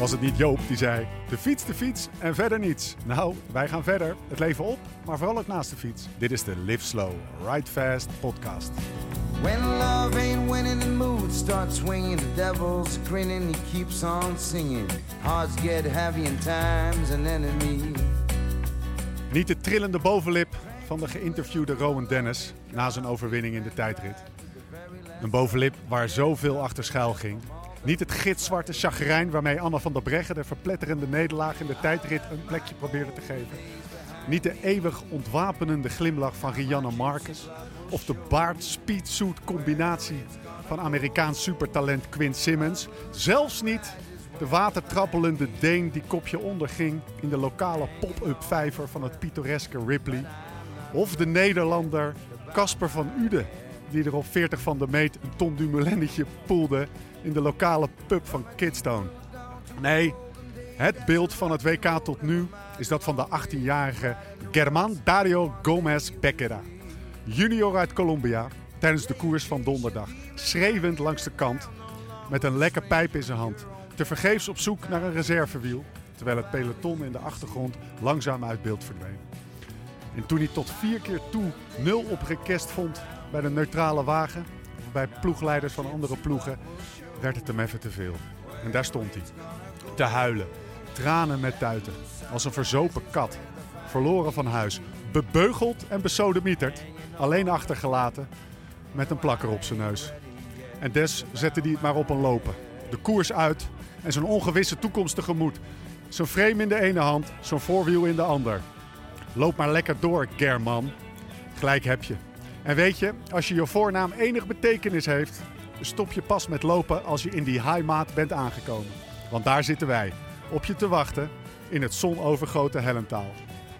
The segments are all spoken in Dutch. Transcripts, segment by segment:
Was het niet Joop die zei: de fiets, de fiets en verder niets? Nou, wij gaan verder. Het leven op, maar vooral ook naast de fiets. Dit is de Live Slow, Ride Fast podcast. When love ain't winning, the mood starts swinging. The devil's grinning, he keeps on singing. Hearts get heavy and time's an enemy. Niet de trillende bovenlip van de geïnterviewde Rowan Dennis na zijn overwinning in de tijdrit. Een bovenlip waar zoveel achter schuil ging. Niet het gitzwarte chagrijn waarmee Anna van der Breggen de verpletterende nederlaag in de tijdrit een plekje probeerde te geven. Niet de eeuwig ontwapenende glimlach van Rianne Marcus. Of de baard-speedsuit combinatie van Amerikaans supertalent Quint Simmons. Zelfs niet de watertrappelende Deen die kopje onderging in de lokale pop-up vijver van het pittoreske Ripley. Of de Nederlander Casper van Uden die er op 40 van de meet een Tom Dumoulininnetje poelde in de lokale pub van Kidstone. Nee, het beeld van het WK tot nu is dat van de 18-jarige Germán Dario Gomez Becerra. Junior uit Colombia tijdens de koers van donderdag. Schreeuwend langs de kant met een lekke pijp in zijn hand. Tevergeefs op zoek naar een reservewiel. Terwijl het peloton in de achtergrond langzaam uit beeld verdween. En toen hij tot vier keer toe nul op vond bij de neutrale wagen, of bij ploegleiders van andere ploegen, werd het hem even te veel. En daar stond hij. Te huilen. Tranen met tuiten. Als een verzopen kat. Verloren van huis. Bebeugeld en besodemieterd. Alleen achtergelaten. Met een plakker op zijn neus. En des zette hij het maar op een lopen. De koers uit en zijn ongewisse toekomst tegemoet. Zo'n frame in de ene hand, zo'n voorwiel in de ander. Loop maar lekker door, German. Gelijk heb je. En weet je, als je je voornaam enig betekenis heeft, stop je pas met lopen als je in die high maat bent aangekomen. Want daar zitten wij, op je te wachten, in het zonovergoten Hellentaal.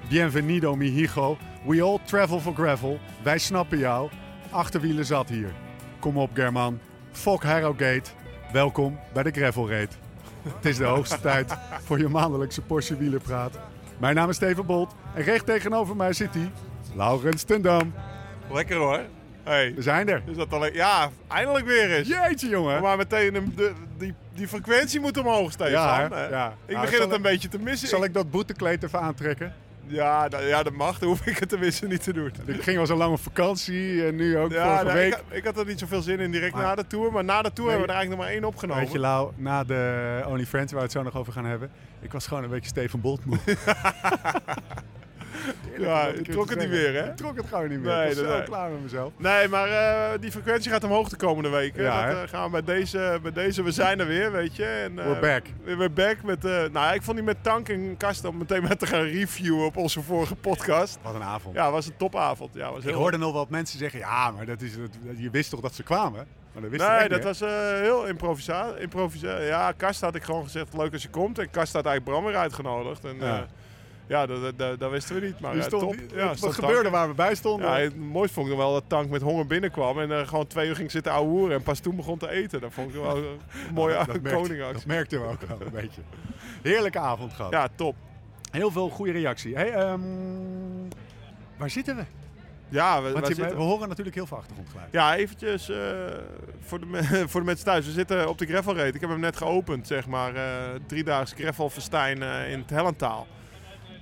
Bienvenido, mi hijo. We all travel for gravel. Wij snappen jou. Achterwielen zat hier. Kom op, German. Fuck Harrogate. Welkom bij de Gravel Raid. Het is de hoogste tijd voor je maandelijkse Porsche wielerpraat. Mijn naam is Steven Bolt en recht tegenover mij zit hij, Laurens Tendam. Lekker hoor. Hey. We zijn er. Is dat alleen? Ja, eindelijk weer eens. Jeetje, jongen. Maar meteen een, de, die, die frequentie moet omhoog, Stefan. Ja, hè? ja. Ik Nou, begin het een ik- beetje te missen. Zal ik dat boetekleed even aantrekken? Ja, dat, ja, dat mag. Dan hoef ik het tenminste niet te doen. Ik ging al zo lang op vakantie en nu ook Ja, vorige nou, week. ik, had- ik had er niet zoveel zin in direct Maar- na de tour. Maar na de tour Nee. hebben we er eigenlijk nog maar één opgenomen. Weet je, Lau, na de OnlyFriends, waar we het zo nog over gaan hebben. Ik was gewoon een beetje Steven Bolt moe. ja, ik trok het niet meer, hè? Ik trok het gewoon niet meer. Nee, ik was zo nee. klaar met mezelf. Nee, maar eh, die frequentie gaat omhoog de komende weken. Ja, dat eh, gaan we bij deze, bij deze, we zijn er weer, weet je. En, eh, We're back. We're back met, nou ik vond die met Tank en Kast om meteen met te gaan reviewen op onze vorige podcast. Wat een avond. Ja, was een topavond. Ja, was Ik hoorde nog wat mensen zeggen, ja, maar dat is, dat, je wist toch dat ze kwamen? Maar dat wist Nee, dat niet, was heel improvisa improvisa Ja, Kast had ik gewoon gezegd, leuk als je komt. En Kast had eigenlijk Bram weer uitgenodigd. En, Ja. Ja. dat, dat, dat, dat wisten we niet. Maar Die stond- top. Ja, wat stond gebeurde Tank. waar we bij stonden? Ja, het mooiste vond ik wel dat Tank met honger binnenkwam en eh, gewoon twee uur ging zitten ouwehoeren en pas toen begon te eten. Dat vond ik wel een mooie dat, merkte, dat koningactie. merkten we ook wel een beetje. Heerlijke avond gehad. Ja, top. Heel veel goede reactie. Hey, ehm, waar zitten we? Ja, we, Want we je- zitten- we horen natuurlijk heel veel achtergrondgeluid. Ja, eventjes eh, voor, de, me- voor de mensen thuis. We zitten op de Gravel Raid. Ik heb hem net geopend, zeg maar. eh driedaags Gravelfestijn eh in het Hellentaal.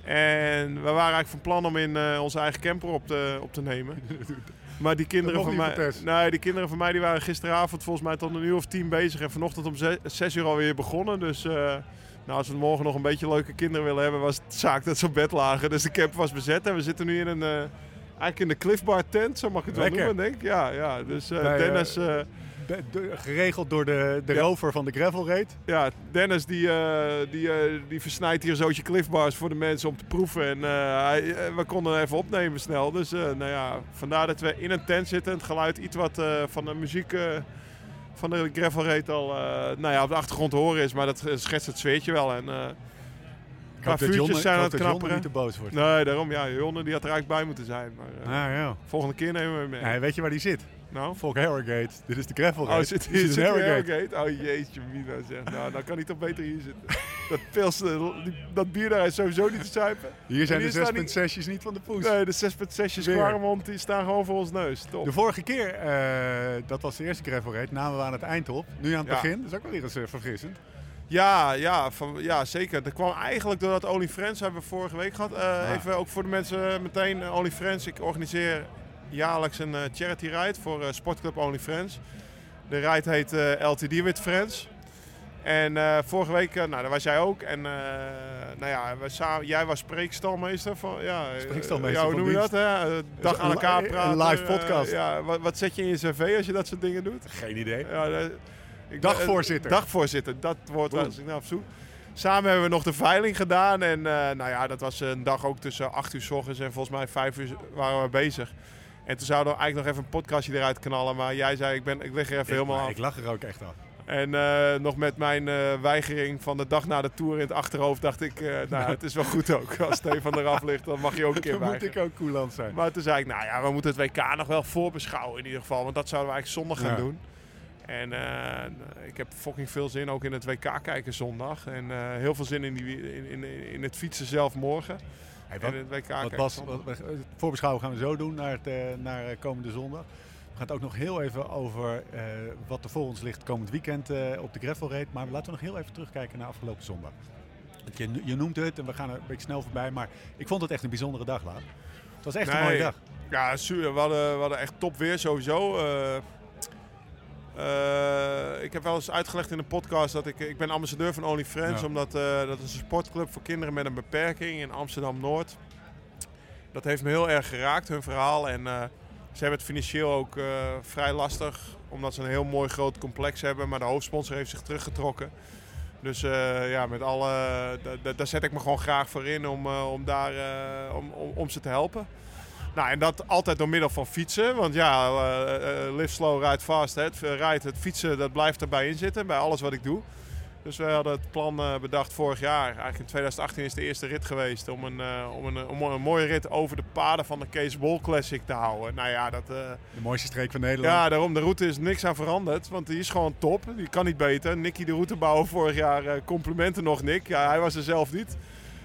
En we waren eigenlijk van plan om in eh, onze eigen camper op te, op te nemen. Maar die kinderen, van mij, nee, die kinderen van mij die waren gisteravond volgens mij tot een uur of tien bezig. En vanochtend om zes, zes uur alweer begonnen. Dus eh, nou, als we morgen nog een beetje leuke kinderen willen hebben, was het zaak dat ze op bed lagen. Dus de camper was bezet. En we zitten nu in een, eh, eigenlijk in de Cliff Bar tent, zo mag ik het Lekker. wel noemen, denk ik. Ja, ja. Dus Dennis... geregeld door de, de Ja. rover van de Gravel Raid. Ja, Dennis die, eh, die, eh, die versnijdt hier zootje cliffbars voor de mensen om te proeven. En eh, hij, we konden even opnemen snel. Dus nou ja, vandaar dat we in een tent zitten. Het geluid iets wat van de muziek van de gravel raid al nou ja, op de achtergrond te horen is. Maar dat schetst het sfeertje wel. En, Qua vuurtjes zijn aan het knapperen. niet te boos wordt. nee, daarom. Ja, Jonne die had er eigenlijk bij moeten zijn. Maar Ah, ja. volgende keer nemen we hem mee. Ja, weet je waar die zit? Nou? Volk Harrogate. Dit is de Gravel Oh, Raid. zit Dit hier is zit hier Harrogate. Harrogate? Oh jeetje, Mina zegt. Nou, dan kan hij toch beter hier zitten. Dat, pils, die- dat bier daar is sowieso niet te zuipen. Hier zijn En de hier staan 6.6'jes niet van de poes. Nee, de 6.6'jes Weer. Kwaremond die staan gewoon voor ons neus. Top. De vorige keer, eh, dat was de eerste Gravel Raid, namen we aan het eind op. Nu aan het Ja. begin. Dat is ook wel weer eens eh, verfrissend. Ja, ja, van, ja, zeker. Dat kwam eigenlijk doordat Only Friends hebben we vorige week gehad. Uh, Even ook voor de mensen meteen, Only Friends. Ik organiseer jaarlijks een uh, charity ride voor Sportclub Only Friends. De ride heet LTD with Friends. En vorige week, nou daar was jij ook. En nou ja, we samen, jij was spreekstalmeester van, ja, spreekstalmeester ja, hoe noem je dat? Hè? Dag aan elkaar praten. Een live podcast. ja, wat, wat, zet je in je cv als je dat soort dingen doet? Geen idee. Ja, ik, dagvoorzitter. Dagvoorzitter, dat woord was ik nou op zoek. Samen hebben we nog de veiling gedaan. En uh, nou ja, dat was een dag ook tussen 8 uur s ochtends en volgens mij 5 uur waren we bezig. En toen zouden we eigenlijk nog even een podcastje eruit knallen. Maar jij zei, ik, ben, ik lig er even ik, helemaal af. Ik lag er ook echt af. En uh, nog met mijn uh, weigering van de dag na de Tour in het achterhoofd dacht ik... Uh, nou, het is wel goed ook. Als Stefan eraf ligt, dan mag je ook een keer Dan moet ik ook coulant zijn. Maar toen zei ik, nou ja, we moeten het WK nog wel voorbeschouwen in ieder geval. Want dat zouden we eigenlijk zondag gaan Ja. doen. En ik heb fucking veel zin ook in het WK kijken zondag. En heel veel zin in, die, in, in, in het fietsen zelf morgen. Hey, wat, en het WK wat Bas, wat, voorbeschouwen gaan we zo doen naar, het, uh, naar komende zondag. We gaan het ook nog heel even over uh, wat er voor ons ligt komend weekend uh, op de Gravel Raid. Maar laten we nog heel even terugkijken naar afgelopen zondag. Je, je, noemt het en we gaan er een beetje snel voorbij. Maar ik vond het echt een bijzondere dag, Laat. Het was echt nee, een mooie dag. Ja, we hadden, we hadden echt top weer sowieso. Uh, ik heb wel eens uitgelegd in een podcast dat ik, ik ben ambassadeur van Only Friends. Ja. Omdat uh, dat is een sportclub voor kinderen met een beperking in Amsterdam-Noord. Dat heeft me heel erg geraakt, hun verhaal. En uh, ze hebben het financieel ook uh, vrij lastig. Omdat ze een heel mooi groot complex hebben. Maar de hoofdsponsor heeft zich teruggetrokken. Dus uh, ja, met alle, daar zet ik me gewoon graag voor in om, uh, om, daar, uh, om, om, om, ze te helpen. Nou, en dat altijd door middel van fietsen. Want ja, uh, live slow, ride fast. Hè. Het, ride, het fietsen, dat blijft erbij in zitten. Bij alles wat ik doe. Dus we hadden het plan bedacht vorig jaar. Eigenlijk in 2018 is de eerste rit geweest. Om een, uh, om een, om een mooie rit over de paden van de Kees Bol Classic te houden. Nou ja, dat... Uh, de mooiste streek van Nederland. Ja, daarom. De route is niks aan veranderd. Want die is gewoon top. Die kan niet beter. Nicky de routebouwer vorig jaar. eh, complimenten nog, Nick. Ja, hij was er zelf niet.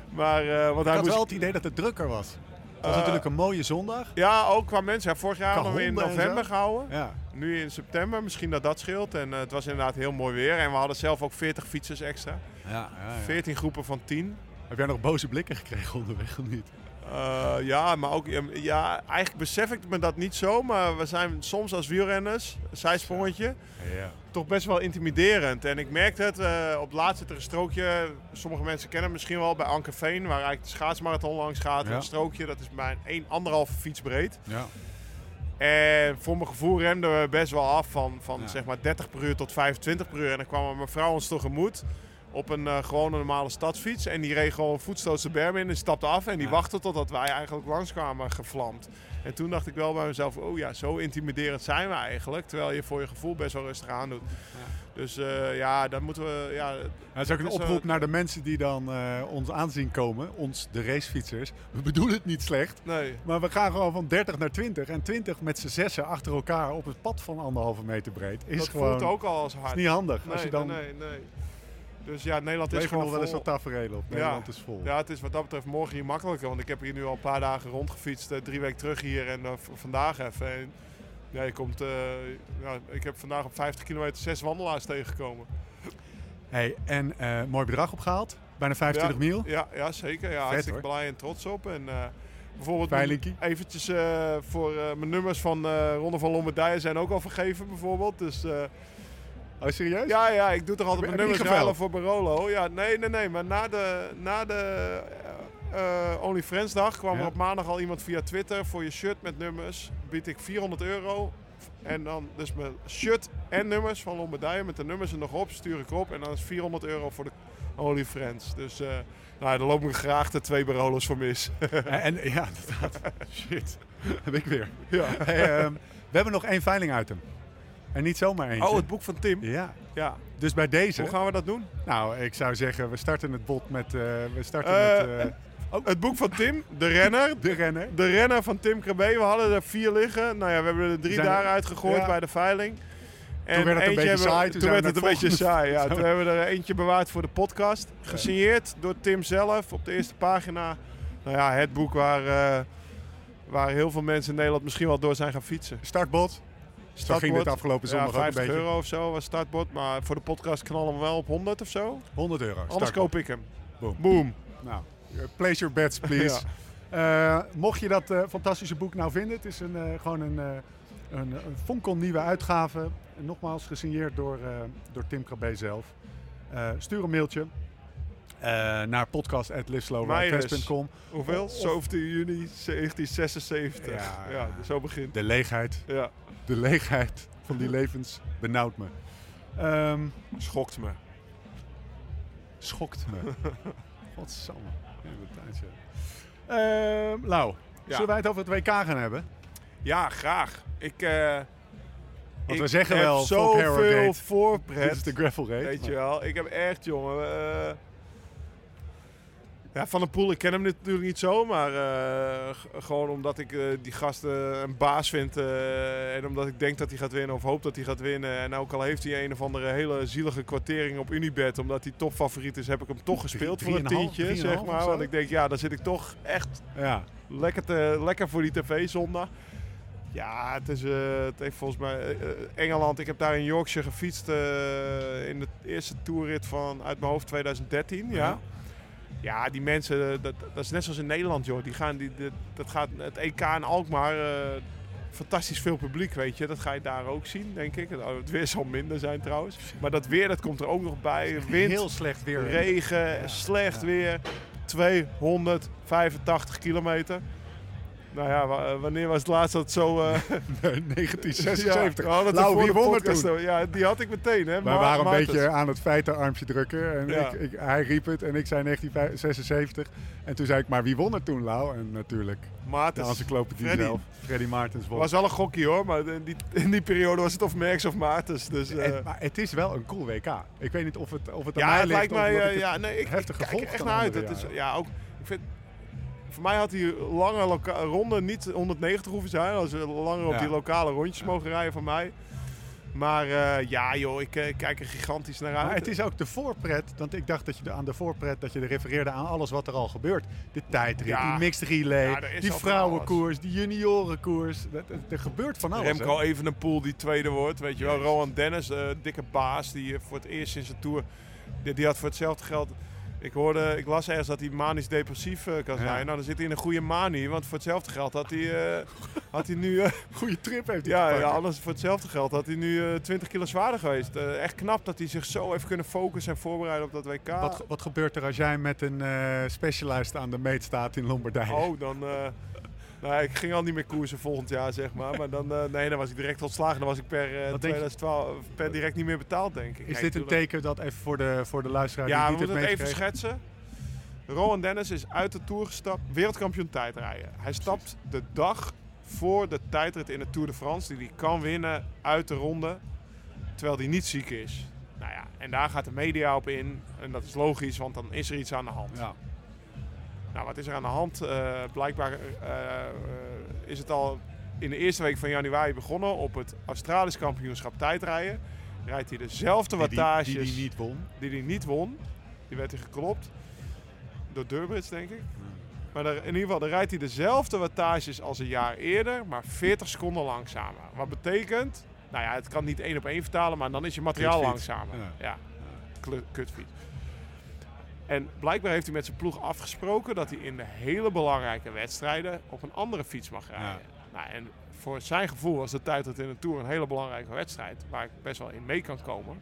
Maar, want ik hij had moest... wel het idee dat het drukker was. Het was natuurlijk een mooie zondag. Ja, ook qua mensen. Ja, vorig jaar hadden we in november gehouden. Ja. Nu in september. Misschien dat dat scheelt. En uh, het was inderdaad heel mooi weer. En we hadden zelf ook 40 fietsers extra. Ja, ja, ja. 14 groepen van 10. Heb jij nog boze blikken gekregen onderweg of niet? Uh, ja, maar ook, ja, eigenlijk besef ik me dat niet zo. Maar we zijn soms als wielrenners, zijsprongetje, ja. toch best wel intimiderend. En ik merkte het, uh, op het laatst zit er een strookje. Sommige mensen kennen het misschien wel bij Ankerveen, waar eigenlijk de schaatsmarathon langs gaat. Ja. Een strookje, dat is een anderhalve fiets breed. Ja. En voor mijn gevoel remden we best wel af van, van zeg maar 30 per uur tot 25 per uur. En dan kwam een mevrouw ons tegemoet op een uh, gewone normale stadsfiets. En die reed gewoon voetstootse berm in en stapte af. En die Ja. wachtte totdat wij eigenlijk langskwamen gevlamd. En toen dacht ik wel bij mezelf, oh ja, zo intimiderend zijn we eigenlijk. Terwijl je voor je gevoel best wel rustig aan doet. Dus uh, ja, dan moeten we... Ja, Nou, het is ook een wel- oproep naar de mensen die dan eh, ons aanzien komen. Ons, de racefietsers. We bedoelen het niet slecht. Nee, Maar we gaan gewoon van 30 naar 20. En 20 met z'n zessen achter elkaar op het pad van anderhalve meter breed. Is dat gewoon voelt ook al als hard. is niet handig. Nee, als je dan nee, nee, nee. Dus ja, Nederland is er gewoon nog wel eens wat tafereel op. Nederland is vol. Ja, het is wat dat betreft morgen hier makkelijker. Want ik heb hier nu al een paar dagen rondgefietst. eh, drie weken terug hier en eh, vandaag even. En, ja, je komt, eh, ja, ik heb vandaag op 50 kilometer zes wandelaars tegengekomen. Hey, en mooi bedrag opgehaald. Bijna 25 ja, mil. Ja, ja zeker. Ja, hartstikke hoor. blij en trots op. En bijvoorbeeld eventjes voor mijn nummers van Ronde van Lombardije zijn ook al vergeven bijvoorbeeld. Dus Oh, serieus? Ja, ja, ik doe toch altijd mijn nummers ruilen voor Barolo. Ja, nee, nee, nee. Maar na de, na de eh, eh, Only Friends dag kwam Ja. er op maandag al iemand via Twitter voor je shirt met nummers. Bied ik 400 euro. En dan dus mijn shirt en nummers van Lombardije met de nummers er nog op, stuur ik op. En dan is 400 euro voor de Only Friends. Dus eh nou, daar loop ik graag de twee Barolo's voor mis. En, en- ja, inderdaad. Shit. Heb ik weer. ja. Hey, ehm, we hebben nog één veiling item. En niet zomaar eentje. Oh, het boek van Tim. Ja. Ja. Dus bij deze. Hoe gaan we dat doen? Nou, ik zou zeggen, we starten het bot met... eh, we starten Eh, met eh, Het boek van Tim, de renner. de renner. De renner van Tim Krabbe, we hadden er vier liggen. Nou ja, we hebben er drie Zijn- daaruit gegooid Ja. bij de veiling. En werd het een eentje beetje hebben- saai, toen Toen, werd het een beetje saai, ja. Toen hebben we er eentje bewaard voor de podcast. Gesigneerd door Tim zelf op de eerste pagina. Nou ja, het boek waar, waar heel veel mensen in Nederland misschien wel door zijn gaan fietsen. Startbot. Zo ging dit afgelopen zondag ja, ook een 50 beetje. euro of zo was startbord. Maar voor de podcast knallen we wel op 100 of zo. 100 euro. Anders koop ik hem. Boom. Boom. Nou, place your bets, please. Eh, mocht je dat eh, fantastische boek nou vinden, het is een, eh, gewoon een, een, een fonkelnieuwe uitgave. Nogmaals gesigneerd door, door Tim Krabbe zelf. Stuur een mailtje eh, naar podcast.liveslowridefest.com. Hoeveel? Of- 17 juni 1976. Ja. Ja, zo begint. De leegheid, Ja, de leegheid van die levens benauwt me. Ehm, schokt me. schokt me. Inderdaad, ja. Ehm, Lau, Ja. zullen wij het over het WK gaan hebben? Ja, graag. Ik, eh Want ik we zeggen heb wel, zoveel Harrogate. Dit voorpret. is de gravel race. Weet je wel, ik heb echt, jongen. eh, ja, Van der Poel, ik ken hem natuurlijk niet zo, maar eh, gewoon omdat ik eh, die gasten een baas vind. eh, en omdat ik denk dat hij gaat winnen of hoop dat hij gaat winnen. En ook al heeft hij een of andere hele zielige kwartering op Unibet, omdat hij topfavoriet is, heb ik hem toch gespeeld voor een drieënhalf- tientje, zeg maar. Want ik denk, ja, dan zit ik toch echt Ja. lekker, te, lekker voor die tv zondag. Ja, het, is, het heeft volgens mij Engeland. Ik heb daar in Yorkshire gefietst in de eerste toerrit van uit mijn hoofd 2013. Ja, Ja. Ja. die mensen, eh, dat, dat is net zoals in Nederland, joh. Die gaan, die, die- dat gaat het EK in Alkmaar. eh, fantastisch veel publiek, weet je. Dat ga je daar ook zien, denk ik. Oh, Het weer zal minder zijn trouwens. Maar dat weer, dat komt er ook nog bij. Wind, Heel slecht weer. Regen, slecht ja. weer. 285 kilometer. Nou ja, eh, wanneer was het laatst dat het zo... eh 1976. Ja, we hadden het Lau, wie de won podcast toen? Ja, die had ik meteen, hè. Wij Ma- waren een Martens. beetje aan het feitenarmpje drukken. En Ja. ik, ik, hij riep het en ik zei 1976. En toen zei ik, maar wie won er toen, Lau? En natuurlijk, de Martens. encyclopedie Freddy. zelf. Freddy Maartens won. was wel een gokje hoor, maar in die, in die periode was het of Merckx of Maartens. Dus, eh, En- maar het is wel een cool WK. Ik weet niet of het, of het aan ja, mij het ligt lijkt of mij... dat eh, ik het ja, nee, ik, kijk er echt naar uit. Het is, ja, ook, ik vind, voor mij had die lange ronde niet 190 hoeven zijn. Als we langer op Ja. die lokale rondjes mogen rijden van mij. Maar eh, ja joh, ik eh, kijk er gigantisch naar uit. Maar het is ook de voorpret, want ik dacht dat je aan de voorpret dat je er refereerde aan alles wat er al gebeurt. De tijdrit, Ja. die mixed relay, Ja, die al vrouwenkoers, die juniorenkoers. Er gebeurt van alles. Remco hè? Evenepoel die tweede wordt, weet je wel. Rowan Dennis, de dikke baas, die eh, voor het eerst in zijn tour... Die, die had voor hetzelfde geld... Ik, hoorde, ik las ergens dat hij manisch depressief eh, kan Ja. zijn. Nou, dan zit hij in een goede manie. Want voor hetzelfde geld had hij, eh, had hij nu... eh, Goede trip heeft hij ja, ja, anders voor hetzelfde geld had hij nu eh 20 kilo zwaarder geweest. Echt knap dat hij zich zo heeft kunnen focussen en voorbereiden op dat WK. Wat, wat gebeurt er als jij met een specialist aan de meet staat in Lombardije? Oh, dan... eh, nou, ik ging al niet meer koersen volgend jaar, zeg maar. Maar dan, eh, nee, dan was ik direct ontslagen. Dan was ik per eh, Wat denk je? 2012 per direct niet meer betaald, denk ik. is dit een teken dat even voor de, voor de luisteraar Ja, we die niet moeten het even schetsen. Rowan Dennis is uit de Tour gestapt, wereldkampioen tijdrijden. Hij stapt de dag voor de tijdrit in de Tour de France, die hij kan winnen uit de ronde, terwijl hij niet ziek is. Nou ja, en daar gaat de media op in. En dat is logisch, want dan is er iets aan de hand. Ja. Nou, wat is er aan de hand? Eh, blijkbaar eh, eh, is het al in de eerste week van januari begonnen op het Australisch kampioenschap tijdrijden. Rijdt hij dezelfde Die, die, wattages die, die niet won. die hij niet won. Die werd hij geklopt. Door Durbrits, denk ik. Maar in ieder geval, dan rijdt hij dezelfde wattages als een jaar eerder, maar 40 seconden langzamer. Wat betekent, nou ja, het kan niet één op één vertalen, maar dan is je materiaal langzamer. Ja. Ja. En blijkbaar heeft hij met zijn ploeg afgesproken dat hij in de hele belangrijke wedstrijden op een andere fiets mag rijden. Nou, en voor zijn gevoel was de tijdrit in de Tour een hele belangrijke wedstrijd, waar ik best wel in mee kan komen.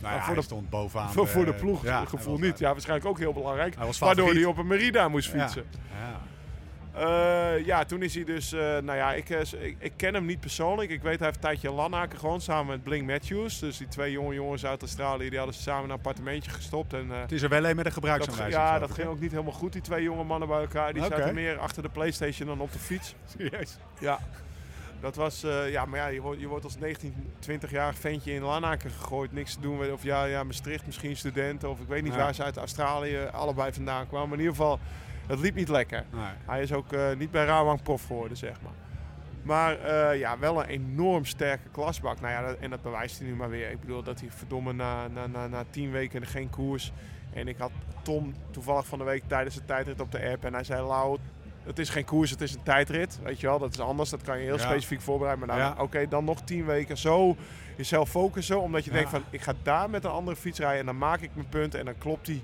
Nou ja, voor de- stond bovenaan. voor, voor de ploeg ja, gevoel niet. Ja, waarschijnlijk ook heel belangrijk. Hij waardoor hij op een Merida moest fietsen. Ja. Eh, ja, toen is hij dus... eh, nou ja, ik, eh, ik, ik ken hem niet persoonlijk. Ik weet, hij heeft een tijdje in Lanaken gewoond samen met Blink Matthews. Dus die twee jonge jongens uit Australië, die hadden ze samen een appartementje gestopt. En, eh, Het is er wel een met een gebruiksaanwijzing. ja, dat ging ook niet helemaal goed, die twee jonge mannen bij elkaar. Die zaten meer achter de Playstation dan op de fiets. Serieus? Ja. Dat was, ja, maar ja, je wordt, je wordt als 19, 20-jarig ventje in Lanaken gegooid, niks te doen. Of ja, ja, Maastricht misschien studenten, of ik weet niet Ja. waar ze uit Australië allebei vandaan kwamen. Maar in ieder geval, het liep niet lekker. Nee. Hij is ook eh, niet bij Rawang prof geworden, zeg maar. Maar eh, ja, wel een enorm sterke klasbak. Nou ja, dat- en dat bewijst hij nu maar weer. Ik bedoel dat hij verdomme na, na, na, na tien weken geen koers. En ik had Tom toevallig van de week tijdens de tijdrit op de app. En hij zei, Lau, het is geen koers, het is een tijdrit. Weet je wel, dat is anders. Dat kan je heel Ja. specifiek voorbereiden. Maar nou, Ja. oké, dan nog tien weken zo jezelf focussen. Omdat je Ja. denkt van, ik ga daar met een andere fiets rijden. En dan maak ik mijn punt. En dan klopt die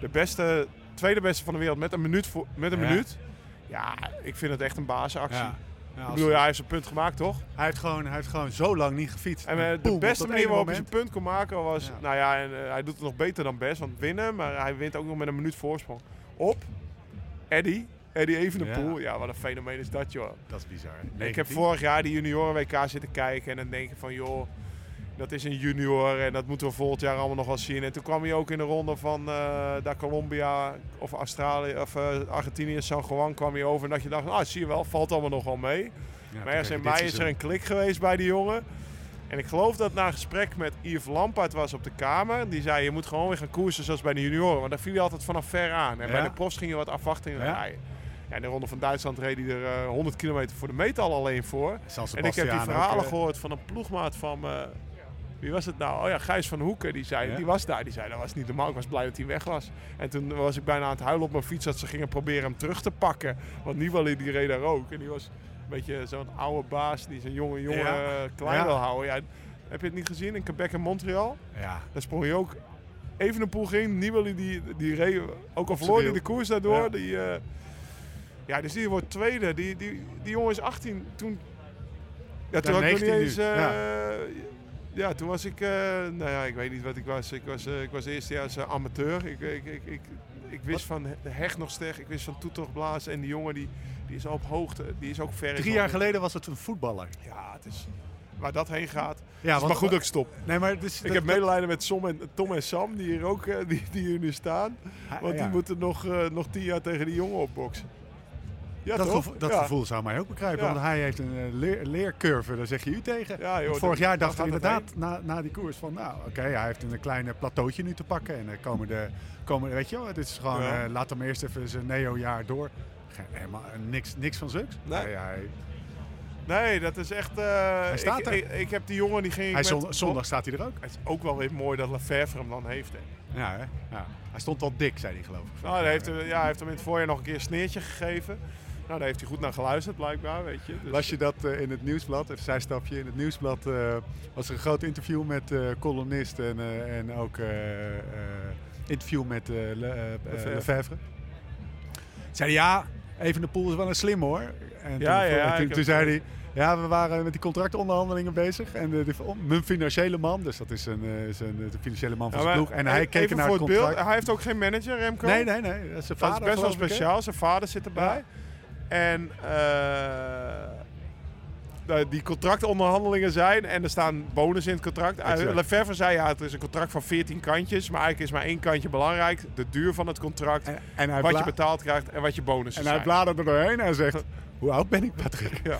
de beste, tweede beste van de wereld met een minuut. Voor, met een Ja. minuut. Ja, ik vind het echt een baasactie. Ja. Ja, Ik als- bedoel, ja, hij heeft zijn punt gemaakt, toch? hij, heeft gewoon, hij heeft gewoon zo lang niet gefietst. En eh, de beste manier waarop hij zijn punt kon maken was... Ja. Nou ja, en, eh, hij doet het nog beter dan best, want winnen. Maar hij wint ook nog met een minuut voorsprong. Op Eddie. Eddie Evenepoel. Ja. wat een fenomeen is dat, joh. Dat is bizar. Ik heb 19. vorig jaar die junioren-WK zitten kijken. En dan denk je van, joh, dat is een junior. En dat moeten we volgend jaar allemaal nog wel zien. En toen kwam hij ook in de ronde van eh daar Colombia of Australië of eh, Argentinië, San Juan kwam hij over. En dat je dacht, ah, zie je wel, valt allemaal nog wel mee. Ja, Maar ergens in je mei is er een klik geweest bij die jongen. En ik geloof dat na een gesprek met Yves Lampaard was op de kamer. Die zei, je moet gewoon weer gaan koersen zoals bij de junioren. Want daar viel hij altijd vanaf ver aan. En Ja. bij de profs ging je wat afwachtingen Ja. rijden. Ja, in de ronde van Duitsland reed hij er eh, 100 kilometer voor de meet al alleen voor. En ik heb die ook, verhalen eh, gehoord van een ploegmaat van... wie was het nou? Oh ja, Gijs van Hoeken. Die, zei, Ja. die was daar. Die zei, dat was niet normaal. Ik was blij dat hij weg was. En toen was ik bijna aan het huilen op mijn fiets... dat ze gingen proberen hem terug te pakken. Want Nibali die reed daar ook. En die was een beetje zo'n oude baas... die zijn jonge jongen Ja. eh, klein Ja. wil houden. Ja, heb je het niet gezien in Quebec en Montreal? Ja, Daar sprong je ook even een poel ging. Nibali die, die reed, ook al verloor hij wiel. de koers daardoor. Ja. Die, eh, ja, dus die wordt tweede. Die, die, die jongen is 18. Toen, ja, toen had ik nog niet 19 nu. eens... Ja. toen was ik... eh, nou ja, ik weet niet wat ik was. Ik was, eh, ik was eerstejaars eh, amateur. Ik, ik, ik, ik, ik wist van de heg nog sterk. Ik wist van toetergeblaas. En die jongen die, die is op hoogte. Die is ook ver. drie jaar geleden was het een voetballer. Ja, het is... Waar dat heen gaat. Ja, maar goed dat ik stop. Nee, maar dus, Ik dat- heb medelijden met Tom en, Tom en Sam, die hier ook die, die hier nu staan. dat- Want ja. die moeten nog, nog tien jaar tegen die jongen opboksen. Ja, dat, dat ja. gevoel zou mij ook begrijpen, Ja. want hij heeft een eh, leer, leercurve, daar zeg je u tegen. Ja, joh, Want vorig jaar dacht ik inderdaad na, na die koers van, nou oké, hij heeft een klein plateautje nu te pakken. En dan komen de, komen, weet je wel, het is gewoon, eh, laat hem eerst even zijn neo-jaar door. Geen- Helemaal eh, niks, niks van zulks. Nee. Hij, hij, Nee, dat is echt... Hij staat ik, er. Ik, ik heb die jongen die ging hij zondag staat hij er ook. Het is ook wel weer mooi dat Lefevre hem dan heeft. Hè. Ja, hè? ja. Hij stond wel dik, zei hij geloof ik. Nou, hij heeft, ja, hij heeft hem in het voorjaar nog een keer een sneertje gegeven. Nou, daar heeft hij goed naar geluisterd, blijkbaar, weet je. Dus, Las je dat eh, in het nieuwsblad, even zijstapje, in het nieuwsblad eh, was er een groot interview met eh columnist en, en ook interview met eh, Le. Zei hij, ja, even de pool is wel een slim hoor. En Ja, toen, ja, toen, toen heb- zei hij, ja, we waren met die contractonderhandelingen bezig. En de, de, mijn financiële man, dus dat is een, is een, de financiële man van Ja, zijn ploeg. En hij keek naar het beeld, contract. Hij heeft ook geen manager, Remco. Nee, nee, nee. Dat is, zijn Dat vader, is best wel speciaal. Zijn vader zit erbij. Ja. En eh, de- die contractonderhandelingen zijn en er staan bonus in het contract. Exact. Lefevre zei ja, het is een contract van 14 kantjes. Maar eigenlijk is maar één kantje belangrijk. De duur van het contract. En, en hij, wat je betaald krijgt en wat je bonussen en hij zijn. bladerde er doorheen en zegt, hoe oud ben ik Patrick? Ja.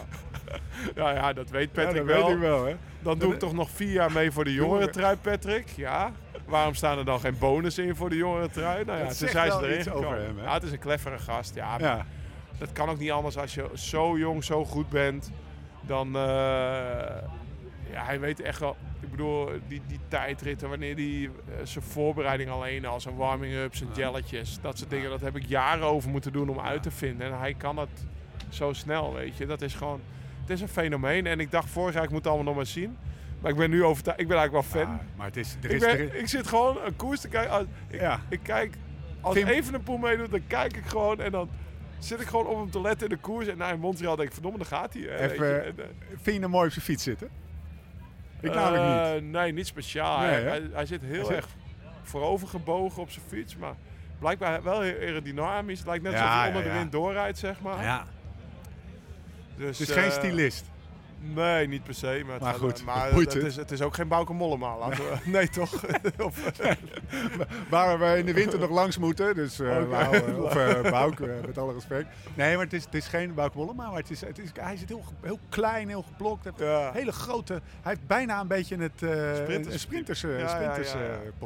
ja, ja, dat weet Ja, Patrick dat wel. weet ik wel, hè. Dan doe ik toch nog vier jaar mee voor de Jongeren. jongerentrui, Patrick. Ja. Waarom staan er dan geen bonus in voor de jongerentrui? Nou ja, toen zegt zijn ze erin iets over hem, hè? Ja, het is een clevere gast. Ja, Ja. Dat kan ook niet anders als je zo jong, zo goed bent. Dan, eh, ja, hij weet echt wel. Ik bedoel, die, die tijdritten, wanneer die eh, zijn voorbereiding alleen al, zijn warming-up, zijn jelletjes, dat soort dingen, dat heb ik jaren over moeten doen om uit te vinden. En hij kan dat zo snel, weet je. Dat is gewoon, het is een fenomeen. En ik dacht vorig jaar, ik moet het allemaal nog maar zien. Maar ik ben nu overtuigd, ik ben eigenlijk wel fan. Maar, maar het is, er ik, is, er ben, ik zit gewoon een koers te kijken. Als- Ik, Ja. ik kijk, als even een poel meedoet, dan kijk ik gewoon en dan zit ik gewoon op hem te letten in de koers. En nou, in Montreal denk ik, verdomme, daar gaat hij. Even- En, eh, vind je hem mooi op zijn fiets zitten? Ik namelijk niet. Nee, niet speciaal. Nee, hij, hij, hij zit heel Hij erg voorover gebogen op zijn fiets, maar blijkbaar wel heel aerodynamisch. Het lijkt net Ja, alsof hij ja, onder de wind doorrijdt, zeg maar. ja. Dus, Het is geen eh, stylist. Nee, niet per se. Maar, gaat- goed, maar het, het. is, het is ook geen Bauke Mollema. Laten we, nee, toch? of, Waar we in de winter nog langs moeten. Dus uh, of uh, Bouke, uh, met alle respect. Nee, maar het is, het is geen Bouke Mollema. Maar het is, het is, hij zit heel, heel klein, heel geblokt. Hij heeft Ja. Hele grote... Hij heeft bijna een beetje het Sprinters- een sprinters, Ja, sprinters.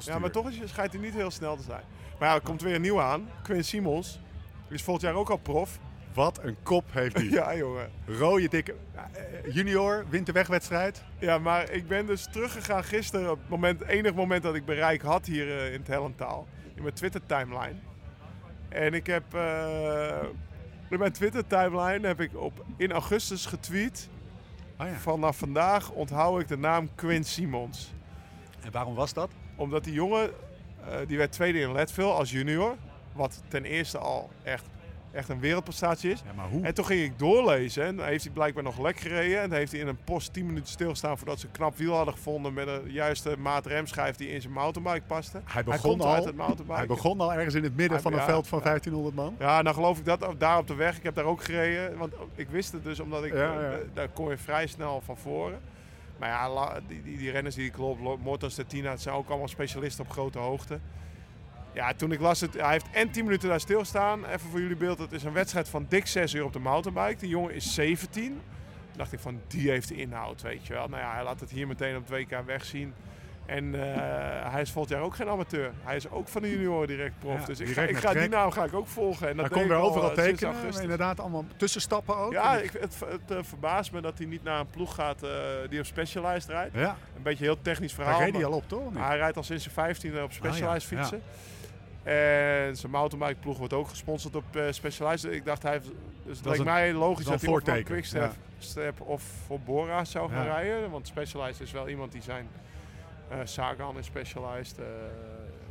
Ja, maar toch is, schijnt hij niet heel snel te zijn. Maar ja, er komt weer een nieuw aan. Quinn Simons. Die is volgend jaar ook al prof. Wat een kop heeft hij. Ja, jongen. Rode, dikke... uh, junior, wint de wegwedstrijd. Ja, maar ik ben dus teruggegaan gisteren. Op het moment, enig moment dat ik bereik had hier uh, in het Hellentaal. In mijn Twitter-timeline. En ik heb... Uh, In mijn Twitter-timeline heb ik op, in augustus getweet. Oh ja. Vanaf vandaag onthoud ik de naam Quinn Simons. En waarom was dat? Omdat die jongen, eh, die werd tweede in Leadville als junior. Wat ten eerste al echt, echt een wereldprestatie is. Ja, maar hoe? En toen ging ik doorlezen en heeft hij blijkbaar nog lek gereden. En heeft hij in een post 10 minuten stilgestaan voordat ze een knap wiel hadden gevonden met een juiste maat remschijf die in zijn mountainbike paste. Hij begon, al, het hij begon al ergens in het midden Hij- van een ja, veld van ja. 1500 man. Ja, nou geloof ik dat daar op de weg. Ik heb daar ook gereden. Want ik wist het dus, omdat ik... Ja, eh, daar kom je vrij snel van voren. Maar ja, die, die, die renners die ik loop, Morton Stettina, het zijn ook allemaal specialisten op grote hoogte. Ja, toen ik las het, hij heeft en 10 minuten daar stilstaan. Even voor jullie beeld, het is een wedstrijd van dik 6 uur op de mountainbike. Die jongen is 17. Toen dacht ik van, die heeft de inhoud, weet je wel. Nou ja, hij laat het hier meteen op het WK wegzien. En eh, hij is volgend jaar ook geen amateur. Hij is ook van de junioren direct prof. Ja, dus ik ga, ik die naam ga ik ook volgen. En dat Hij ik al, overal eh, tekenen. augustus. Inderdaad, allemaal tussenstappen ook. Ja, ik, het, het eh, verbaast me dat hij niet naar een ploeg gaat die op Specialized rijdt. ja. Een beetje heel technisch verhaal. Daar reed hij al op, toch? hij rijdt al sinds zijn 15e op Specialized Ah, ja, fietsen. En zijn mountainbike ploeg wordt ook gesponsord op eh, Specialized. Ik dacht, hij heeft, dus het leek een- mij logisch dat hij voor Quickstep. Step of voor Bora zou gaan rijden. Want Specialized is wel iemand die zijn eh Sagan is Specialized.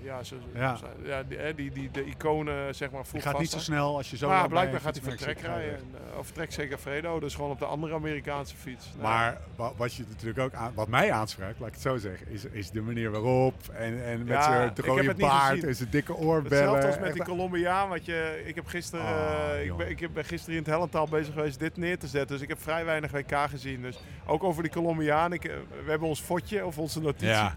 Ja, zo, Ja. zo- ja, die, die, die, de iconen zeg maar vroeg gaat niet zo snel als je zo Maar bij blijkbaar gaat hij voor fietsmerk trek zit, ga je rijden. En, eh, of trek zeker Fredo, dus gewoon op de andere Amerikaanse fiets. Nou, Maar wa- wat, je natuurlijk ook aan, wat mij aanspreekt, laat ik het zo zeggen, is, is de manier waarop. En, en met Ja, zijn rode het baard en zijn dikke oorbellen. Hetzelfde als met die Colombiaan. Wat je, ik heb gisteren, Ah, eh, ik, ben, ik ben gisteren in het Hellental bezig geweest dit neer te zetten. Dus ik heb vrij weinig WK gezien. Dus ook over die Colombiaan. Ik, eh, we hebben ons fotje of onze notitie. Ja,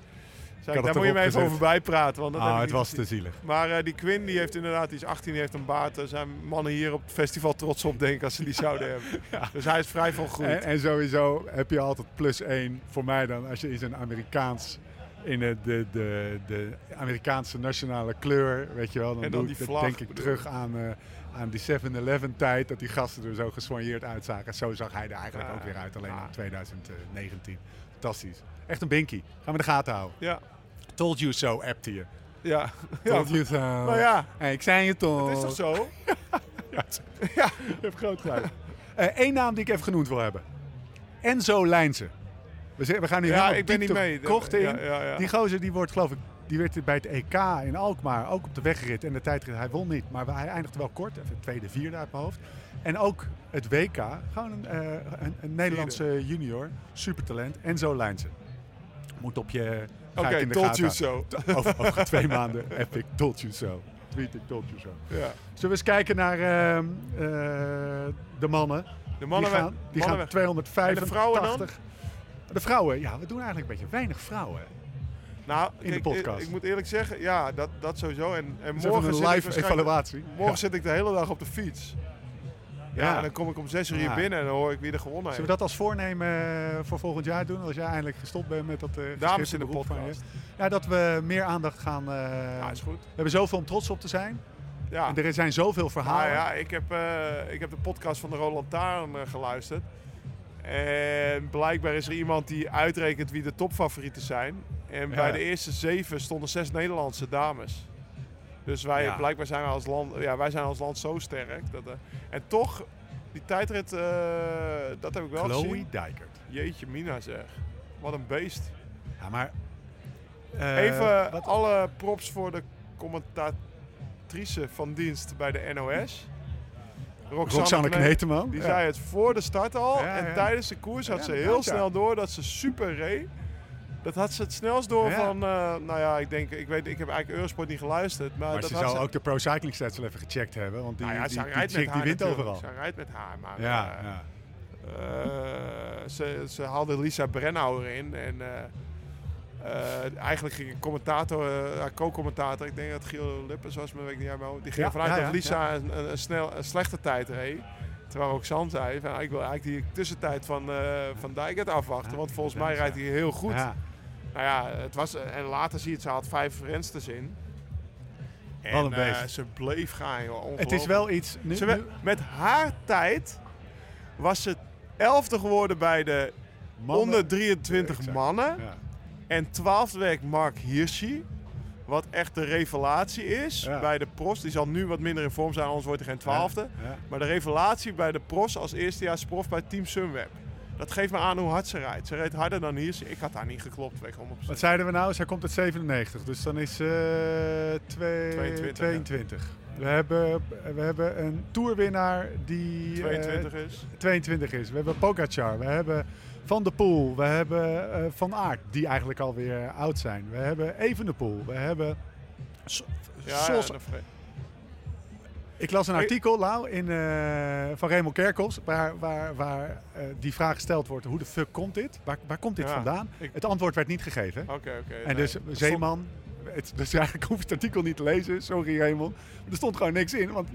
ik, daar moet je me even over bijpraten. Want dat ah, het was te zielig. Maar eh, die Quinn die heeft inderdaad, die is 18, die heeft een baard. Daar zijn mannen hier op het festival trots op, denk ik, als ze die zouden hebben. Dus hij is vrij van groei. En, en sowieso heb je altijd plus één voor mij dan als je in zo'n Amerikaans in de, de, de, de Amerikaanse nationale kleur, weet je wel, dan, En dan doe die ik, dan vlag, denk ik bedoel terug aan, eh, aan die 7-Eleven tijd, dat die gasten er zo gesoigneerd uitzagen. Zo zag hij er eigenlijk Ja. ook weer uit, alleen Ja. in 2019. Fantastisch. Echt een binky. Gaan we de gaten houden. Ja, Told you so, appte je. ja. ja. Told you so. Nou ja, Hey, ik zei je toch. het is toch zo? Ja, je hebt groot gelijk. Eén naam die ik even genoemd wil hebben. Enzo Lijnsen. We, gaan nu Ja, helemaal ik ben niet de mee. in. Ja, ja, ja. Die gozer die wordt geloof ik, die werd bij het EK in Alkmaar ook op de weggerit en de tijdrit. Hij won niet, maar hij eindigde wel kort. Even tweede, vierde uit mijn hoofd. En ook het WK, gewoon een, eh, een, een Nederlandse junior, supertalent, Enzo Lijnsen. Moet op je... Oké, de told gaten you so. Over, over twee maanden epic, told you so. Tweet ik, told you so. Ja. Zullen we eens kijken naar ehm, eh, de mannen? De mannen, die gaan, die mannen gaan 285. En de vrouwen dan? De vrouwen, ja, we doen eigenlijk een beetje weinig vrouwen. Nou, in de podcast. Ik, ik moet eerlijk zeggen, ja, dat, dat sowieso. En, en Dus morgen een live evaluatie. Morgen Ja. zit ik de hele dag op de fiets. Ja, en dan kom ik om zes uur hier binnen en dan hoor ik wie er gewonnen Zullen heeft. we dat als voornemen eh, voor volgend jaar doen? Als jij eindelijk gestopt bent met dat eh Dames in de beroep van je? podcast. Ja, dat we meer aandacht gaan... eh, Ja, is goed. we hebben zoveel om trots op te zijn. Ja. En er zijn zoveel verhalen. Nou ja, ik heb, ik heb de podcast van de Roland Taarn geluisterd. En blijkbaar is er iemand die uitrekent wie de topfavorieten zijn. En Ja. bij de eerste zeven stonden zes Nederlandse dames. Dus wij, Ja. blijkbaar zijn wij als land, ja, wij zijn als land zo sterk. Dat, eh, en toch, die tijdrit, eh, dat heb ik wel Chloe gezien. Dijkert. Jeetje mina zeg. Wat een beest. Ja, maar... eh, Even wat- alle props voor de commentatrice van dienst bij de NOS. Roxanne Kne- Kneteman. Die Ja. zei het voor de start al. En tijdens de koers had ze heel snel door dat ze super reed. Dat had ze het snelst door Ja. van, eh, nou ja, ik denk, ik weet, ik heb eigenlijk Eurosport niet geluisterd. Maar, Maar dat ze had zou ze, ook de Pro Cycling Stats wel even gecheckt hebben. Want die, nou ja, die, die, chick haar die wint overal. Ze rijdt met haar, maar Ja, eh, ja. eh, ze, ze haalde Lisa Brennauer in. En eigenlijk ging een commentator, haar co-commentator, ik denk dat Giel Lippens was, maar weet ik niet hoofd. Die ging Ja, ervan uit ja, dat Lisa een, een, snel, een slechte tijd reed. Terwijl ook San zei, van, ik wil eigenlijk die tussentijd van, van Dijkert afwachten. Ja, want volgens mij rijdt hij heel goed. Ja. Nou ja, het was, en later zie je het, ze had vijf rensters in. En Wat een eh, beest. ze bleef gaan, joh. Het is wel iets... Nu, Ze nu- met haar tijd was ze elfde geworden bij de mannen- onder 23 Exact. mannen. Ja. En twaalfde week Mark Hirschi. Wat echt de revelatie is Ja. bij de pros. Die zal nu wat minder in vorm zijn, anders wordt hij geen twaalfde. Maar de revelatie bij de pros als eerstejaars prof bij Team Sunweb. Dat geeft me aan hoe hard ze rijdt. Ze reed harder dan hier. Ik had haar niet geklopt, weg 100%. Wat zeiden we nou? Zij komt uit 97, dus dan is ze twee- 22, 22. We, hebben, we hebben een toerwinnaar die eh, 22 is. 22 is. We hebben Pogacar, we hebben Van der Poel, we hebben eh, Van Aert, die eigenlijk alweer oud zijn. We hebben Evenepoel, we hebben S- Ja, Sos. Ik las een Ik- artikel nou, in, eh, van Raymond Kerkhoffs waar, waar, waar eh, die vraag gesteld wordt, hoe de fuck komt dit? Waar, waar komt dit Ja, vandaan? ik- Het antwoord werd niet gegeven. Oké, oké. En nee. dus Zeeman, het, dus eigenlijk hoef je het artikel niet te lezen, sorry Raymond. Er stond gewoon niks in, want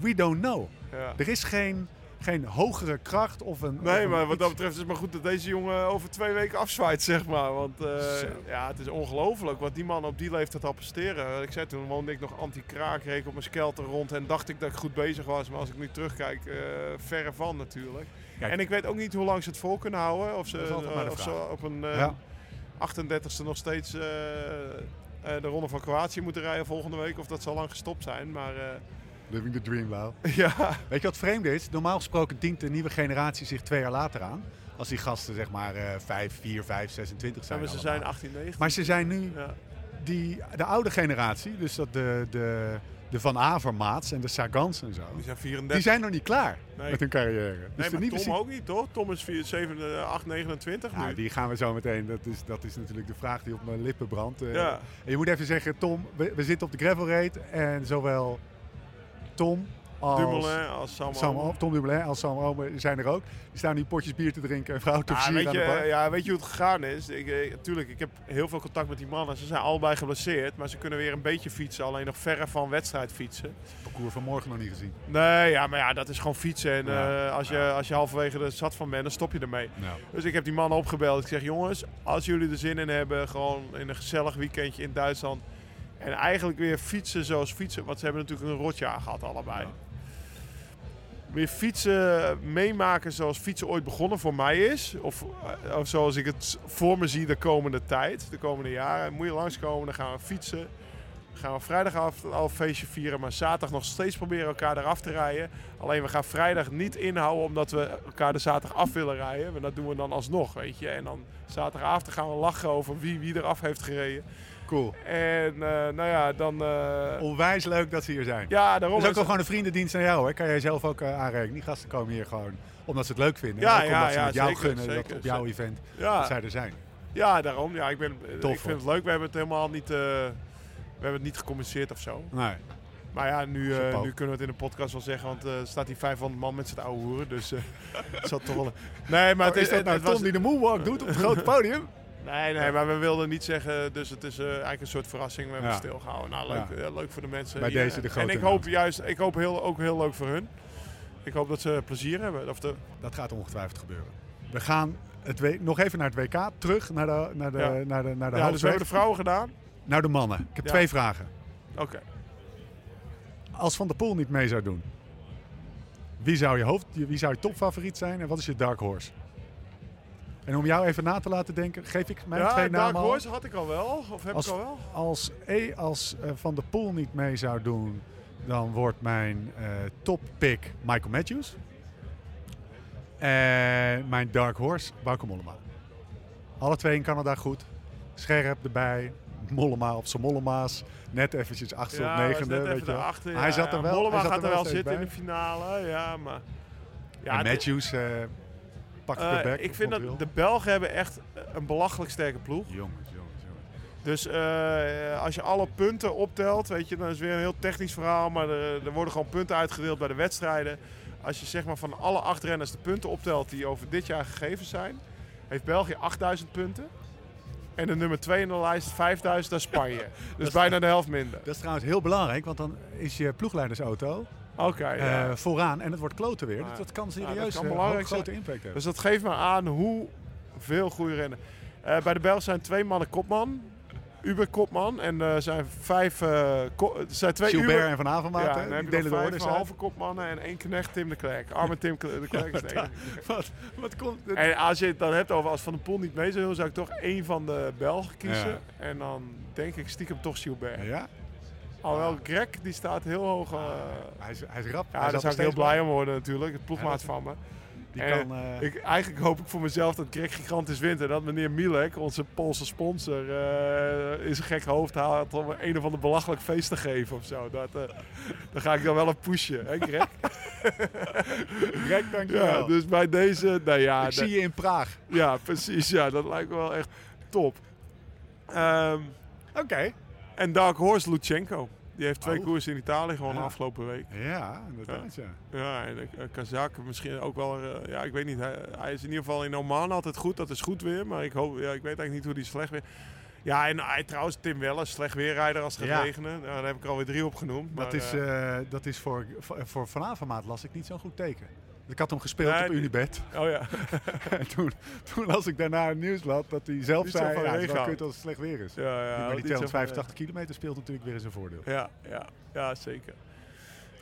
we don't know. ja. Er is geen, geen hogere kracht of een... of Nee, een maar wat iets. dat betreft is het maar goed dat deze jongen over twee weken afzwaait, zeg maar. Want eh, ja, het is ongelooflijk wat die man op die leeftijd al presteren. Ik zei toen woonde ik nog anti-kraak, reek op mijn skelter rond en dacht ik dat ik goed bezig was. Maar als ik nu terugkijk, eh, verre van natuurlijk. Kijk. En ik weet ook niet hoe lang ze het vol kunnen houden. Of ze, eh, of ze op een eh, Ja. 38e nog steeds eh, eh, de Ronde van Kroatië moeten rijden volgende week. Of dat zal lang gestopt zijn. Maar eh, Living the dream, wel. ja, Weet je wat vreemd is? Normaal gesproken dient de nieuwe generatie zich twee jaar later aan. Als die gasten zeg maar eh 5, 4, 5, 26 zijn. maar ze allemaal. zijn 18, 19. Maar ze zijn nu ja. die, de oude generatie, dus dat de, de, de Van Avermaats en de Sagans en zo. Die zijn 34. Die zijn nog niet klaar Nee. met hun carrière. Dus Nee, maar Tom zie- ook niet, toch? Tom is 4, 7, eh, 8, 29 Ja, nu. die gaan we zo meteen. Dat is, dat is natuurlijk de vraag die op mijn lippen brandt. Eh, Ja. En je moet even zeggen, Tom, we, we zitten op de gravel raid en zowel Tom als Dumoulin als Sam. Sam, Omen. Tom Dumoulin als Sam Omen zijn er ook. Die staan nu potjes bier te drinken en vrouwen te Ja, weet je, ja, weet je hoe het gegaan is? Ik, eh, tuurlijk, ik heb heel veel contact met die mannen. Ze zijn allebei geblesseerd, maar ze kunnen weer een beetje fietsen. Alleen nog verre van wedstrijd fietsen. Het parcours van morgen nog niet gezien. Nee, ja, maar ja, dat is gewoon fietsen. En Ja. eh, als, je, als je halverwege er zat van bent, dan stop je ermee. Dus ik heb die mannen opgebeld. Ik zeg, jongens, als jullie er zin in hebben, gewoon in een gezellig weekendje in Duitsland. En eigenlijk weer fietsen zoals fietsen. Want ze hebben natuurlijk een rotjaar gehad allebei. Weer fietsen, meemaken zoals fietsen ooit begonnen voor mij is. Of, of zoals ik het voor me zie de komende tijd, de komende jaren. Moet je langskomen, dan gaan we fietsen. Dan gaan we vrijdag af, al een feestje vieren, maar zaterdag nog steeds proberen elkaar eraf te rijden. Alleen we gaan vrijdag niet inhouden omdat we elkaar de zaterdag af willen rijden. Maar dat doen we dan alsnog, weet je. En dan zaterdagavond gaan we lachen over wie, wie eraf heeft gereden. Cool. En eh, nou ja, dan... eh, Onwijs leuk dat ze hier zijn. ja, daarom Dat is ook is wel gewoon een vriendendienst aan jou. Hè? Kan jij zelf ook eh, aanrekenen. Die gasten komen hier gewoon omdat ze het leuk vinden. Ja, en ook ja, omdat ze ja, met jou zeker, gunnen zeker, dat op jouw zeker. event ja, dat zij er zijn. ja, daarom. Ja, ik, ben, Tof, ik vind het leuk. We hebben het helemaal niet... we hebben het niet gecommuniceerd of zo. Nee. Maar ja, nu, nu kunnen we het in de podcast wel zeggen. Want er staat hier 500 man met z'n oude hoeren. Dus eh het zat toch wel... Nee, maar Maar het is dat het- nou het Tom was- die de moonwalk doet op het grote podium? Nee, nee, maar we wilden niet zeggen. Dus het is eh, eigenlijk een soort verrassing. We hebben Ja. stilgehouden. Nou, leuk, Ja. eh, leuk voor de mensen. Bij deze de grote En ik hoop juist, ik hoop heel, ook heel leuk voor hun. Ik hoop dat ze plezier hebben. Of de, Dat gaat ongetwijfeld gebeuren. We gaan het W- nog even naar het WK. Terug naar de, naar de, Ja. naar de, naar de ja, dus we hebben de vrouwen gedaan. Naar de mannen. Ik heb Ja. twee vragen. Oké. Als Van der Poel niet mee zou doen, wie zou je, hoofd, wie zou je topfavoriet zijn en wat is je dark horse? En om jou even na te laten denken, geef ik mijn Ja, twee Dark namen al. Horse had ik al wel. Of heb Als- ik al wel? Als, e, als eh, Van der Poel niet mee zou doen, dan wordt mijn eh toppick Michael Matthews. En mijn dark horse, Bauke Mollema. Alle twee in Canada goed. Scherp erbij. Mollema op zijn Mollema's. Net eventjes achtste Ja, op negende. weet je hij zat er wel. Mollema hij zat gaat er wel zitten in de finale. Ja, maar... Ja, en Matthews eh eh, back. ik vind dat de Belgen hebben echt een belachelijk sterke ploeg. Jongens, jongens, jongens. Dus eh, als je alle punten optelt, weet je, dan is het weer een heel technisch verhaal. Maar er, er worden gewoon punten uitgedeeld bij de wedstrijden. Als je zeg maar van alle acht renners de punten optelt die over dit jaar gegeven zijn, heeft België 8000 punten. En de nummer 2 in de lijst 5000, dat is Spanje. Dus is- bijna de helft minder. Dat is trouwens heel belangrijk, want dan is je ploegleidersauto Oké, ja. eh, vooraan en het wordt kloten weer. Ja. Dat, kan Ja, serieus dat kan eh, belangrijk ook grote impact hebben. Dus dat geeft me aan hoeveel goede rennen. Eh, bij de Belgen zijn twee mannen kopman. Uber-kopman. En er zijn vijf... eh, zijn twee Gilbert Uber... en Van Avermaat, Ja, dan die delen de vijf halve kopmannen en één knecht Tim de Klerk. Arme Tim de Klerk is de enige. Wat, wat komt... het- En als je het dan hebt over als Van der Poel niet mee zou doen, zou ik toch één van de Belgen kiezen. Ja. En dan denk ik stiekem toch Gilbert. Ja, Alhoewel Greg, die staat heel hoog. eh, hij is, hij is rap. ja, Hij daar zou ik heel blij om worden natuurlijk. Het ploegmaat Ja, van me. Die En kan... eh, Ik, eigenlijk hoop ik voor mezelf dat Greg gigantisch wint. En dat meneer Milek, onze Poolse sponsor, eh, in zijn gek hoofd haalt om een of ander belachelijk feest te geven of zo. Dat, dan ga ik dan wel een pushen, hè Greg? Greg, dankjewel. ja, dus bij deze, nou ja, ik zie je in Praag. ja, precies. Ja, dat lijkt me wel echt top. Ehm, Oké. En Dark Horse Lutsenko. Die heeft twee Oh. koersen in Italië gewonnen Ja. afgelopen week. Ja, inderdaad, ja. Ja, en uh, Kazak misschien ook wel. eh, ja, ik weet niet. Hij, hij is in ieder geval in Oman altijd goed. Dat is goed weer. Maar ik, hoop, ja, ik weet eigenlijk niet hoe die slecht weer. Ja, en hij trouwens, Tim Weller, slecht weerrijder als het gaat Ja. regenen. Nou, daar heb ik er alweer drie opgenoemd. Dat maar, is, eh, eh, dat is voor, voor, voor Van Avermaat las ik niet zo'n goed teken. Ik had hem gespeeld Nee, op Unibet. oh ja. en toen, toen las ik daarna een nieuwsblad dat hij zelf Niet zei... Ja, het kut als het slecht weer is. ja, ja, maar die niet zo van- 285 kilometer speelt natuurlijk weer in zijn voordeel. Ja, ja, ja zeker.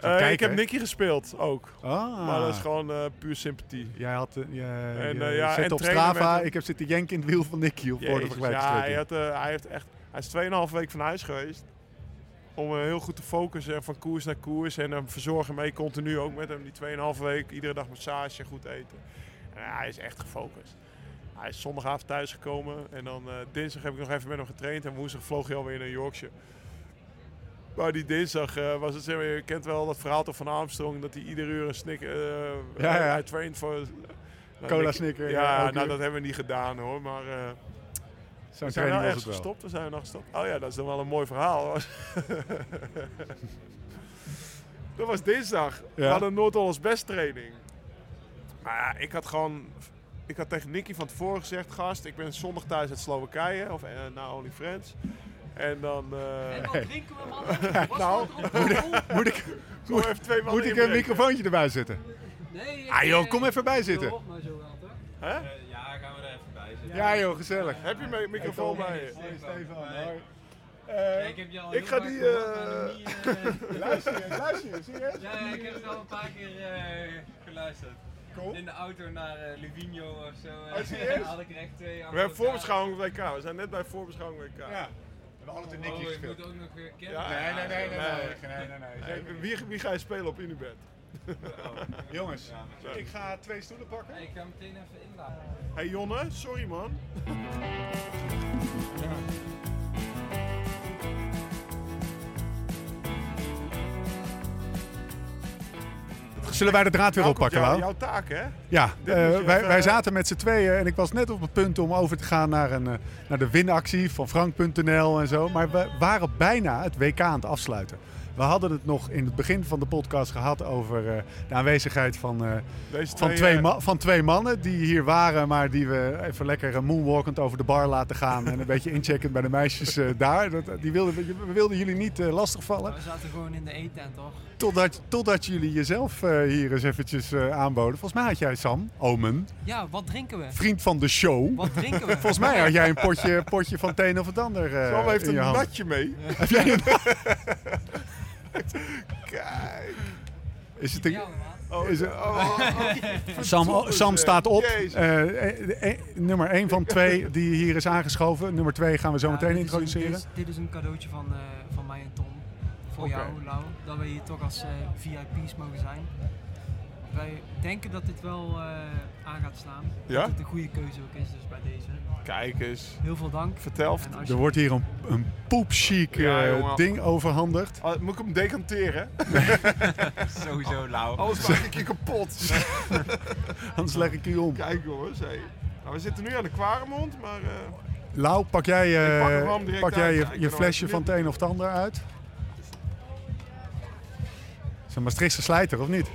Eh, kijken, ik heb? Nicky gespeeld ook. Ah. Maar dat is gewoon eh, puur sympathie. Jij had uh, je, En, je eh, ja, zet en op Strava. met. Ik heb zitten jenken in het wiel van Nicky op voor de Jezus, ja, hij, had, eh, hij, heeft echt, hij is 2,5 week van huis geweest. Om eh, heel goed te focussen en van koers naar koers. En hem verzorgen mee continu ook met hem. Die 2,5 week, iedere dag massage, goed eten. En hij is echt gefocust. Hij is zondagavond thuisgekomen. En dan eh, dinsdag heb ik nog even met hem getraind. En woensdag vloog hij alweer naar Yorkshire. Maar die dinsdag eh, was het, zeg maar, je kent wel dat verhaal toch van Armstrong. Dat hij ieder uur een snik... eh, Ja, ja. Hij traint voor... Nou, Cola snicker, Ja, nou dat hebben we niet gedaan hoor. Maar... eh, Zo'n we zijn het wel. gestopt, we zijn we nog gestopt. Oh ja, dat is dan wel een mooi verhaal. dat was dinsdag. We hadden Noord-Hollands best training. Maar ja, ik had gewoon... Ik had tegen Nicky van tevoren gezegd, gast, ik ben zondag thuis uit Slowakije. Of uh, naar Only Friends. En dan... eh En wat drinken we, man? Was Nou? Moet ik, Gewoon even twee mannen moet ik een microfoontje erbij zetten? Nee, ik, Ah joh, eh, kom even bij zitten. maar zo wel, toch? Hè? Ja joh, gezellig. Heb je mijn microfoon bij je? Hoi Stefan, hoi. Ja, Eh, ik heb je al ik ga die, gehoord, eh, eh, luister je, luister je, serieus? Ja, ja, ik heb het al een paar keer eh, geluisterd. Cool. In de auto naar eh Livigno of zo. eh, Oh, had ik er echt twee We hebben voorbeschouwing WK. We zijn net bij voorbeschouwing WK. Ja. We hebben altijd een Oh, Nicky ik gespeeld. moet ook nog weer kennen. Ja, Nee, nee, nee, nee, Nee. nee, nee, nee, nee. Wie, wie ga je spelen op Unibet? Jongens, ik ga twee stoelen pakken. Ik ga meteen even inladen. Hey Jonne, sorry man. Zullen wij de draad weer oppakken, jouw taak hè? Ja, Dit eh, moet je wij, even- wij zaten met z'n tweeën en ik was net op het punt om over te gaan naar, een, eh, naar de winactie van Frank.nl en zo. Maar we waren bijna het WK aan het afsluiten. We hadden het nog in het begin van de podcast gehad over eh, de aanwezigheid van, eh, Deze van, twee eh, van twee mannen die hier waren, maar die we even lekker eh, moonwalkend over de bar laten gaan en een beetje inchecken bij de meisjes eh, daar. Dat, die wilden, we wilden jullie niet eh, lastigvallen. We zaten gewoon in de E-tent, toch? Totdat, totdat jullie jezelf eh, hier eens eventjes eh, aanboden. Volgens mij had jij Sam, Omen, Ja, wat drinken we? vriend van de show. Wat drinken we? Volgens mij had jij een potje, potje van het een of het ander eh, Sam heeft in een je hand. natje mee. Heb jij een- Kijk. Is het een. Oh, Is het- oh, oh, oh. Sam, zeg. staat op. Eh, eh, eh, nummer 1 van twee die hier is aangeschoven. Nummer 2 gaan we zo Ja, meteen dit is een- introduceren. Dit is, dit is een cadeautje van, eh, van mij en Tom. Voor jou, Lau. Dat we hier toch als eh, VIP's mogen zijn. Wij denken dat dit wel eh, aan gaat slaan. Ja? Dat het een goede keuze ook is, dus bij deze. Kijk eens. Heel veel dank. Vertel. Er je- wordt hier een, een poepchic Ja, eh, ding overhandigd. Ah, moet ik hem decanteren? Sowieso lauw. Anders maak ik je kapot. Anders leg ik u om. Kijk jongens. Hey. Nou, we zitten nu aan de Kwaremond, maar... eh, Lau, pak jij, eh, pak jij je, Ja, je flesje van het een of het ander uit? Is een Maastrichtse slijter, of niet?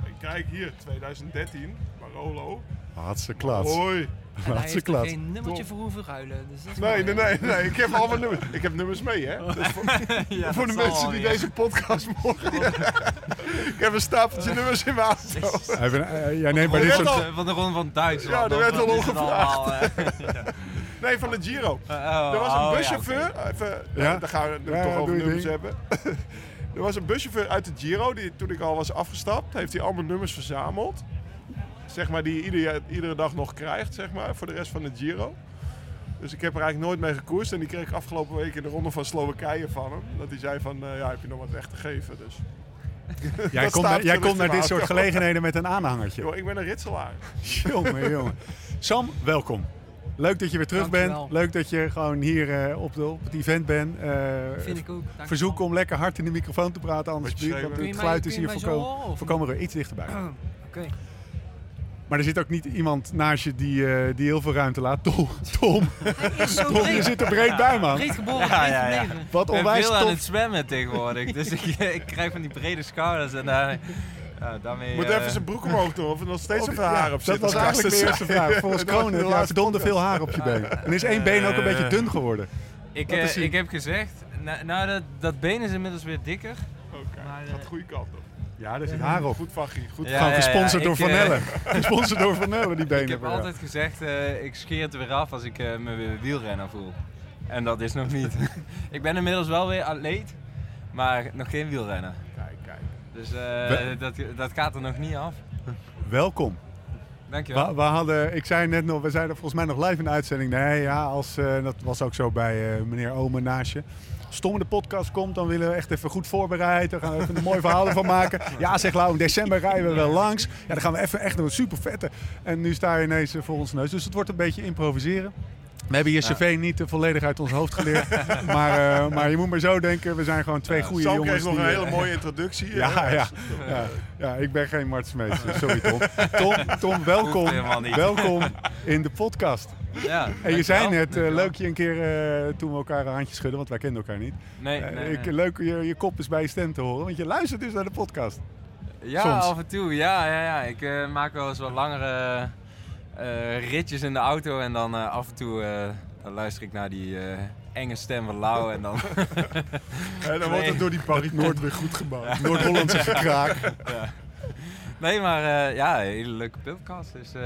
kijk, eh, kijk hier, 2013, Barolo. Hartstikke klats. Hoi. En hij heeft er klats. geen nummertje Top. voor hoeven ruilen. Dus dat is Nee, nee, nee, nee. Ik heb allemaal nummers. Ik heb nummers mee, hè? Dus voor, Ja, voor de mensen die deze podcast mogen. ik heb een stapeltje nummers in mijn auto. Even, jij neemt bij Oh, dit soort... Van de- Ronde van Duitsland. Ja, er werd al het ongevraagd. Nee, van de Giro. Eh, oh, Er was een oh, ja, buschauffeur. Even, Ja? ja? daar gaan we Ja, toch ja, over nummers hebben. er was een buschauffeur uit de Giro. Die, toen ik al was afgestapt, heeft hij allemaal nummers verzameld. Zeg maar, die je iedere, iedere dag nog krijgt, zeg maar, voor de rest van de Giro. Dus ik heb er eigenlijk nooit mee gekoerst. En die kreeg ik afgelopen week in de ronde van Slowakije van hem. Dat hij zei van, eh, ja, heb je nog wat weg te geven? Dus, Jij komt, naar- jij komt naar dit soort gelegenheden met een aanhangertje. joh, ik ben een ritselaar. jongen, jongen. Sam, welkom. Leuk dat je weer terug Dankjewel. bent. Leuk dat je gewoon hier eh, op, de, op het event bent. Eh, Vind ik ook. Dankjewel. verzoek om lekker hard in de microfoon te praten, anders alsjeblieft, want het je geluid is je hier voorkomen, voorkomen er iets dichterbij. Oké. Maar er zit ook niet iemand naast je die, eh, die heel veel ruimte laat. Tom, Tom, Hij is zo Tom je zit er breed bij, man. Breed geboren, Ja, breed ja, ja. gebleven. Wat Ik ben onwijs veel aan het zwemmen tegenwoordig. Dus ik, ik krijg van die brede schouders en daar, ja, daarmee... Moet eh, even zijn broek omhoog doen of er nog steeds zoveel haar op dat zit. was als eigenlijk de eerste vraag. Volgens Dat was Kronen de heb je donder veel haar op je been. En is één been ook een beetje dun geworden. Ik, Laat eh, ik heb gezegd, nou, nou dat, dat been is inmiddels weer dikker. Oké, Maar, gaat de goede kant op. Ja, daar zit haar op. Goed vachie, goed Ja, Gewoon ja, gesponsord ja, door Van eh, Nelle. Gesponsord door Van Nelle, die benen. Ik heb altijd gezegd, eh, ik scheer het er weer af als ik eh, me weer wielrenner voel. En dat is nog niet. ik ben inmiddels wel weer atleet, maar nog geen wielrenner. Kijk, kijk. Dus eh, We- dat, dat gaat er nog niet af. Welkom. Dankjewel. We, we hadden, ik zei net nog, we zeiden volgens mij nog live in de uitzending. Nee, ja, als, eh, dat was ook zo bij eh, meneer Omen naast je. Als Tom in de podcast komt, dan willen we echt even goed voorbereid. Dan gaan we even een mooi verhaal ervan maken. Ja, zeg Lau, in december rijden we wel langs. Ja, dan gaan we even echt een super vette. En nu sta je ineens voor ons neus. Dus het wordt een beetje improviseren. We hebben je cv niet volledig uit ons hoofd geleerd. maar, eh, maar je moet maar zo denken, we zijn gewoon twee goede Sam jongens. kreeg nog die, een eh, hele mooie introductie. Ja, ja, ja, ik ben geen Mart Smeets. Sorry Tom. Tom, Tom welkom, welkom in de podcast. Ja, En je zei net, eh, leuk je een keer toen we elkaar een handje schudden, want wij kenden elkaar niet. Nee, nee, ik, nee. leuk je, je kop is bij je stem te horen, want je luistert dus naar de podcast. Ja, Soms. af en toe. Ja, ja, ja. Ik maak wel eens wat langere ritjes in de auto en dan eh, af en toe eh, dan luister ik naar die eh, enge stem van Lau en dan... En dan wordt het door die Barry Noord weer goed gebouwd. Noord-Hollandse gekraak. ja. Nee, maar eh, ja, een hele leuke podcast. Dus eh,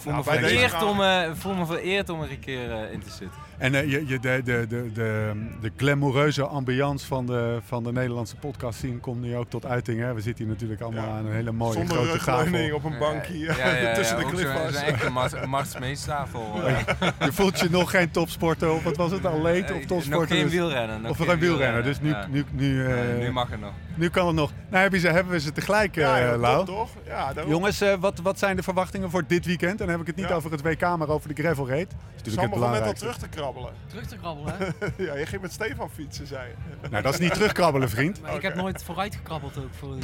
voel, Nou, me vereerd gaan we- om, eh, voel me vereerd om er een keer eh, in te zitten. En eh, je, je, de, de, de, de, de glamoureuze ambiance van de, van de Nederlandse podcast scene komt nu ook tot uiting. Hè? We zitten hier natuurlijk allemaal Ja. aan een hele mooie Zonder grote tafel. op een bankje Ja, ja, ja, tussen de ook zo- cliffbars. Zo'n echte Mart- Marts Meestafel. eh. Je voelt je nog geen topsporter of wat was het, atleet of topsporter? Nog geen wielrennen. nog Of geen wielrenner, dus nu, ja. nu, nu, eh, nu mag het nog. nu kan het nog. Nou heb je ze, hebben we ze tegelijk, Ja, Lau. toch? Ja. Jongens, wat, wat zijn de verwachtingen voor dit weekend? Dan heb ik het niet Ja. over het WK, maar over de gravel is natuurlijk Sam begon net al terug te krabbelen. Terug te krabbelen, hè? ja, je ging met Stefan fietsen, zei je. Nou, dat is niet terugkrabbelen, vriend. Maar ik heb nooit vooruit gekrabbeld ook voor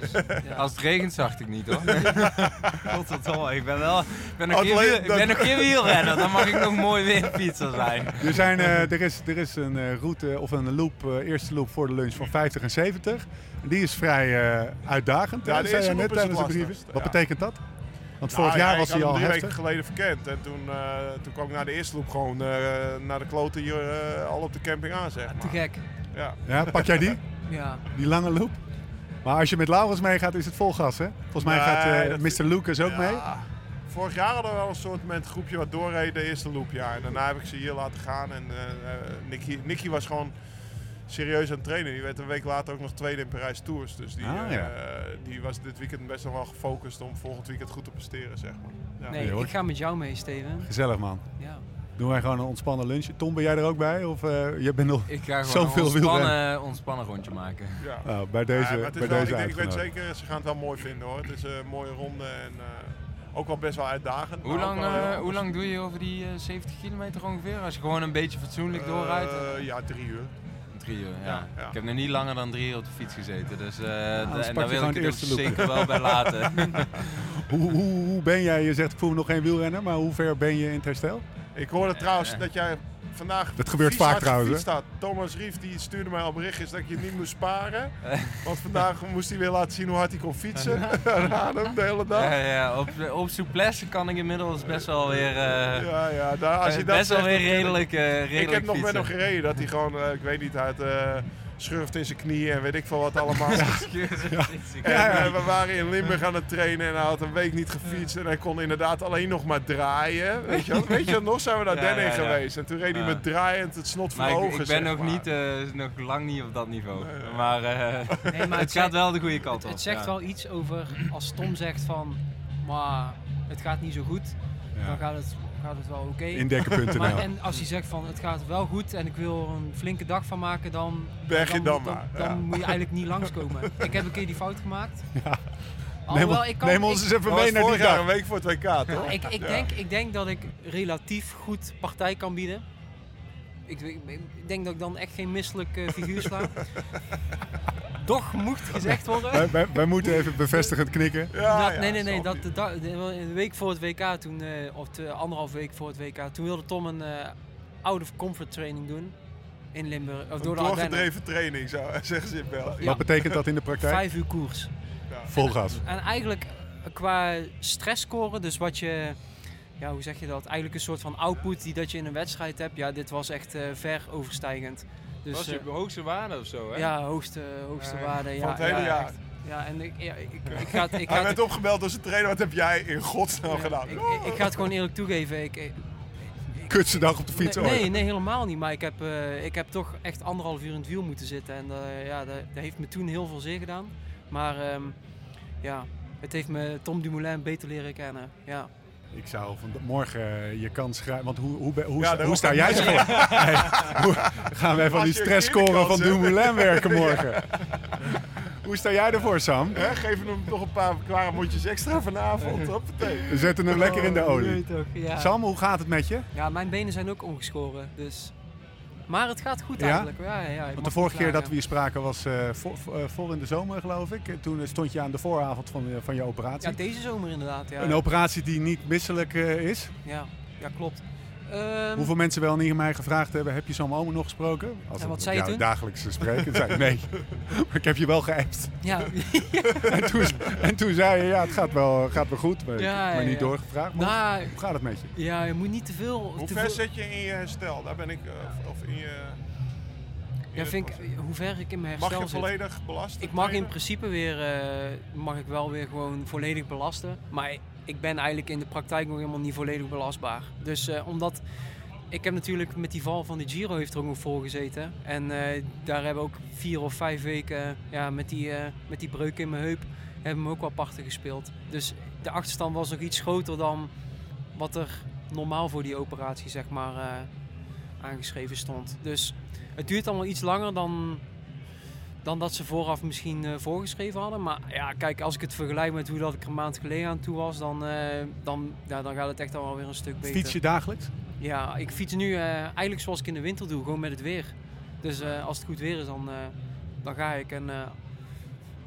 dus, ja. Als het regent zag ik niet hoor. Godverdomme, ik ben wel. Ik ben nog, nog geen wielrenner, dan mag ik nog mooi weerfietser zijn. Er, zijn, eh, er, is, er is een eh, route of een loop, eh, eerste loop voor de lunch van 50 en 70. En die is vrij eh, uitdagend. Ja, de zei je net tijdens de lastigst, Wat ja. betekent dat? Want vorig Nou, jaar ja, was hij had al hem drie heftig. weken geleden verkend. En toen, eh, toen kwam ik na de eerste loop gewoon eh, naar de kloten hier eh, al op de camping aan, zeg Te maar. gek. Ja. Ja, pak jij die? Ja. Die lange loop? Maar als je met Laurens meegaat, is het vol gas, hè? Volgens mij Nee, gaat eh, dat- Mr. Lucas ook Ja. mee. Vorig jaar hadden we wel een soort met groepje wat doorreed de eerste loop, ja. En daarna heb ik ze hier laten gaan. En eh, eh, Nicky, Nicky was gewoon serieus aan het trainen. Die werd een week later ook nog tweede in Parijs Tours. Dus die, Ah, eh, ja. die was dit weekend best wel gefocust om volgend weekend goed te presteren, zeg maar. Ja. Nee, ik ga met jou mee, Steven. Gezellig, man. Ja. Doen wij gewoon een ontspannen lunchje. Tom, ben jij er ook bij? Of eh, je bent nog Ik ga gewoon Zoveel een ontspannen, ontspannen rondje maken. Ja. nou, bij deze, Ja, bij wel, deze ik, denk, ik weet zeker, ze gaan het wel mooi vinden hoor. Het is een mooie ronde en eh, ook wel best wel uitdagend. Hoe lang, hoe lang doe je over die eh, 70 kilometer ongeveer? Als je gewoon een beetje fatsoenlijk doorrijdt? Eh, ja, drie uur. Drie uur, ja. Ja, ja. Ik heb nog niet langer dan drie uur op de fiets gezeten. Dus eh, anders en daar wil ik het loop. zeker wel bij laten. Hoe, hoe, hoe ben jij? Je zegt, ik voel me nog geen wielrenner, maar hoe ver ben je in het herstel? Ik hoorde trouwens dat jij vandaag Dat gebeurt vies vaak trouwens, had. Thomas Rief die stuurde mij al berichtjes dat je niet moest sparen. Want vandaag moest hij weer laten zien hoe hard hij kon fietsen aan Adem de hele dag. ja, ja, op, op souplesse kan ik inmiddels best wel weer, eh, Ja, ja, daar, als je eh, dat best wel zegt, weer redelijk, eh redelijk Ik heb nog met hem gereden dat hij gewoon, eh, ik weet niet, eh, schurft in zijn knieën en weet ik veel wat allemaal. Ja, En ja. eh, we waren in Limburg aan het trainen en hij had een week niet gefietst. En hij kon inderdaad alleen nog maar draaien. Weet je, wel? weet je nog? Zijn we naar Ja, Denning ja, ja. geweest. En toen reed hij Ja. met draaiend het snot voor Maar de ik, ik ben nog, maar. niet, eh, nog lang niet op dat niveau. Nee. Maar, eh, Nee, maar het zegt- gaat wel de goede kant op. Het zegt ja. wel iets over als Tom zegt van, maar het gaat niet zo goed, dan gaat het, gaat het wel oké. Nou. en als hij zegt van het gaat wel goed en ik wil er een flinke dag van maken, dan, Berg je dan dan, maar, dan ja. moet je eigenlijk niet langskomen. ik heb een keer die fout gemaakt. Neem, Alhoewel, ik kan, neem ons ik- eens even mee naar die dag. een week voor het WK, toch? Ik, ik, Ja. denk, ik denk dat ik relatief goed partij kan bieden. Ik, ik, ik denk dat ik dan echt geen misselijk eh, figuur sla. Doch mocht gezegd worden. Wij, wij- wij moeten even bevestigend knikken. Ja, Dat- ja, nee, nee, nee. Dat, je. de, dag- de, de week voor het WK, toen, eh, of de anderhalf week voor het WK, toen wilde Tom een eh, out of comfort training doen in Limburg. Of Een door de doorgedreven training, zo, zeggen ze in België. Wat betekent dat in de praktijk? Vijf uur koers. Vol gas. En eigenlijk qua stressscore, dus wat je, ja, hoe zeg je dat? Eigenlijk een soort van output die dat je in een wedstrijd hebt. Ja, dit was echt eh, ver overstijgend. Dus, was je eh, hoogste waarde of zo, hè? ja, hoogste, hoogste Ja, waarde. van Ja, het hele ja, jaar. echt. Ja, en ik, ja, ik, ik, ga het, ik, ga Hij het, werd opgebeld door zijn trainer. Wat heb jij in godsnaam ja, gedaan? ik, ik, ik ga het gewoon eerlijk toegeven. Ik, ik- Kutste dag op de fiets nee, nee, nee, helemaal niet. Maar ik heb, eh, ik heb toch echt anderhalf uur in het wiel moeten zitten. En eh, ja, dat, dat heeft me toen heel veel zeer gedaan. Maar ehm, ja, het heeft me Tom Dumoulin beter leren kennen. Ja. Ik zou van morgen eh, je kans grijpen. Want hoe, hoe, hoe, Ja, sta- hoe jij ervoor? Hoe, gaan we even aan Als die stressscore van. Dumoulin werken morgen? Hoe sta jij ervoor, Sam? Hè, geef hem nog een paar klare mondjes extra vanavond. Hoppatee. We zetten hem lekker in de olie. toch. Sam, hoe gaat het met je? ja, mijn benen zijn ook ongeschoren. Dus. Maar het gaat goed eigenlijk. Ja, ja, Want de vorige keer dat we hier spraken was eh, eh, voor in de zomer, geloof ik. En Toen stond je aan de vooravond van, van je operatie. Ja, deze zomer inderdaad. Ja, Een operatie die niet misselijk eh, is. ja, ja klopt. Ehm, Hoeveel mensen wel niet aan mij gevraagd hebben, heb je zo'n oom nog gesproken? Als wat zei je toen? dagelijks spreken. zei ik, nee, maar ik heb je wel geappt. Ja, En toen, en toen zei je, ja, het gaat wel, gaat wel goed. Maar ik Ja, heb me ja, niet ja. doorgevraagd. Maar nou, hoe gaat het met je? ja, je moet niet te veel. Hoe te ver veel- zit je in je herstel? Daar ben ik... eh, of in je... Ja, vind ik, hoe ver ik in mijn Mag herstel je zit. volledig belasten? Ik mag in principe weer, eh, mag ik wel weer gewoon volledig belasten. Maar ik ben eigenlijk in de praktijk nog helemaal niet volledig belastbaar. Dus eh, omdat, ik heb natuurlijk met die val van de Giro heeft er nog voor gezeten. En eh, daar hebben ook vier of vijf weken ja, met, die, eh, met die breuk in mijn heup, hebben we ook wel parten gespeeld. Dus de achterstand was nog iets groter dan wat er normaal voor die operatie zeg maar aangeschreven stond. Dus het duurt allemaal iets langer dan, dan dat ze vooraf misschien eh, voorgeschreven hadden. Maar ja, kijk, als ik het vergelijk met hoe dat ik er een maand geleden aan toe was, dan, eh, dan, ja, dan gaat het echt al weer een stuk beter. Fiets je dagelijks? Ja, ik fiets nu eh, eigenlijk zoals ik in de winter doe, gewoon met het weer. Dus als het goed weer is, dan, dan ga ik. En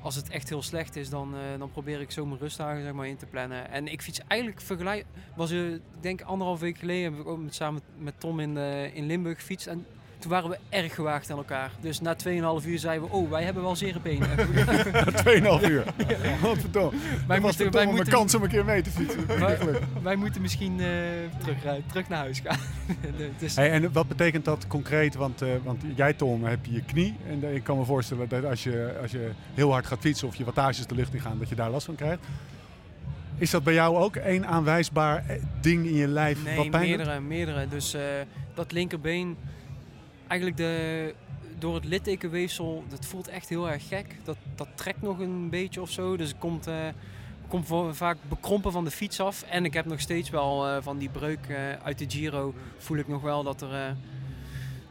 als het echt heel slecht is, dan, dan probeer ik zo mijn rustdagen zeg maar, in te plannen. En ik fiets eigenlijk vergelijk. Was er, ik denk anderhalf week geleden heb ik ook met, samen met Tom in, in Limburg gefietst. En toen waren we erg gewaagd aan elkaar. Dus na 2,5 uur zeiden we, oh, wij hebben wel zere benen. 2,5 uur. Wat verdomme. wij Dat was moeten, wij, moeten, kans om een keer mee te fietsen. wij, wij moeten misschien eh, terugrijden, terug naar huis gaan. dus, Hey, en wat betekent dat concreet? Want, eh, want jij, Tom, heb je je knie. En eh, ik kan me voorstellen dat als je, als je heel hard gaat fietsen of je wattages de lucht in gaan, dat je daar last van krijgt. Is dat bij jou ook één aanwijsbaar ding in je lijf Nee, wat pijn doet? meerdere, meerdere. Dus eh, dat linkerbeen, eigenlijk de, door het littekenweefsel, dat voelt echt heel erg gek. Dat, dat trekt nog een beetje of zo. Dus het komt, eh, komt vaak bekrompen van de fiets af. En ik heb nog steeds wel eh, van die breuk eh, uit de Giro, voel ik nog wel dat, er,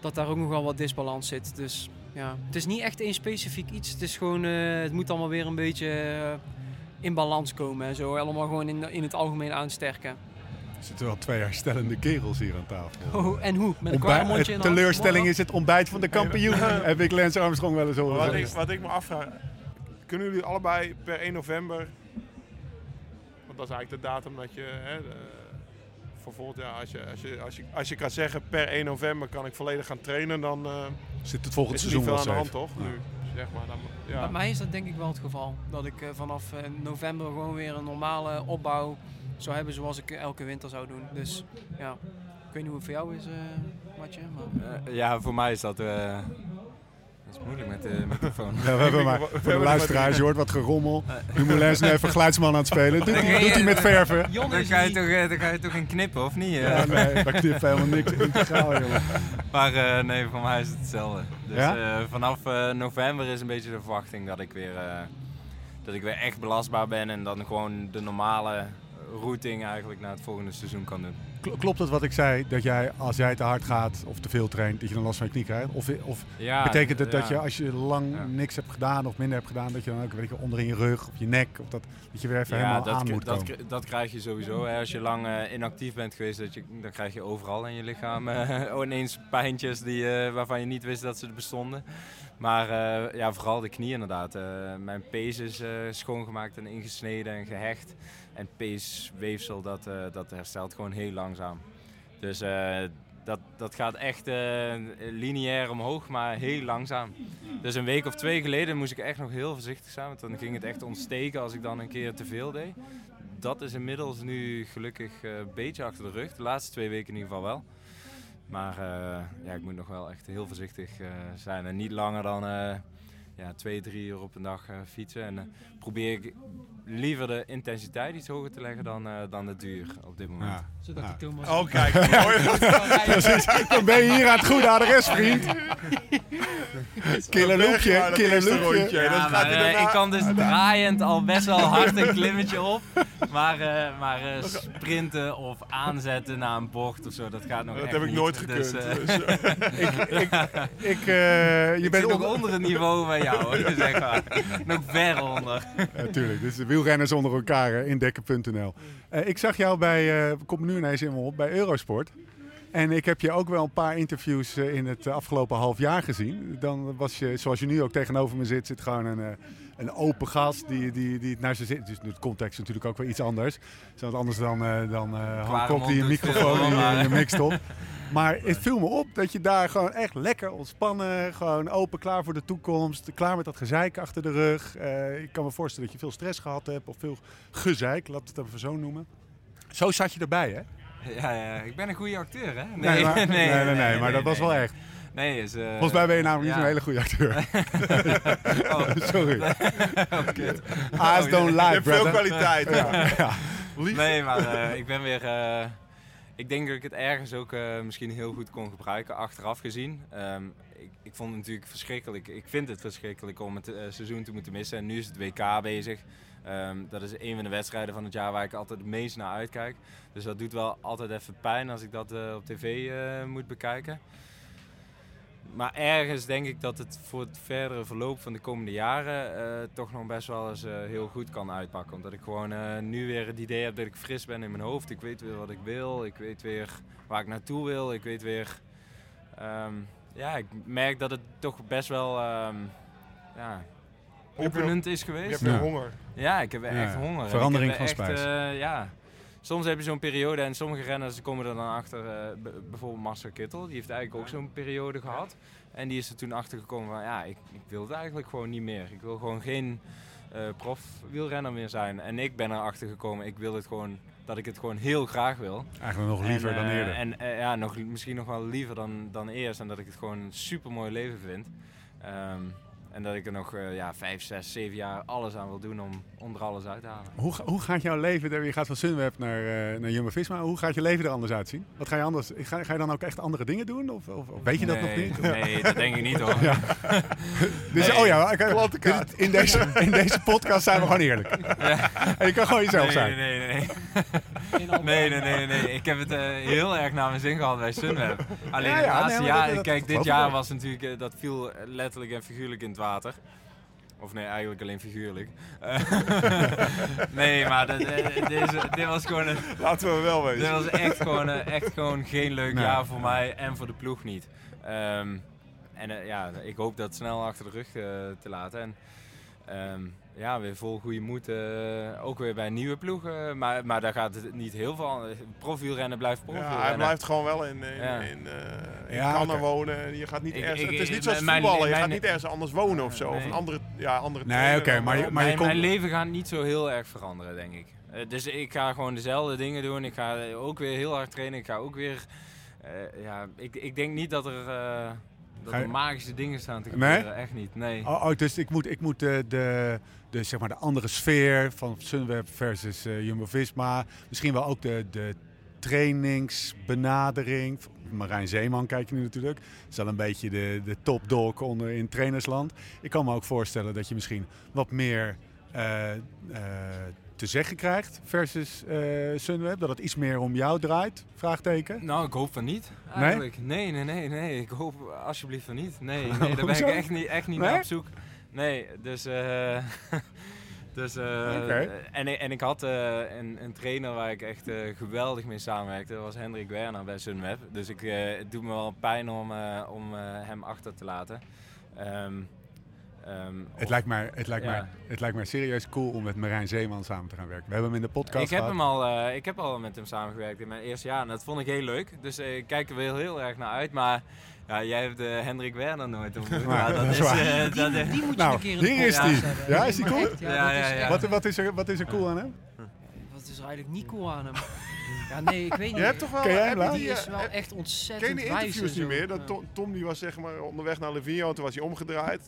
dat daar ook nog wel wat disbalans zit. Dus ja, het is niet echt één specifiek iets. Het is gewoon, het moet allemaal weer een beetje... in balans komen en zo. Allemaal gewoon in, in het algemeen aansterken. Er zitten wel twee herstellende kerels hier aan tafel. Oh, en hoe? Met een Ontbij- het teleurstelling is het ontbijt van de kampioen. Heb ik Lance Armstrong wel eens horen Wat ik, wat ik me afvraag, kunnen jullie allebei per 1 november, want dat is eigenlijk de datum dat je, hè, de- voor volgend jaar, als je, als, je, als, je, als je kan zeggen per 1 november kan ik volledig gaan trainen, dan eh, Zit het volgend seizoen veel wel aan de hand toch? Ja. Nu, zeg maar. Dan, ja. Bij mij is dat denk ik wel het geval. Dat ik eh, vanaf eh, november gewoon weer een normale opbouw zou hebben zoals ik elke winter zou doen. Dus ja, ik weet niet hoe het voor jou is, eh Matje. Maar... Eh, ja, voor mij is dat eh, Het is moeilijk met de microfoon. Ja, we hebben maar, voor de luisteraars, je hoort wat gerommel. Dumoulin is nu even geluidsman aan het spelen. Doet hij, doet hij met verven? Dan ga, je toch, dan ga je toch in knippen, of niet? eh? Ja, nee, daar knipt helemaal niks integraal, jongen. Maar eh, nee, voor mij is het hetzelfde. Dus Ja? eh, vanaf eh, november is een beetje de verwachting dat ik weer, eh, dat ik weer echt belastbaar ben en dan gewoon de normale routing eigenlijk naar het volgende seizoen kan doen. Kl- Klopt het wat ik zei, dat jij als jij te hard gaat of te veel traint, dat je dan last van je knie krijgt? Of, of Ja, betekent het dat je als je lang Ja. niks hebt gedaan of minder hebt gedaan, dat je dan ook weet je, onder in je rug of je nek, of dat, dat je weer even helemaal dat, aan moet dat, komen? dat krijg je sowieso. Hè. Als je lang eh, inactief bent geweest, dat je, dan krijg je overal in je lichaam eh, ineens pijntjes die, eh, waarvan je niet wist dat ze er bestonden. Maar ja, vooral de knie inderdaad. Mijn pees is schoongemaakt en ingesneden en gehecht. En peesweefsel, dat, eh, dat herstelt gewoon heel langzaam. Dus eh, dat, dat gaat echt eh, lineair omhoog, maar heel langzaam. Dus een week of twee geleden moest ik echt nog heel voorzichtig zijn, want dan ging het echt ontsteken als ik dan een keer te veel deed. Dat is inmiddels nu gelukkig een beetje achter de rug. De laatste twee weken in ieder geval wel. Maar ja, ik moet nog wel echt heel voorzichtig zijn. En niet langer dan ja, twee, drie uur op een dag fietsen. En probeer ik liever de intensiteit iets hoger te leggen dan, eh, dan de duur op dit moment. Ja. Zodat Ja. Thomas... Oh, kijk. Mooi. Precies, dan ben je hier aan het goede adres, vriend. Killer loopje, killer loopje. Ja, maar, eh, daarna- ik kan dus draaiend al best wel hard een klimmetje op. Maar, eh, maar eh, sprinten of aanzetten naar een bocht of zo, dat gaat nog Dat echt heb ik nooit gekund. Dus, eh, dus, eh, Ik, eh, je ik bent zit nog onder... onder het niveau van jou, hoor, zeg maar. Nog ver onder. Natuurlijk, dus wielrenners onder elkaar eh, indekken.nl. Eh, ik zag jou bij, eh kom nu ineens in me op, bij Eurosport. En ik heb je ook wel een paar interviews in het afgelopen half jaar gezien. Dan was je, zoals je nu ook tegenover me zit, zit gewoon een, een open gast die, die, die het naar zijn zin... Dus de context natuurlijk ook wel iets anders. Het is wat anders dan, eh dan Kok die een microfoon in je, je mix stopt. Maar het viel me op dat je daar gewoon echt lekker ontspannen, gewoon open, klaar voor de toekomst, klaar met dat gezeik achter de rug. Eh, ik kan me voorstellen dat je veel stress gehad hebt of veel gezeik, laat het even zo noemen. Zo zat je erbij, hè? Ja, ja, ik ben een goede acteur, hè? Nee, maar, nee, nee, nee, maar dat was wel echt. Nee, is... eh, Volgens mij ben je namelijk niet ja. zo'n hele goede acteur. Oh, Sorry. oh, kut. Eyes don't je lie, hebt veel brother. kwaliteit. Ja. Nee, maar eh, ik ben weer. eh, ik denk dat ik het ergens ook eh, misschien heel goed kon gebruiken, achteraf gezien. Ehm, ik, ik vond het natuurlijk verschrikkelijk. Ik vind het verschrikkelijk om het seizoen te moeten missen. En nu is het WK bezig. Ehm, dat is een van de wedstrijden van het jaar waar ik altijd het meest naar uitkijk. Dus dat doet wel altijd even pijn als ik dat eh, op tv eh, moet bekijken. Maar ergens denk ik dat het voor het verdere verloop van de komende jaren eh, toch nog best wel eens eh, heel goed kan uitpakken. Omdat ik gewoon eh, nu weer het idee heb dat ik fris ben in mijn hoofd. Ik weet weer wat ik wil. Ik weet weer waar ik naartoe wil. Ik weet weer... ehm, ja, ik merk dat het toch best wel ehm ja, openend is Je geweest. hebt weer Ja. honger. Ja, ik heb Ja, echt honger. Verandering ik heb van spijs. eh, ja. Soms heb je zo'n periode en sommige renners komen er dan achter. eh, bijvoorbeeld Marcel Kittel, die heeft eigenlijk ook zo'n periode gehad. En die is er toen achter gekomen van ja, ik, ik wil het eigenlijk gewoon niet meer. Ik wil gewoon geen eh prof wielrenner meer zijn. En ik ben erachter gekomen, ik wil het gewoon, dat ik het gewoon heel graag wil. Eigenlijk nog liever en, dan eh, eerder. En ja, nog, misschien nog wel liever dan, dan eerst. En dat ik het gewoon een super mooi leven vind. Ehm, en dat ik er nog eh, ja, vijf, zes, zeven jaar alles aan wil doen om, om er alles uit te halen. Hoe, hoe gaat jouw leven, er- je gaat van Sunweb naar, eh naar Jumbo-Visma, hoe gaat je leven er anders uitzien? Wat ga je anders, ga, ga je dan ook echt andere dingen doen? Of, of, of weet je dat nog niet? Nee, dat denk ik niet hoor. Dus, Nee. oh ja, dit- in, deze, in deze podcast zijn we gewoon eerlijk. En je kan gewoon jezelf Nee, zijn. nee, nee, nee. Nee, nee, nee, nee. Ik heb het eh, heel erg naar mijn zin gehad bij Sunweb. Alleen Ja, het ja, laatste nee, maar jaar, kijk, dat dit jaar was natuurlijk, dat viel letterlijk en figuurlijk in het water. Of nee, eigenlijk alleen figuurlijk. Eh, nee, maar deze, dit was gewoon een, Laten we wel dit weten. was echt gewoon, echt gewoon geen leuk Nee. jaar voor mij en voor de ploeg niet. Ehm, en eh, ja, ik hoop dat snel achter de rug eh, te laten. En ehm, ja, weer vol goede moed. eh, ook weer bij een nieuwe ploeg. eh, maar, maar daar gaat het niet heel veel aan. Profielrennen blijft Ja, profielrennen. hij blijft gewoon wel in, in, Ja. in, eh, in Ja, Cannes oké. wonen. Je gaat niet Ik- ergens, ik- het is niet zoals mijn- voetballen. Je mijn- gaat niet ergens anders wonen of zo. Of Nee. een andere, ja, andere Nee, oké, maar je- maar mijn, komt- mijn leven gaat niet zo heel erg veranderen, denk ik. Eh, dus ik ga gewoon dezelfde dingen doen. Ik ga ook weer heel hard trainen. Ik ga ook weer... eh, ja, ik, ik denk niet dat er... eh, dat je- er magische dingen staan te Nee? gebeuren. Echt niet, nee. Oh, oh, dus ik moet, ik moet de, de, de, zeg maar de andere sfeer van Sunweb versus eh, Jumbo-Visma. Misschien wel ook de, de trainingsbenadering. Marijn Zeeman kijk je nu natuurlijk. Dat is wel een beetje de, de topdog onder in trainersland. Ik kan me ook voorstellen dat je misschien wat meer eh, eh, te zeggen krijgt versus Sunweb. Dat het iets meer om jou draait? Vraagteken. Nou, ik hoop van niet. Eigenlijk. Nee, nee, nee, nee. Ik hoop alsjeblieft van niet. Nee, nee daar ben ik echt niet, echt niet Nee? naar op zoek. Nee, dus... eh, dus eh, en, ik- en ik had eh, een, een trainer waar ik echt geweldig mee samenwerkte. Dat was Hendrik Werner bij Sunweb. Dus ik, het doet me wel pijn om, om hem achter te laten. Ehm, ehm, Het of- lijkt, mij, het, lijkt Ja. mij, het lijkt mij serieus cool om met Marijn Zeeman samen te gaan werken. We hebben hem in de podcast Ik heb, gehad. hem al, ik heb al met hem samengewerkt in mijn eerste jaar en dat vond ik heel leuk. Dus ik kijk er wel heel erg naar uit. Maar ja, jij hebt eh, Hendrik Werner nooit ontmoet. Dat dat is eh, Die, dat is- die moet je Nou, een keer in de hier is podcast die. hebben. Ja, is die cool? echt, ja, Ja, ja, Wat, wat, is er, wat is er cool aan hem? Wat is er eigenlijk niet cool aan hem? Ja, nee, ik weet niet. Je hebt toch wel... Ken jij die is eh, wel heb- echt Ken ontzettend je die interviews niet meer? Dat. Tom, Tom die was zeg maar onderweg naar Livigno, toen was hij omgedraaid.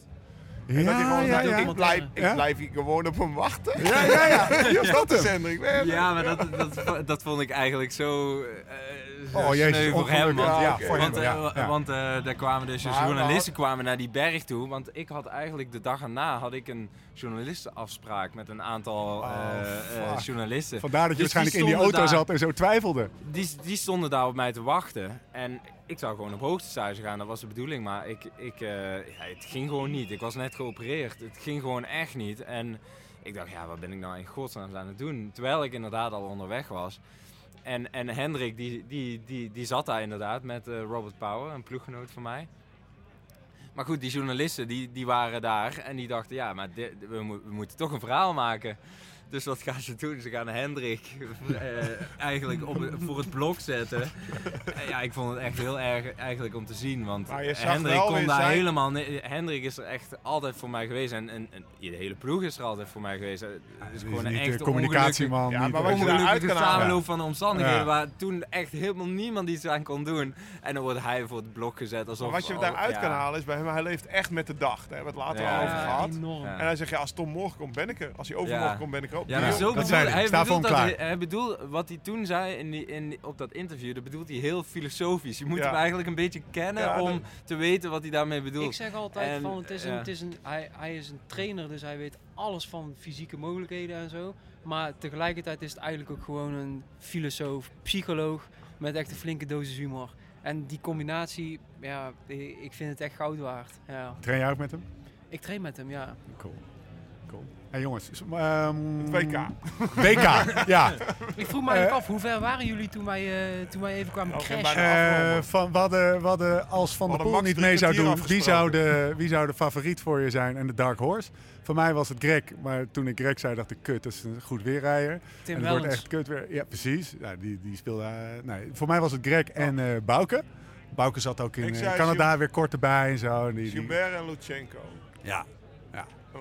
Ja, en dat hij gewoon ja, zei, ja. ik, blijf, ik Ja? blijf hier gewoon op hem wachten. Ja, ja, ja. dat is Hendrik Werner. Ja, maar dat, dat, dat vond ik eigenlijk zo, eh, zo Oh, jezus, sneu voor hem. Want, Ja, voor want, hem, eh, ja, ja. want eh, daar kwamen dus Maar journalisten kwamen naar die berg toe. Want ik had eigenlijk de dag erna had ik een journalistenafspraak met een aantal Oh, eh, eh, journalisten. Vandaar dat je Dus waarschijnlijk in die auto daar- zat en zo twijfelde. Die, die stonden daar op mij te wachten. En ik zou gewoon op hoogtestage gaan, dat was de bedoeling. Maar ik, ik, eh, ja, het ging gewoon niet. Ik was net geopereerd. Het ging gewoon echt niet. En ik dacht, ja, wat ben ik nou in godsnaam aan het doen? Terwijl ik inderdaad al onderweg was. En, en Hendrik, die, die, die, die zat daar inderdaad met eh, Robert Power, een ploeggenoot van mij. Maar goed, die journalisten die, die waren daar en die dachten, ja, maar we moeten toch een verhaal maken. Dus wat gaan ze doen? Ze gaan Hendrik eh, eigenlijk op, voor het blok zetten. En ja, ik vond het echt heel erg eigenlijk om te zien. Want Hendrik kon daar zijn- helemaal... Hendrik is er echt altijd voor mij geweest. En, en, en de hele ploeg is er altijd voor mij geweest. Het is gewoon een echt communicatieman. Ja, maar wat je daaruit kan samenloop van de omstandigheden Ja. waar toen echt helemaal niemand iets aan kon doen. En dan wordt hij voor het blok gezet alsof... Maar wat je daaruit ja. kan halen is bij hem, hij leeft echt met de dag. Daar hebben we het later Ja. al over gehad. enorm. En hij zegt, ja, als Tom morgen komt, ben ik er. Als hij overmorgen Ja. komt, ben ik Ja, maar Die- zo dat bedoel, zei hij. hij, Sta voor bedoelt hem dat klaar. hij, hij bedoelt wat hij toen zei in die, in op dat interview, dat bedoelt hij heel filosofisch. Je moet Ja. hem eigenlijk een beetje kennen Ja, om te weten wat hij daarmee bedoelt. Ik zeg altijd En, van het is een, het is een, hij, hij is een trainer, dus hij weet alles van fysieke mogelijkheden en zo. Maar tegelijkertijd is het eigenlijk ook gewoon een filosoof, psycholoog met echt een flinke dosis humor. En die combinatie, ja, ik ik vind het echt goud waard. Ja. Train jij ook met hem? Ik train met hem, ja. Cool. Hey jongens. s- ehm, WK. WK, ja. Ik vroeg me eigenlijk Eh, af, hoe ver waren jullie toen wij, eh, toen wij even kwamen geen crashen? Eh, van, we, hadden, we hadden als Van der Poel niet mee zou doen, wie zou, de, wie zou de favoriet voor je zijn en de dark horse? Voor mij was het Greg, maar toen ik Greg zei dacht ik, kut, dat is een goed weerrijder. Tim en het wordt echt kut weer. Ja, precies. Ja, die, die speelde, nee, voor mij was het Greg en eh Bouke. Bouke zat ook in Canada weer kort erbij en zo. En die, en Lutsenko. ja,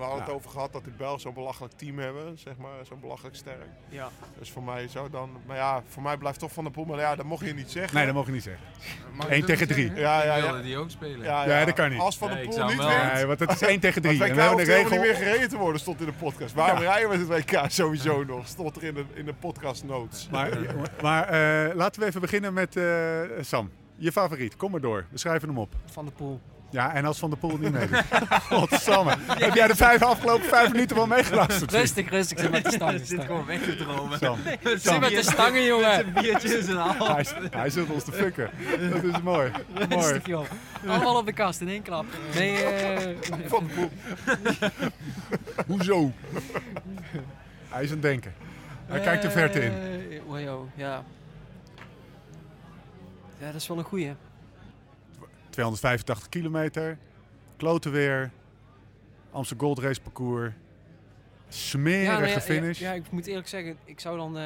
we hadden Ja. het over gehad dat de Belgen zo'n belachelijk team hebben, zeg maar, zo belachelijk sterk. Ja. Dus voor mij zou dan, maar ja, voor mij blijft toch Van der Poel, maar ja, dat mocht je niet zeggen. nee, dat mogen je niet zeggen. Mag ik Één dat tegen niet drie. zeggen? Ja, ja, ja. die ook spelen. Ja, Ja, dat kan niet. Als Van ik Poel niet wint, Nee, want het is 1 tegen het 3. WK En we hebben hoeft de regel. niet meer gereden te worden, stond in de podcast. Waarom rijden we het WK sowieso nog? Stond er in de, in de podcast notes. Maar, maar eh, laten we even beginnen met eh, Sam. Je favoriet, kom maar door. We schrijven hem op. Van de Poel. Ja, en als Van der Poel niet meedoet. Godsamme. Heb jij de vijf afgelopen vijf minuten wel meegeluisterd? Rustig, rustig. Zit met de stangen. Zit gewoon weg te dromen. Sam. Zit met de stangen, jongen. Biertjes en al. Hij, hij zit ons te fucken. Dat is mooi. mooi. Rustig, joh. Allemaal op de kast in één klap. Nee, eh... Van der Poel. Hoezo? Hij is aan het denken. Hij kijkt de verte in. Eh, oh, joh, ja. Ja, dat is wel een goeie. 285 kilometer. Kloten weer. Amsterdam Gold Race parcours. Smerige nee, finish. Ja, ik moet eerlijk zeggen, ik zou dan eh,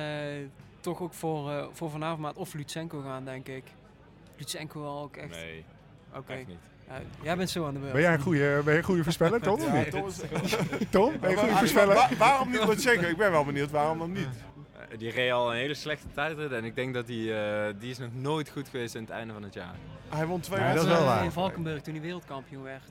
toch ook voor, eh, voor vanavond maar of Lutsenko gaan, denk ik. Lutsenko wel ook echt. Nee, Oké. niet. Ja, jij bent zo aan de beurt. Ben jij een goede, ben je een goede voorspeller, Tom? Ja? Tom is- Tom, ben je een goede voorspeller? wa- waarom niet Lutsenko? Ik ben wel benieuwd waarom dan niet. Eh, die reed al een hele slechte tijdrit en ik denk dat die, eh, die is nog nooit goed geweest aan het einde van het jaar. Hij won twee Nee, dat is wel waar. In Valkenburg toen hij wereldkampioen werd.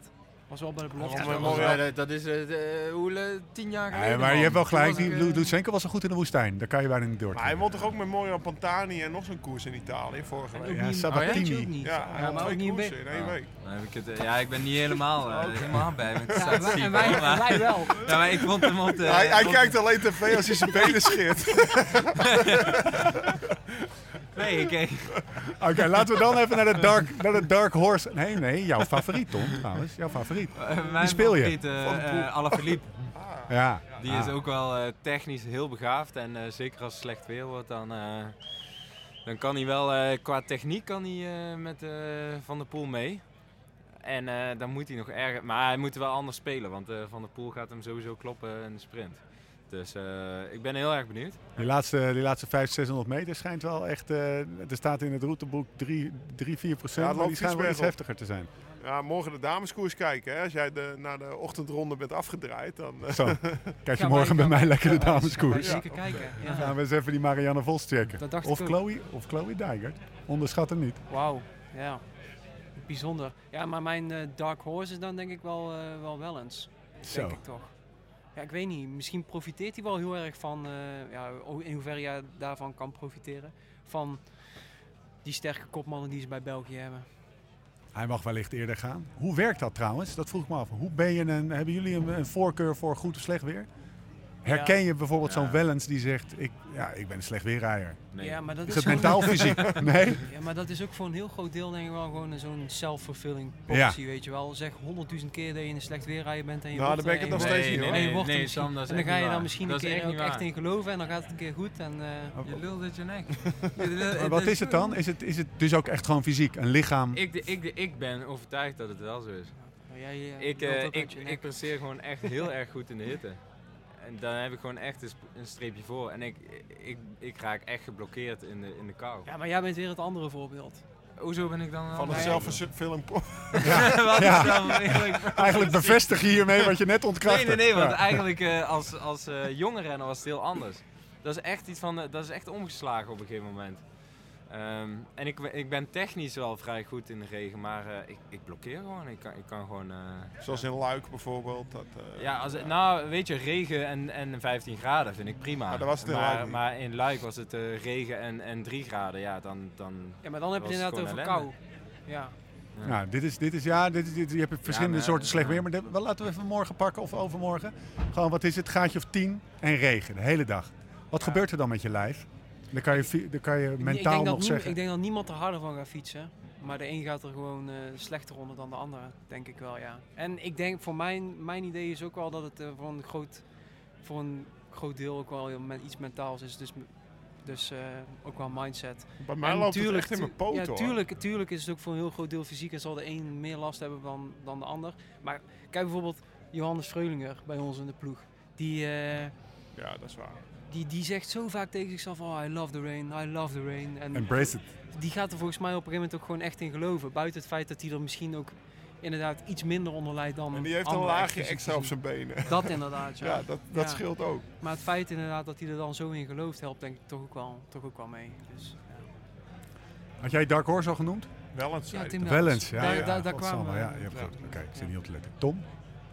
Was wel bij de belofte. Ja, Ja, maar dat, mooi, eh, dat is eh, de- hoe, eh, tien jaar geleden. Nee, maar je hebt wel gelijk. Die eh, Lutsenko was al goed in de woestijn. Daar kan je bijna niet door. Maar hij won toch ook met Morian Pantani en nog zo'n koers in Italië vorige En week. ook Ja, niet in- Sabatini. ook niet. Ja, hij Ja, won maar ook twee niet in koersen Be- in één Oh. week. dan heb ik het, eh, ja, ik ben niet helemaal, eh, helemaal bij met de Ja, en wij, wel. Ja, maar ik vond hem op de... hij kijkt alleen tv als hij zijn benen scheert. Nee, ik. Oké, laten we dan even naar de Dark, naar de dark Horse. Nee, nee, jouw favoriet, Tom, trouwens. Jouw favoriet. eh, mijn speel je? favoriet, eh, Van de Poel. eh, Alaphilippe. Ja. Die Ah. is ook wel eh, technisch heel begaafd. En eh, zeker als het slecht weer wordt, dan, eh, dan kan hij wel eh, qua techniek kan hij, eh, met eh, Van der Poel mee. En eh, dan moet hij nog erger. Maar hij moet wel anders spelen, want eh, Van der Poel gaat hem sowieso kloppen in de sprint. Dus eh, ik ben heel erg benieuwd. Die laatste, die laatste 500, 600 meter schijnt wel echt... eh, er staat in het routeboek 3, 3 4 procent. Ja, maar die schijnt wel iets heftiger te zijn. Ja, morgen de dameskoers kijken. Hè. Als jij de, naar de ochtendronde bent afgedraaid, dan... eh, Zo, kijk je morgen bij mij lekker de dameskoers. Zeker kijken. Ja. Gaan we eens even die Marianne Vos checken. Dat dacht Of. Chloe, of Chloe Dijkert. Onderschat hem niet. Wauw, ja. Bijzonder. Ja, maar mijn Dark Horse is dan denk ik wel, eh wel Wellens. Zo. Denk ik toch. Ja, ik weet niet. Misschien profiteert hij wel heel erg van, eh, ja, in hoeverre je daarvan kan profiteren. Van die sterke kopmannen die ze bij België hebben. Hij mag wellicht eerder gaan. Hoe werkt dat trouwens? Dat vroeg ik me af. Hoe ben je een, hebben jullie een, een voorkeur voor goed of slecht weer? Herken je bijvoorbeeld zo'n Ja. Wellens die zegt, ik, ja, ik ben een slecht weerrijder. Nee. Ja, maar dat Is is, het mentaal fysiek? Nee? Ja, maar dat is ook voor een heel groot deel denk ik wel gewoon een zo'n self-fulfilling prophecy, weet je wel. Zeg honderdduizend keer dat je in een slecht weerrijden bent en je Nou, wordt daar ben ik het en nog steeds niet, hoor. wordt nee, misschien- Sam, dat is en dan ga je daar waar. misschien Dat een keer echt ook niet echt in geloven en dan gaat het een keer goed. En, eh, Je lult uit je nek. Maar wat is het dan? Is het, is het dus ook echt gewoon fysiek? Een lichaam? Ik, ik, ik ben overtuigd dat het wel zo is. jij, eh, Ik, eh, uit ik, ik presteer gewoon echt heel erg goed in de hitte. En dan heb ik gewoon echt een, streepje voor. En ik, ik, ik raak echt geblokkeerd in de, in de kou. Ja, maar jij bent weer het andere voorbeeld. Hoezo ben ik dan... Van een Nee. Wat Ja. dan eigenlijk... Eigenlijk bevestig je hiermee wat je net ontkrachtte. Nee, nee, nee, want Ja. eigenlijk eh, als, als eh, jonge renner was het heel anders. Dat is echt iets van, eh, dat is echt omgeslagen op een gegeven moment. Ehm, en ik, ik ben technisch wel vrij goed in de regen, maar eh, ik, ik blokkeer gewoon. Ik kan, ik kan gewoon... eh, Zoals in Luik bijvoorbeeld. Dat, eh, Ja, als, nou weet je, regen en, en 15 graden vind ik prima. Maar dat was het in Luik maar, maar in Luik was het eh, regen en, en 3 graden, ja, dan... dan Ja, maar dan heb je het inderdaad over kou. Ja. ja. Nou, dit is, dit is, ja, dit is, dit, je hebt verschillende maar- soorten slecht weer. Maar dit- wel, laten we even morgen pakken of overmorgen. Gewoon, wat is het? Gaatje of 10 en regen, de hele dag. Wat gebeurt er dan met je lijf? Dan kan je, fi- dan kan je mentaal nog nie- zeggen. Ik denk dat niemand er harder van gaat fietsen. Maar de een gaat er gewoon eh, slechter onder dan de andere, denk ik wel, ja. En ik denk, voor mijn, mijn idee is ook wel dat het eh, voor, een groot, voor een groot deel ook wel iets mentaals is. Dus, dus eh, ook wel mindset. Bij mij En loopt het echt in mijn poten ja, hoor. tuurlijk, tuurlijk is het ook voor een heel groot deel fysiek en zal de een meer last hebben dan, dan de ander. Maar kijk bijvoorbeeld Johannes Vreulinger bij ons in de ploeg. Die, Ja, dat is waar. Die, die zegt zo vaak tegen zichzelf, oh I love the rain, I love the rain. En Embrace it. die gaat er volgens mij op een gegeven moment ook gewoon echt in geloven. Buiten het feit dat hij er misschien ook inderdaad iets minder onder lijdt dan En die heeft een laagje extra op zijn benen. Dat inderdaad, ja. Ja, dat, dat Ja. scheelt ook. Maar het feit inderdaad dat hij er dan zo in gelooft, helpt denk ik toch ook wel, toch ook wel mee. Dus, ja. Had jij Dark Horse al genoemd? Wel eens. Ja, zei Tim hij. Wellens, ja. Daar- ja, daar- kwamen we. Ja, je hebt goed. Oké, ik zit Ja. niet op te letten. Tom?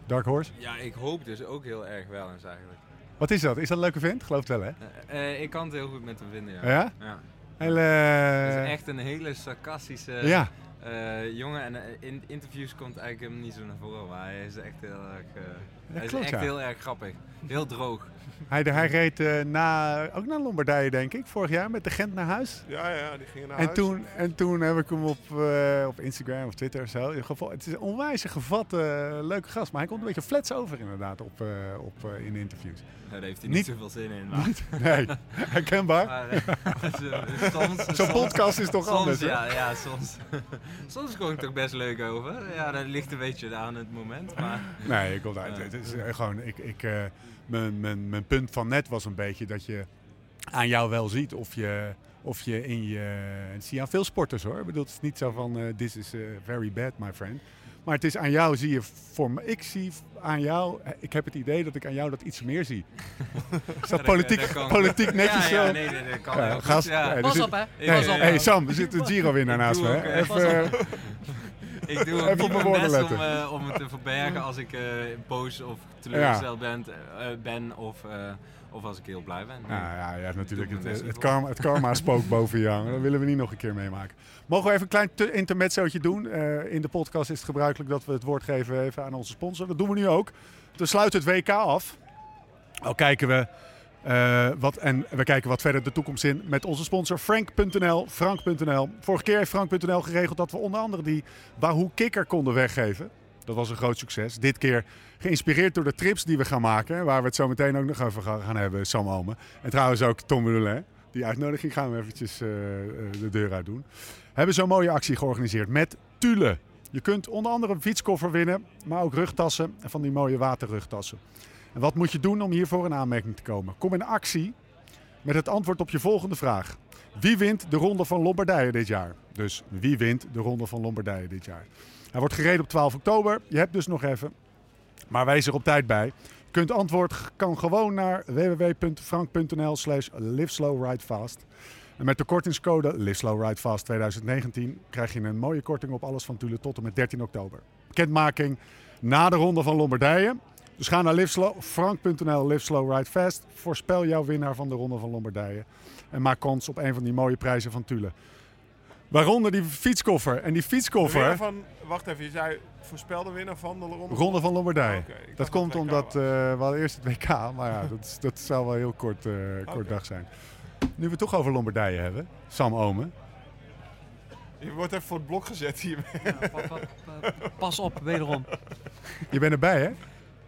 Dark Horse? Ja, ik hoop dus ook heel erg wel eens eigenlijk. Wat is dat? Is dat een leuke vent? Geloof het wel, hè? Eh, eh, ik kan het heel goed met hem vinden, ja. Ja? ja. Hele... Het is echt een hele sarcastische Ja, eh, jongen. En eh, in interviews komt eigenlijk hem niet zo naar voren. Maar hij is echt heel erg, eh, hij is echt ja. heel erg grappig. Heel droog. Hij, hij reed eh, na, ook naar Lombardije, denk ik, vorig jaar met de Gent naar huis. Ja, ja, die gingen naar En huis. toen, en toen heb ik hem op, eh, op Instagram of Twitter of zo. in ieder geval- Het is een onwijs gevatte, eh, leuke gast. Maar hij komt een beetje flats over inderdaad op, eh, op, eh, in interviews. Daar heeft hij niet, Niet- zoveel zin in. Maar, Nee, herkenbaar. maar zo- soms, Zo'n podcast is toch soms, anders, hè? ja, ja, soms. soms kom ik toch best leuk over. Ja, dat ligt een beetje aan het moment. Maar Nee, ik kom daar. Het is gewoon, ik, ik, eh, mijn, mijn, mijn punt van net was een beetje dat je aan jou wel ziet of je, of je in je. Dat zie je aan veel sporters hoor. Ik bedoel, het is niet zo van: eh, this is eh, very bad, my friend. Maar het is aan jou, zie je, voor me, ik zie aan jou, ik heb het idee dat ik aan jou dat iets meer zie. Is dat politiek, dat politiek netjes ja, ja, nee, nee, dat kan Ja, gast, Ja. Pas op, hè. Pas op. hey Sam, er zit een Giro-winnaar naast me. eh, Even, eh, Ik doe Even ook op mijn best om, eh, om het te verbergen als ik eh, boos of teleurgesteld ben, eh, ben of, of als ik heel blij ben. Nou ja, je hebt natuurlijk het, karma, het karma spook boven jou. Dat willen we niet nog een keer meemaken. Mogen we even een klein te- intermezzootje doen? In de podcast is het gebruikelijk dat we het woord geven even aan onze sponsor. Dat doen we nu ook. We sluiten het WK af. Al kijken we eh, wat, en we kijken wat verder de toekomst in met onze sponsor Frank.nl. Frank.nl. Vorige keer heeft Frank.nl geregeld dat we onder andere die Wahoo Kikker konden weggeven. Dat was een groot succes. Dit keer geïnspireerd door de trips die we gaan maken. Waar we het zo meteen ook nog over gaan hebben, Sam Omen. En trouwens ook Tom Bedoelin. Die uitnodiging gaan we eventjes eh, eh, de deur uit doen. Hebben zo'n mooie actie georganiseerd met Tule. Je kunt onder andere een fietskoffer winnen, maar ook rugtassen en van die mooie waterrugtassen. En wat moet je doen om hiervoor in aanmerking te komen? Kom in actie met het antwoord op je volgende vraag. Wie wint de Ronde van Lombardije dit jaar? Dus wie wint de Ronde van Lombardije dit jaar? Hij wordt gereden op 12 oktober. Je hebt dus nog even. Maar wees er op tijd bij. Kunt antwoord kan gewoon naar www.frank.nl slash liveslowridefast. En met de kortingscode liveslowridefast 2019 krijg je een mooie korting op alles van Tule tot en met 13 oktober. Bekendmaking na de Ronde van Lombardije. Dus ga naar frank.nl, Live Slow Ride Fast. Voorspel jouw winnaar van de Ronde van Lombardije. En maak kans op een van die mooie prijzen van Tule. Waaronder die fietskoffer. En die fietskoffer, van, wacht even, je zei voorspelde winnaar van de ronde. Ronde van Lombardije. Dacht Dat komt omdat eh, we hadden eerst het WK, maar ja, dat, is- dat zou wel heel kort, eh, kort dag zijn. Nu we het toch over Lombardije hebben, Sam Omen. Je wordt even voor het blok gezet hier. Ja, pa- pa- pa- pas op, wederom. Je bent erbij, hè?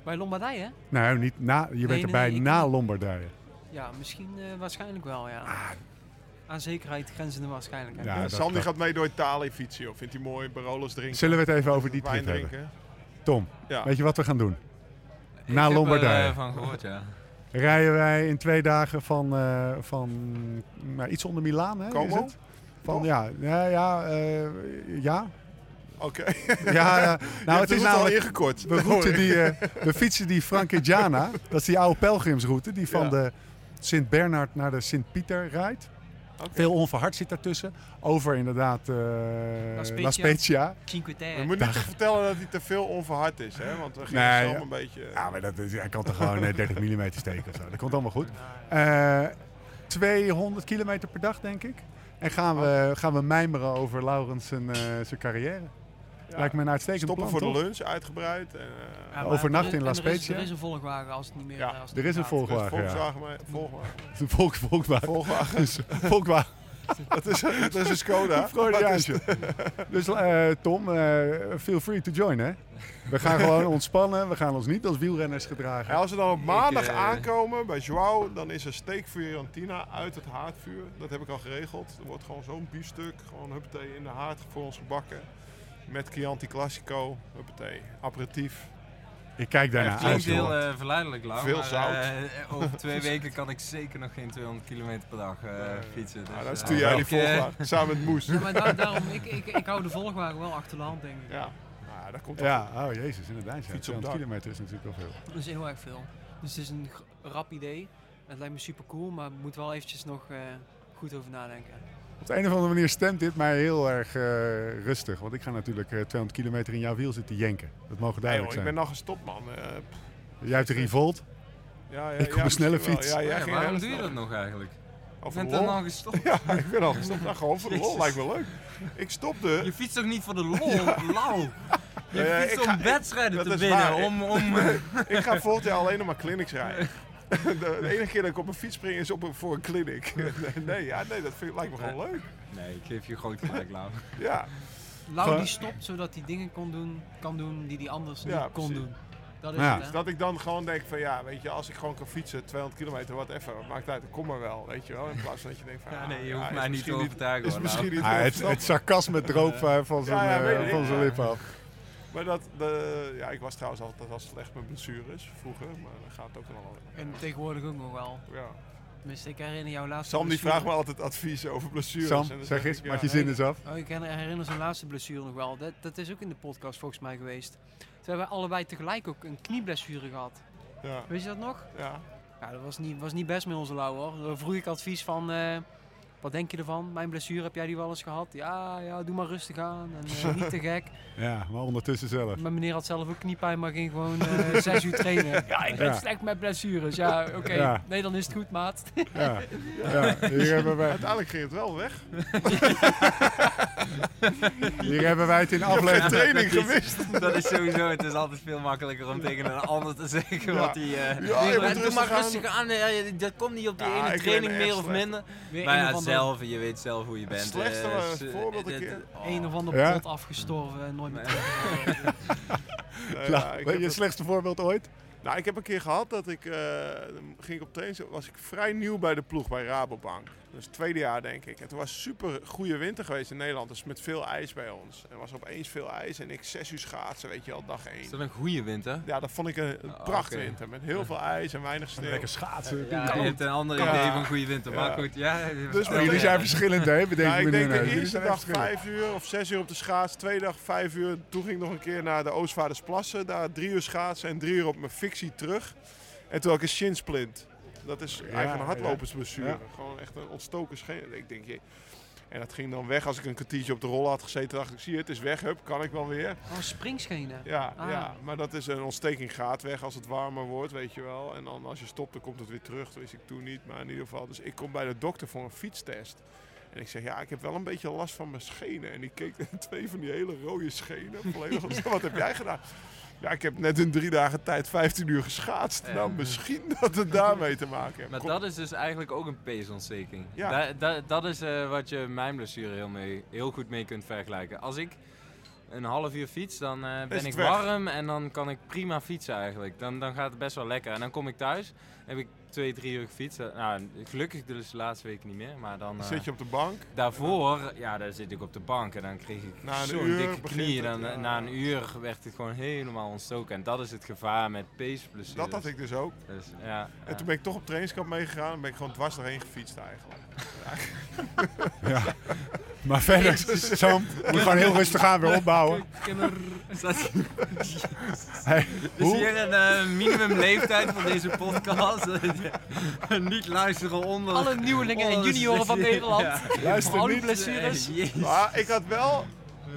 Bij Lombardije, hè? Nou, niet na, je bent nee, erbij nee, ik- na Lombardije. Ja, misschien eh, waarschijnlijk wel, ja. Aan zekerheid grenzende waarschijnlijkheid. Ah. Ja, dat- gaat mee door Italië fietsen, joh. Vindt hij mooi, Barolos drinken. Zullen we het even over die trip hebben? drinken. Tom, Ja. weet je wat we gaan doen? Ik Na heb er, Lombardije. eh, van gehoord, ja. Rijden wij in twee dagen van, eh, van nou, iets onder Milaan, hè? Is Como? het? Van, ja, ja, ja, eh, ja. Oké. ja, ja. Nou, het is al namelijk... ingekort. We, routen die, eh, we fietsen die Frankeggiana. Dat is die oude pelgrimsroute die van Ja. de Sint-Bernard naar de Sint-Pieter rijdt. Oké. Veel onverhard zit daartussen. Over inderdaad eh La Spezia. Spezia. Cinque We moeten niet te vertellen dat hij te veel onverhard is, hè? Want we gingen Nee, ja. een beetje... Ja, maar dat is, hij kan toch gewoon eh, 30 mm steken of zo. Dat komt allemaal goed. Eh 200 kilometer per dag, denk ik. En gaan we, gaan we mijmeren over Laurens zijn, eh, zijn carrière. Ja. Lijkt me een uitstekend Stoppen plan, voor de lunch, uitgebreid. En, eh, Ja, maar overnacht er in La er is- Spezia. Er is een Volkswagen als het niet meer... Ja, eh, als het er is een gaat. Volkswagen, ja. Volkswagen, maar- Volkswagen. Volk, Volkswagen. Volkswagen. Volkswagen. dat, is, dat is een Skoda. Freudiaantje. Dus eh, Tom, eh, feel free to join, hè? We gaan gewoon ontspannen. We gaan ons niet als wielrenners gedragen. En als we dan op maandag aankomen bij Joao, dan is er steak Fiorentina uit het haardvuur. Dat heb ik al geregeld. Er wordt gewoon zo'n biefstuk, gewoon huppatee in de haard voor ons gebakken. Met Chianti Classico, huppatee, aperitief. Ik kijk daarna uit. Klinkt heel eh, verleidelijk, Lau. Veel maar, zout. eh, over twee weken kan ik zeker nog geen 200 kilometer per dag eh, fietsen. Dus, Nou, dan eh, stuur jij die ik, eh, Volkswagen samen met Moes. Ja, maar da- daarom, ik, ik, ik hou de Volkswagen wel achter de hand, denk ik. Ja, nou, dat komt wel Ja, oh jezus, inderdaad. Ja. Fiets op 200 dak. kilometer is natuurlijk wel veel. Dat is heel erg veel. Dus het is een rap idee. Het lijkt me super cool, maar ik moet wel eventjes nog eh, goed over nadenken. Op de een of andere manier stemt dit mij heel erg eh, rustig. Want ik ga natuurlijk eh, 200 kilometer in jouw wiel zitten jenken. Dat mogen Nee, duidelijk joh, ik ben nog gestopt, man. Eh, Jij hebt de Revolt. ja, ja, Ik op een snelle fiets. Ja, ja, waarom doe je dat nog eigenlijk? Je voor bent dan al gestopt. Ja, ik ben al gestopt. Nou, gewoon voor de lol lijkt me leuk. Ik stopde. Je fietst toch niet voor de lol, Lau? Je fietst om wedstrijden te winnen. Om, om, Ik ga volgend jaar alleen nog maar clinics rijden. De, de enige keer dat ik op een fiets spring is op een, voor een clinic. Nee, ja, nee dat vind, lijkt me gewoon leuk. nee, ik geef je groot gelijk, Lau. Ja, Lau die stopt zodat hij dingen kon doen, kan doen die hij anders Ja, niet kon precies. doen. Dat is Ja. het, dus dat ik dan gewoon denk van ja, weet je, als ik gewoon kan fietsen, 200 kilometer, wat even, maakt uit, kom maar wel, weet je wel. In plaats van dat je denkt van Ja, ah, nee, je hoeft mij niet te misschien overtuigen. Is hoor, misschien niet Ah, het, het sarcasme droop eh, van zijn, Ja, ja, eh, weet ik, van zijn ja. lippen af. Maar dat, de, ja, ik was trouwens altijd wel slecht met blessures vroeger, maar dan gaat het ook wel. En tegenwoordig ook nog wel. Ja. Tenminste, ik herinner jouw laatste Sam die vraagt me altijd advies over blessures. Sam, En dan zeg eens, ik, maak je zin eens af. Oh, ik herinner zijn laatste blessure nog wel. Dat, dat is ook in de podcast volgens mij geweest. Toen hebben we allebei tegelijk ook een knieblessure gehad. Ja, Weet je dat nog? ja. Ja, dat was niet, was niet best met onze lauw hoor. Dan vroeg ik advies van, eh, wat denk je ervan? Mijn blessure, heb jij die wel eens gehad? Ja, ja, doe maar rustig aan en eh, niet te gek. Ja, maar ondertussen zelf. Mijn meneer had zelf ook kniepijn, maar ging gewoon eh, zes uur trainen. Ja, ik ben Ja. slecht met blessures. Ja, oké. Ja. Nee, dan is het goed, maat. Ja, ja. Hier, hebben wij, Uiteindelijk ging het wel weg. hier hebben wij het in aflevering... Training gemist. Dat is sowieso, het is altijd veel makkelijker om tegen een ander te zeggen Ja. wat hij... eh, Ja, je nee, moet doe maar rustig aan. dat komt niet op die ene training meer of minder. Weer Maar zelf, je weet zelf hoe je bent. slechtste eh, was s- een voorbeeld een eh, keer. oh. een of ander Ja? pot afgestorven en nooit meer. Nee, Nou, ja, heb je, het- slechtste voorbeeld ooit? Nou, ik heb een keer gehad dat ik, eh, dan ging ik op training, was ik vrij nieuw bij de ploeg bij Rabobank. Dus het tweede jaar denk ik. Toen was super goede winter geweest in Nederland, dus met veel ijs bij ons. En er was opeens veel ijs en ik zes uur schaatsen, weet je wel, dag Is één. dat een goede winter? Ja, dat vond ik een, een Ah, prachtwinter met heel veel ijs en weinig sneeuw. Lekker schaatsen. Ja, je hebt een ander Ja. idee van goede winter. Maar Ja. goed, ja. Dus vertel Jullie zijn verschillend, hè? Bedenk Ja, me ik denk de eerste dag vijf uur of zes uur op de schaats. Tweede dag vijf uur. Toen ging ik nog een keer naar de Oostvaardersplassen. Daar drie uur schaatsen en drie uur op mijn fictie terug. En toen had ik een shinsplint. Dat is eigenlijk een ja. hardlopersblessure. Ja. Gewoon echt een ontstoken scheen. Ik denk, je... En dat ging dan weg als ik een kwartiertje op de rol had gezeten. dacht ik, zie je, het is weg. Hup, kan ik wel weer. Oh, springschenen. Ja, Ah. ja, maar dat is een ontsteking gaat weg als het warmer wordt, weet je wel. En dan als je stopt, dan komt het weer terug. Dat wist ik toen niet, maar in ieder geval. Dus ik kom bij de dokter voor een fietstest. En ik zeg, ja, ik heb wel een beetje last van mijn schenen. En die keek naar twee van die hele rode schenen. Volledig, als- wat heb jij gedaan? Ja, ik heb net in drie dagen tijd 15 uur geschaatst. Nou, misschien dat het daarmee te maken heeft. Maar Kom- dat is dus eigenlijk ook een peesontsteking. Ja. Da- da- dat is eh, wat je mijn blessure heel, mee, heel goed mee kunt vergelijken. Als ik een half uur fiets, dan eh, ben ik weg. warm en dan kan ik prima fietsen eigenlijk. Dan, dan gaat het best wel lekker. En dan kom ik thuis, heb ik twee, drie uur gefietst. Eh, Nou, gelukkig dus de laatste weken niet meer. Maar dan, Dan eh, zit je op de bank. daarvoor, ja, daar zit ik op de bank en dan kreeg ik zo'n dikke knie. het, Dan, ja. Na een uur werd het gewoon helemaal ontstoken. En dat is het gevaar met peesblessures. Dat had ik dus ook. Dus, ja, En ja. toen ben ik toch op trainingskamp meegegaan. En ben ik gewoon dwars doorheen gefietst eigenlijk. Ja. Maar verder, Sam, moet gewoon heel rustig aan weer opbouwen. Staat- Hey, Is hoe? hier een eh, minimumleeftijd van deze podcast? niet luisteren onder. Alle nieuwelingen en junioren van 16. Nederland. Ja. Luister Al die niet. blessures. Jezus. Maar ik had wel.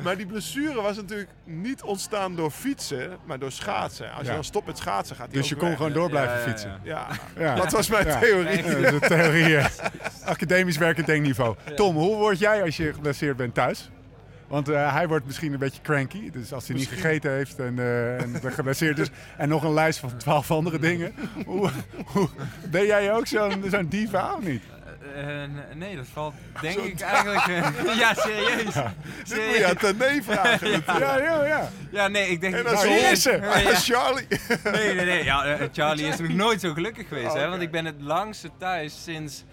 Maar die blessure was natuurlijk niet ontstaan door fietsen, maar door schaatsen. Als Ja. je dan stopt met schaatsen, gaat die Dus je kon weg. gewoon door blijven Ja, ja, ja. fietsen. Ja, Ja. dat was mijn Ja. theorie. Ja, dat is een theorie. Academisch werkend denkniveau. Tom, hoe word jij als je geblesseerd bent thuis? Want eh, hij wordt misschien een beetje cranky. Dus als hij niet gegeten heeft en, eh, en geblesseerd is. En nog een lijst van twaalf andere dingen. Hoe, hoe, ben jij ook zo'n zo'n diva of niet? Eh, eh, nee, dat valt denk Zo ik eigenlijk... eh, ja, serieus. Dit moet je aan Tené vragen. Ja, ja, ja. Ja, nee, ik denk... En hier is ze. Ja, ja. Charlie. Nee, nee, nee. Ja, eh, Charlie is nog nooit zo gelukkig geweest, Oh, hè? oké. Want ik ben het langste thuis sinds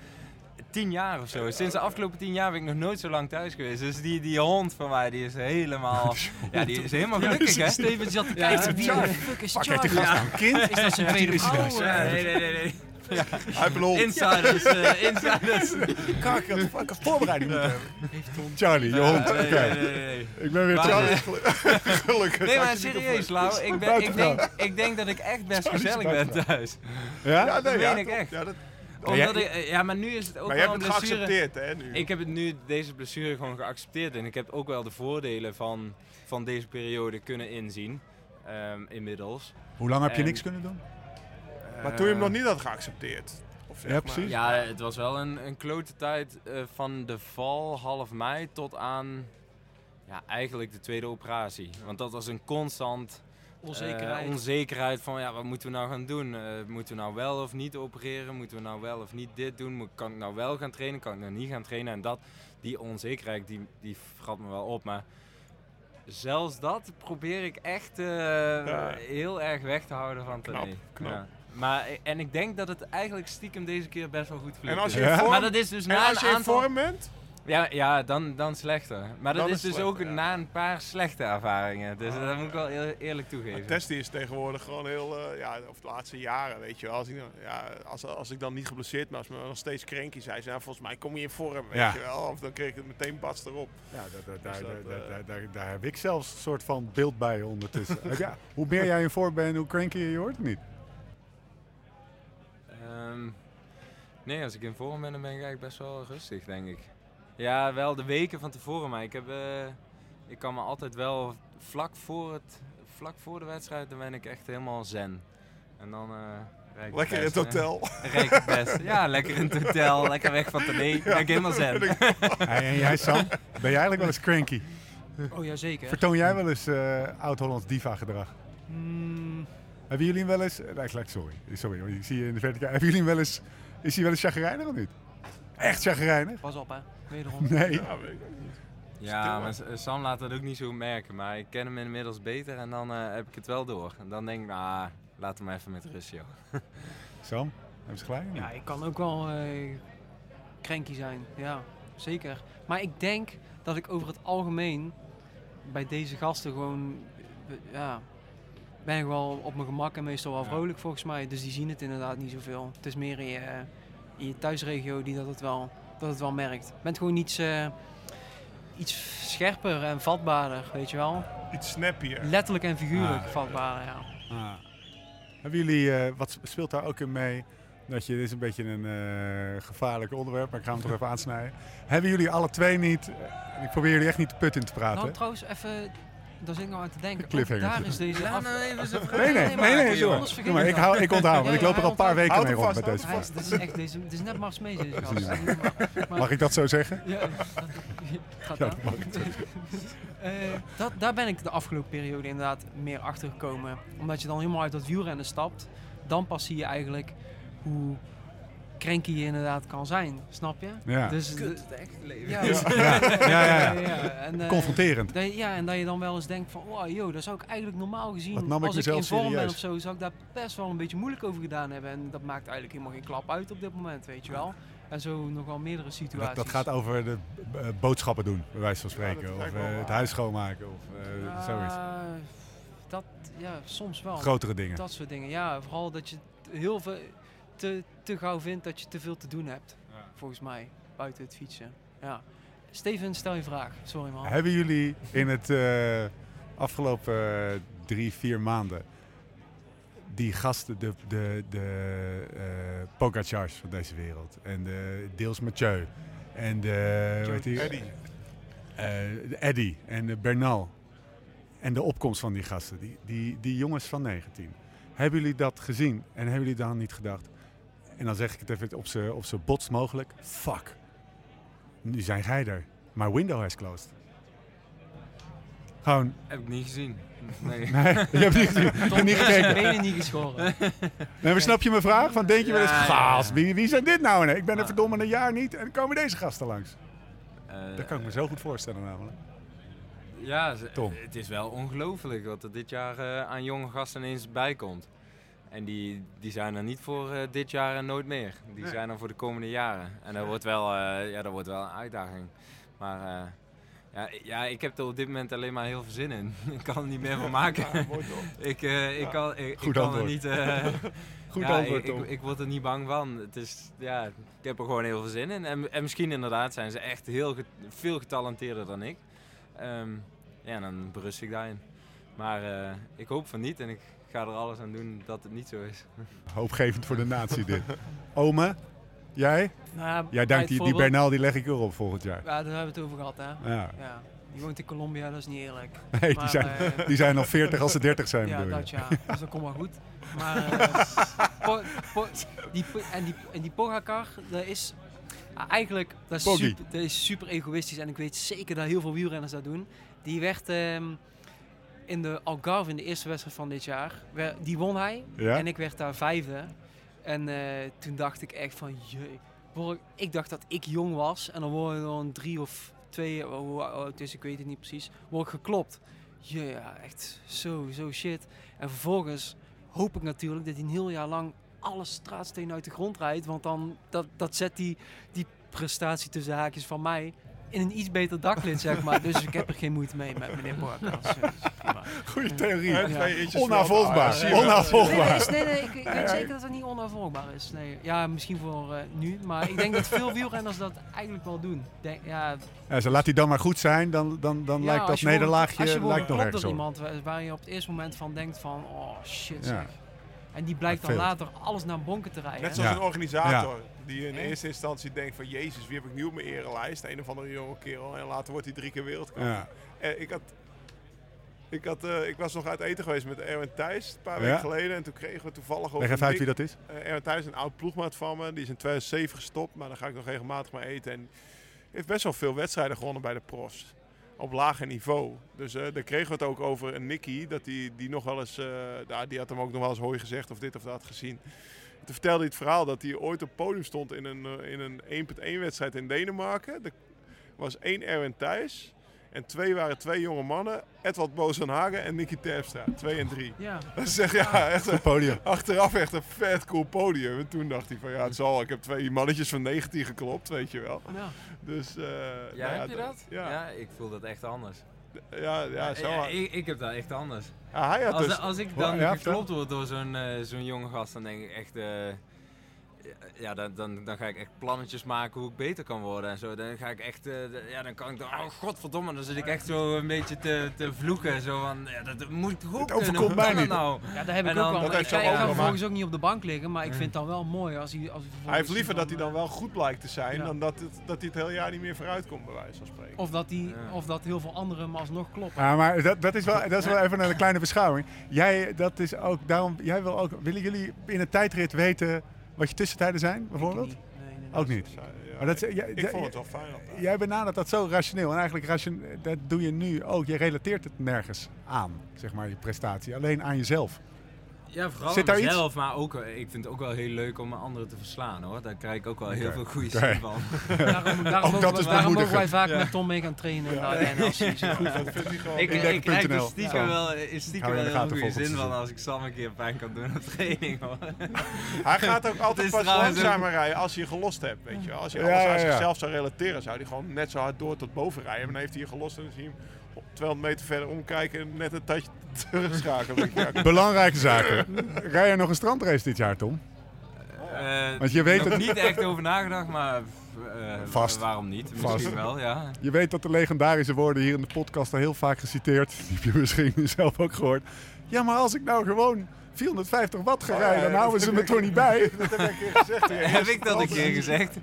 tien jaar of zo. Sinds de afgelopen tien jaar ben ik nog nooit zo lang thuis geweest. Dus die, die hond van mij, die is helemaal... Ja, die is helemaal gelukkig, hè? Steven zat te Ja, kijken. Wie de fuck is heeft Charlie? gast nou een kind? Is dat zijn tweede vrouw? Ja, eh? nee, nee, nee, nee. Een hond. Insiders, eh, insiders. Kak, ik had voorbereiding moeten hebben. Charlie, je hond. Nee, Oké, nee, nee, nee. ik ben weer Maar- Charlie. Gelukkig. Nee, maar serieus, Lau. Ik, ben, ik, denk, ik denk dat ik echt best gezellig ben thuis. Ja? Ja, nee, Dat ja, meen ik echt. Ja, dat, Omdat ik, eh, ja, maar nu is het ook maar je wel hebt een het blessure. geaccepteerd, hè, nu. Ik heb het nu, deze blessure gewoon geaccepteerd. En ik heb ook wel de voordelen van, van deze periode kunnen inzien. ehm, inmiddels. Hoe lang heb je En- niks kunnen doen? Maar toen je hem Eh, nog niet had geaccepteerd. Of zeg Ja, maar. precies. Ja, het was wel een, een klote tijd eh, van de val half mei tot aan ja, eigenlijk de tweede operatie. Want dat was een constant eh, Onzekerheid. onzekerheid van ja, wat moeten we nou gaan doen? Eh, moeten we nou wel of niet opereren? Moeten we nou wel of niet dit doen? Moet- Kan ik nou wel gaan trainen? Kan ik nou niet gaan trainen? En dat, die onzekerheid die, die vrat me wel op. Maar zelfs dat probeer ik echt eh, heel erg weg te houden van Knap, knap. Ja. Maar, en ik denk dat het eigenlijk stiekem deze keer best wel goed gelukt En als je in Ja? vorm, Maar dat is dus na als je een vorm bent, Ja, ja dan, dan slechter. Maar dat Dan is is dus ook ja. na een paar slechte ervaringen. Dus Ah. dat moet ik wel eer- eerlijk toegeven. Testen is tegenwoordig gewoon heel, eh, ja, of de laatste jaren, weet je wel. Als ik, dan- ja, als, als ik dan niet geblesseerd ben, als me nog steeds cranky zijn, zei, nou, volgens mij kom je in vorm, weet Ja. je wel. Of dan kreeg ik het meteen bats erop. Ja, daar, Dus dat, daar, eh, daar, daar, daar heb ik zelfs een soort van beeld bij ondertussen. ja, hoe meer jij in vorm bent, hoe cranky je wordt, niet? Ehm, nee, als ik in vorm ben, dan ben ik eigenlijk best wel rustig, denk ik. Ja, wel de weken van tevoren, maar ik, heb, eh, ik kan me altijd wel vlak voor, het, vlak voor de wedstrijd, dan ben ik echt helemaal zen. En dan eh ik Lekker in het eh, hotel. het best. Ja, lekker in het hotel, lekker weg van Tournee, ben ik helemaal zen. Hey, en jij Sam, ben jij eigenlijk wel eens cranky? Oh ja, zeker. Vertoon jij wel eens eh, oud-Hollands diva gedrag? Mm, Hebben jullie hem wel eens... eh, Nee, gelijk, sorry. Sorry, want ik zie je in de verte kijken. Hebben jullie hem wel eens... Is hij wel eens chagrijnig of niet? Echt chagrijnig? pas op hè, wederom. Nee. Ja, weet ik niet. Ja, maar S- Sam laat dat ook niet zo merken, maar ik ken hem inmiddels beter en dan eh, heb ik het wel door. En dan denk ik, nou, laat hem even met rust, joh. Sam, hebben ze gelijk? Ja, ik kan ook wel eh cranky zijn. Ja, zeker. Maar ik denk dat ik over het algemeen bij deze gasten gewoon, eh, ja, ben ik wel op mijn gemak en meestal wel vrolijk volgens mij. Dus die zien het inderdaad niet zoveel. Het is meer in je, in je thuisregio die dat het wel, dat het wel merkt. Je bent gewoon iets, eh, iets scherper en vatbaarder, weet je wel. Iets snappier. Letterlijk en figuurlijk Ah. vatbaarder, ja. Ah. Hebben jullie, eh, wat speelt daar ook in mee? Dat je, dit is een beetje een eh, gevaarlijk onderwerp, maar ik ga hem toch even aansnijden. Hebben jullie alle twee niet, ik probeer jullie echt niet de put in te praten. Nou, trouwens, even, daar zit ik nou aan te denken. Daar is deze af... nou even zijn nee, nee, nee, joh. maar. ik Ik, dat. hou, ik onthoud, want ik loop er al een paar weken mee rond met deze vraag. Hij is, dit is echt, deze, dit is net Mars mee, deze gast. Mag ik dat zo zeggen? Ja, dat, gaat mag Eh, dat, daar ben ik de afgelopen periode inderdaad meer achter gekomen. Omdat je dan helemaal uit dat wielrennen stapt. Dan pas zie je eigenlijk hoe cranky je inderdaad kan zijn. Snap je? Ja. Dus, Kut, het echt leven. ja, Ja, ja, ja. ja. En, eh, Confronterend. dat ja, en dat je dan wel eens denkt van, wow, joh, dat zou ik eigenlijk normaal gezien, nam ik als ik in vorm ben of zo, zou ik daar best wel een beetje moeilijk over gedaan hebben. En dat maakt eigenlijk helemaal geen klap uit op dit moment, weet je wel. En zo nog wel meerdere situaties. Dat, dat gaat over de eh, boodschappen doen, bij wijze van spreken. of eh, het huis schoonmaken of eh, zoiets. Dat, ja, soms wel. Grotere dingen. Dat soort dingen. Ja, vooral dat je heel veel te, te gauw vindt dat je te veel te doen hebt. Volgens mij, buiten het fietsen. Ja. Steven, stel je vraag. Sorry man. Hebben jullie in het eh, afgelopen eh, drie, vier maanden die gasten, de, de, de eh Pogacars van deze wereld en de deels Mathieu en de, die? Eddie. Eh, de Eddy en de Bernal en de opkomst van die gasten, die, die, die jongens van 19. Hebben jullie dat gezien en hebben jullie dan niet gedacht? En dan zeg ik het even op z'n op botst mogelijk. Fuck, nu zijn jij er. My window has closed. Gewoon, Heb ik niet gezien. Nee. nee, je hebt niet gezien, je hebt niet zijn gekeken. benen niet geschoren. Nee, maar snap je mijn vraag? Van denk je wel eens, Ja, gaas, wie, wie zijn dit nou? Nee, ik ben er Ja. verdomme een jaar niet en dan komen deze gasten langs. Eh, Dat kan ik me zo goed voorstellen namelijk. Ja, Tom. het is wel ongelooflijk wat er dit jaar eh, aan jonge gasten ineens bij komt. En die, die zijn er niet voor eh, dit jaar en nooit meer. Die Nee. zijn er voor de komende jaren. En dat wordt wel, eh, ja, dat wordt wel een uitdaging. Maar eh, ja, ja, ik heb er op dit moment alleen maar heel veel zin in. ik kan er niet meer van maken. Ja, ik, eh, ik kan, ik, ik Goed kan er antwoord. niet... eh, Goed ja, antwoord, ik, Tom. ik, ik word er niet bang van. Het is, ja, ik heb er gewoon heel veel zin in. En, en misschien inderdaad zijn ze echt heel veel getalenteerder dan ik. Ehm, ja, en dan berust ik daarin. Maar eh, ik hoop van niet en ik ga er alles aan doen dat het niet zo is. Hoopgevend voor de natie dit. Ome, jij? Nou, ja, Jij het dankt die, Bernal, die leg ik erop volgend jaar. Ja, daar hebben we het over gehad, hè. Ja. Ja. Die woont in Colombia, dat is niet eerlijk. Nee, die zijn, eh, die zijn nog 40 als ze 30 zijn, Ja, bedoel je? dat ja. Dus dat komt wel goed. Maar eh, po- po- die, en, die, en die Pogacar, dat is ah, eigenlijk dat is, super, dat is super egoïstisch. En ik weet zeker dat heel veel wielrenners dat doen. Die werd ehm, in de Algarve, in de eerste wedstrijd van dit jaar, die won hij. Ja? En ik werd daar vijfde. En eh, toen dacht ik echt van, jee. ik- dacht dat ik jong was. En dan word je dan drie of twee, oh, hoe oud het is, ik weet het niet precies, word ik geklopt. Ja, echt zo, zo shit. En vervolgens hoop ik natuurlijk dat hij een heel jaar lang alle straatstenen uit de grond rijdt. Want dan dat, dat zet die, die prestatie tussen haakjes van mij in een iets beter daklid, zeg maar. Dus ik heb er geen moeite mee met meneer Borkas. Dus prima. Goeie theorie. Ja. wel. Nee, nee, Onnavolgbaar. is- nee, nee, ik, ik weet zeker dat het niet onafvolgbaar is. Nee, ja, misschien voor eh, nu. Maar ik denk dat veel wielrenners dat eigenlijk wel doen. Denk, ja, Ja, zo laat hij dan maar goed zijn, dan, dan, dan ja, lijkt dat als je wordt- nederlaagje lijkt nog ergens door op. iemand waar, je op het eerste moment van denkt van... Oh, shit Ja. zeg. En die blijkt dan veel. later alles naar bonken te rijden. Net zoals Ja. een organisator die in eerste instantie denkt van Jezus, wie heb ik nu op mijn erenlijst? Een of andere jonge kerel. En later wordt hij drie keer wereldkampioen. Ja. Eh, ik, had, ik, had, eh, ik was nog uit eten geweest met Erwin Thijs een paar Ja. weken geleden. En toen kregen we toevallig over Leg even een uit wie dat is. eh, Erwin Thijs, een oud ploegmaat van me. Die is in 2007 gestopt, maar daar ga ik nog regelmatig mee eten. En heeft best wel veel wedstrijden gewonnen bij de profs. Op lager niveau. Dus eh, daar kregen we het ook over. En Nicky, dat die, die nog wel eens... nou, die had hem ook nog wel eens hooi gezegd of dit of dat gezien. Toen vertelde hij het verhaal dat hij ooit op het podium stond in een, eh, in een 1.1 wedstrijd in Denemarken. Er was één Erwin Thijs. En twee waren twee jonge mannen. Edward Bozenhagen en Nicky Terpstra. Twee en drie. Ja, Dat is echt, ja, echt een, Podium. achteraf echt een vet cool podium. En toen dacht hij van ja, het zal. Ik heb twee mannetjes van 19 geklopt, weet je wel. ja. Dus, eh, Ja, nou heb je dat? Ja, ja, ik voel dat echt anders. ja, ja, zo. Ja, ik, ik heb dat echt anders. Hij had Als, dus... als ik dan Ja, geklopt word door zo'n eh, zo'n jonge gast, dan denk ik echt... eh, ja, dan, dan, dan ga ik echt plannetjes maken hoe ik beter kan worden en zo. Dan ga ik echt, eh, ja, dan kan ik dan, oh godverdomme, dan zit ik echt zo een beetje te, te vloeken. Zo van, ja, dat, moet ik toch ook Het overkomt mij niet. nou? ja, daar heb ik En ook dan- wel. dat Ik heeft ga, vervolgens ook niet op de bank liggen, maar ik vind het dan wel mooi als hij... Als hij, Hij heeft liever dat hij dan wel goed blijkt te zijn, Ja. dan dat, het, dat hij het hele jaar niet meer vooruit komt, bij wijze van spreken. Of dat, die, Ja. of dat heel veel anderen hem alsnog kloppen. Ja, maar dat, dat, is wel, dat is wel even een kleine beschouwing. Jij, dat is ook, daarom, jij wil ook, willen jullie in een tijdrit weten wat je tussentijden zijn, bijvoorbeeld? Ik niet. Nee, inderdaad. Ook niet. Ja, Maar dat, is- ik, jij- ik vond het wel fijn. Jij benadert dat zo rationeel. En eigenlijk ration, dat doe je nu ook. Je relateert het nergens aan, zeg maar, je prestatie. Alleen aan jezelf. Ja, vooral Zit daar iets? maar ook, eh, ik vind het ook wel heel leuk om anderen te verslaan hoor. Daar krijg ik ook wel heel veel goede zin van. Daarom, daarom, Ook mogen, dat we- is daarom mogen wij vaak Ja. met Tom mee gaan trainen. in de Ardennen als hij zo goed vindt. Ik, Indekken.nl. ik krijg er stiekem Ja. wel, eh, stiekem wel heel goede zin van als ik Sam een keer pijn kan doen op training hoor. Hij gaat ook altijd pas langzamer rijden als hij je gelost hebt, weet je wel. Als je Ja, alles ja, aan ja. zichzelf zou relateren, zou hij gewoon net zo hard door tot boven rijden. Maar dan heeft hij je gelost en dan zie je hem 200 meter verder omkijken en net een tijdje terugschakelen. Ja, Belangrijke zaken. Rij je nog een strandrace dit jaar, Tom? Eh, Want je weet nog het- niet echt over nagedacht, maar eh, Vast. waarom niet? Vast. Misschien wel, ja. Je weet dat de legendarische woorden hier in de podcast al heel vaak geciteerd. Die heb je misschien zelf ook gehoord. Ja, maar als ik nou gewoon 450 watt ga Oh, rijden, ja, dan dat houden ze me toch niet bij. dat heb ik een keer gezegd. Heb ik dat een keer gezegd?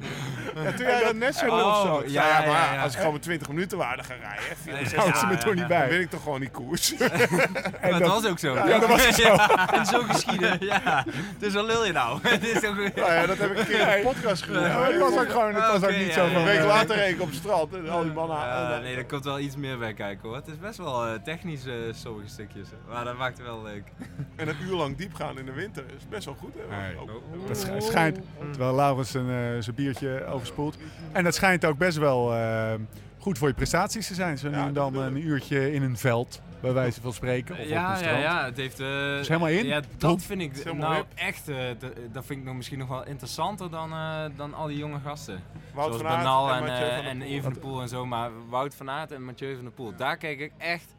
Ja, toen jij dat net zo Oh, of zo. ja, Ja, ja, maar ja, ja. als ik gewoon met 20 minuten waarde ga rijden, dan houden ze me toch niet bij. win ik toch gewoon die koers. Maar het dat- was ook zo. Ja, dat was ook zo. En zo geschieden. Ja, dus wat lul je nou? Het is toch... Nou ja, dat heb ik een keer in de podcast genoemd. het was ook gewoon, het was ook niet zo. Een week eh, later reed ik op het strand en al die mannen... Eh, nee, er komt wel iets meer bij kijken hoor. Het is best wel eh, technisch eh, sommige stukjes. Maar dat maakt het wel leuk. En een uur lang diep gaan in de winter is best wel goed. Hè? Nee. Ook- Dat sch- schijnt, terwijl Laurens zijn, eh, zijn biertje overspoelt. En dat schijnt ook best wel eh, goed voor je prestaties te zijn. Zo nu Ja, en dan een uurtje in een veld, bij wijze van spreken. Of op een ja, ja, strand. ja, het heeft... eh, is helemaal in? Ja, dat vind ik nou hip. echt, dat vind ik nog misschien nog wel interessanter dan, eh, dan al die jonge gasten. Wout Zoals van Aert en en, Mathieu van der en Poel. En zo. Maar Wout van Aert en Mathieu van der Poel, daar kijk ik echt...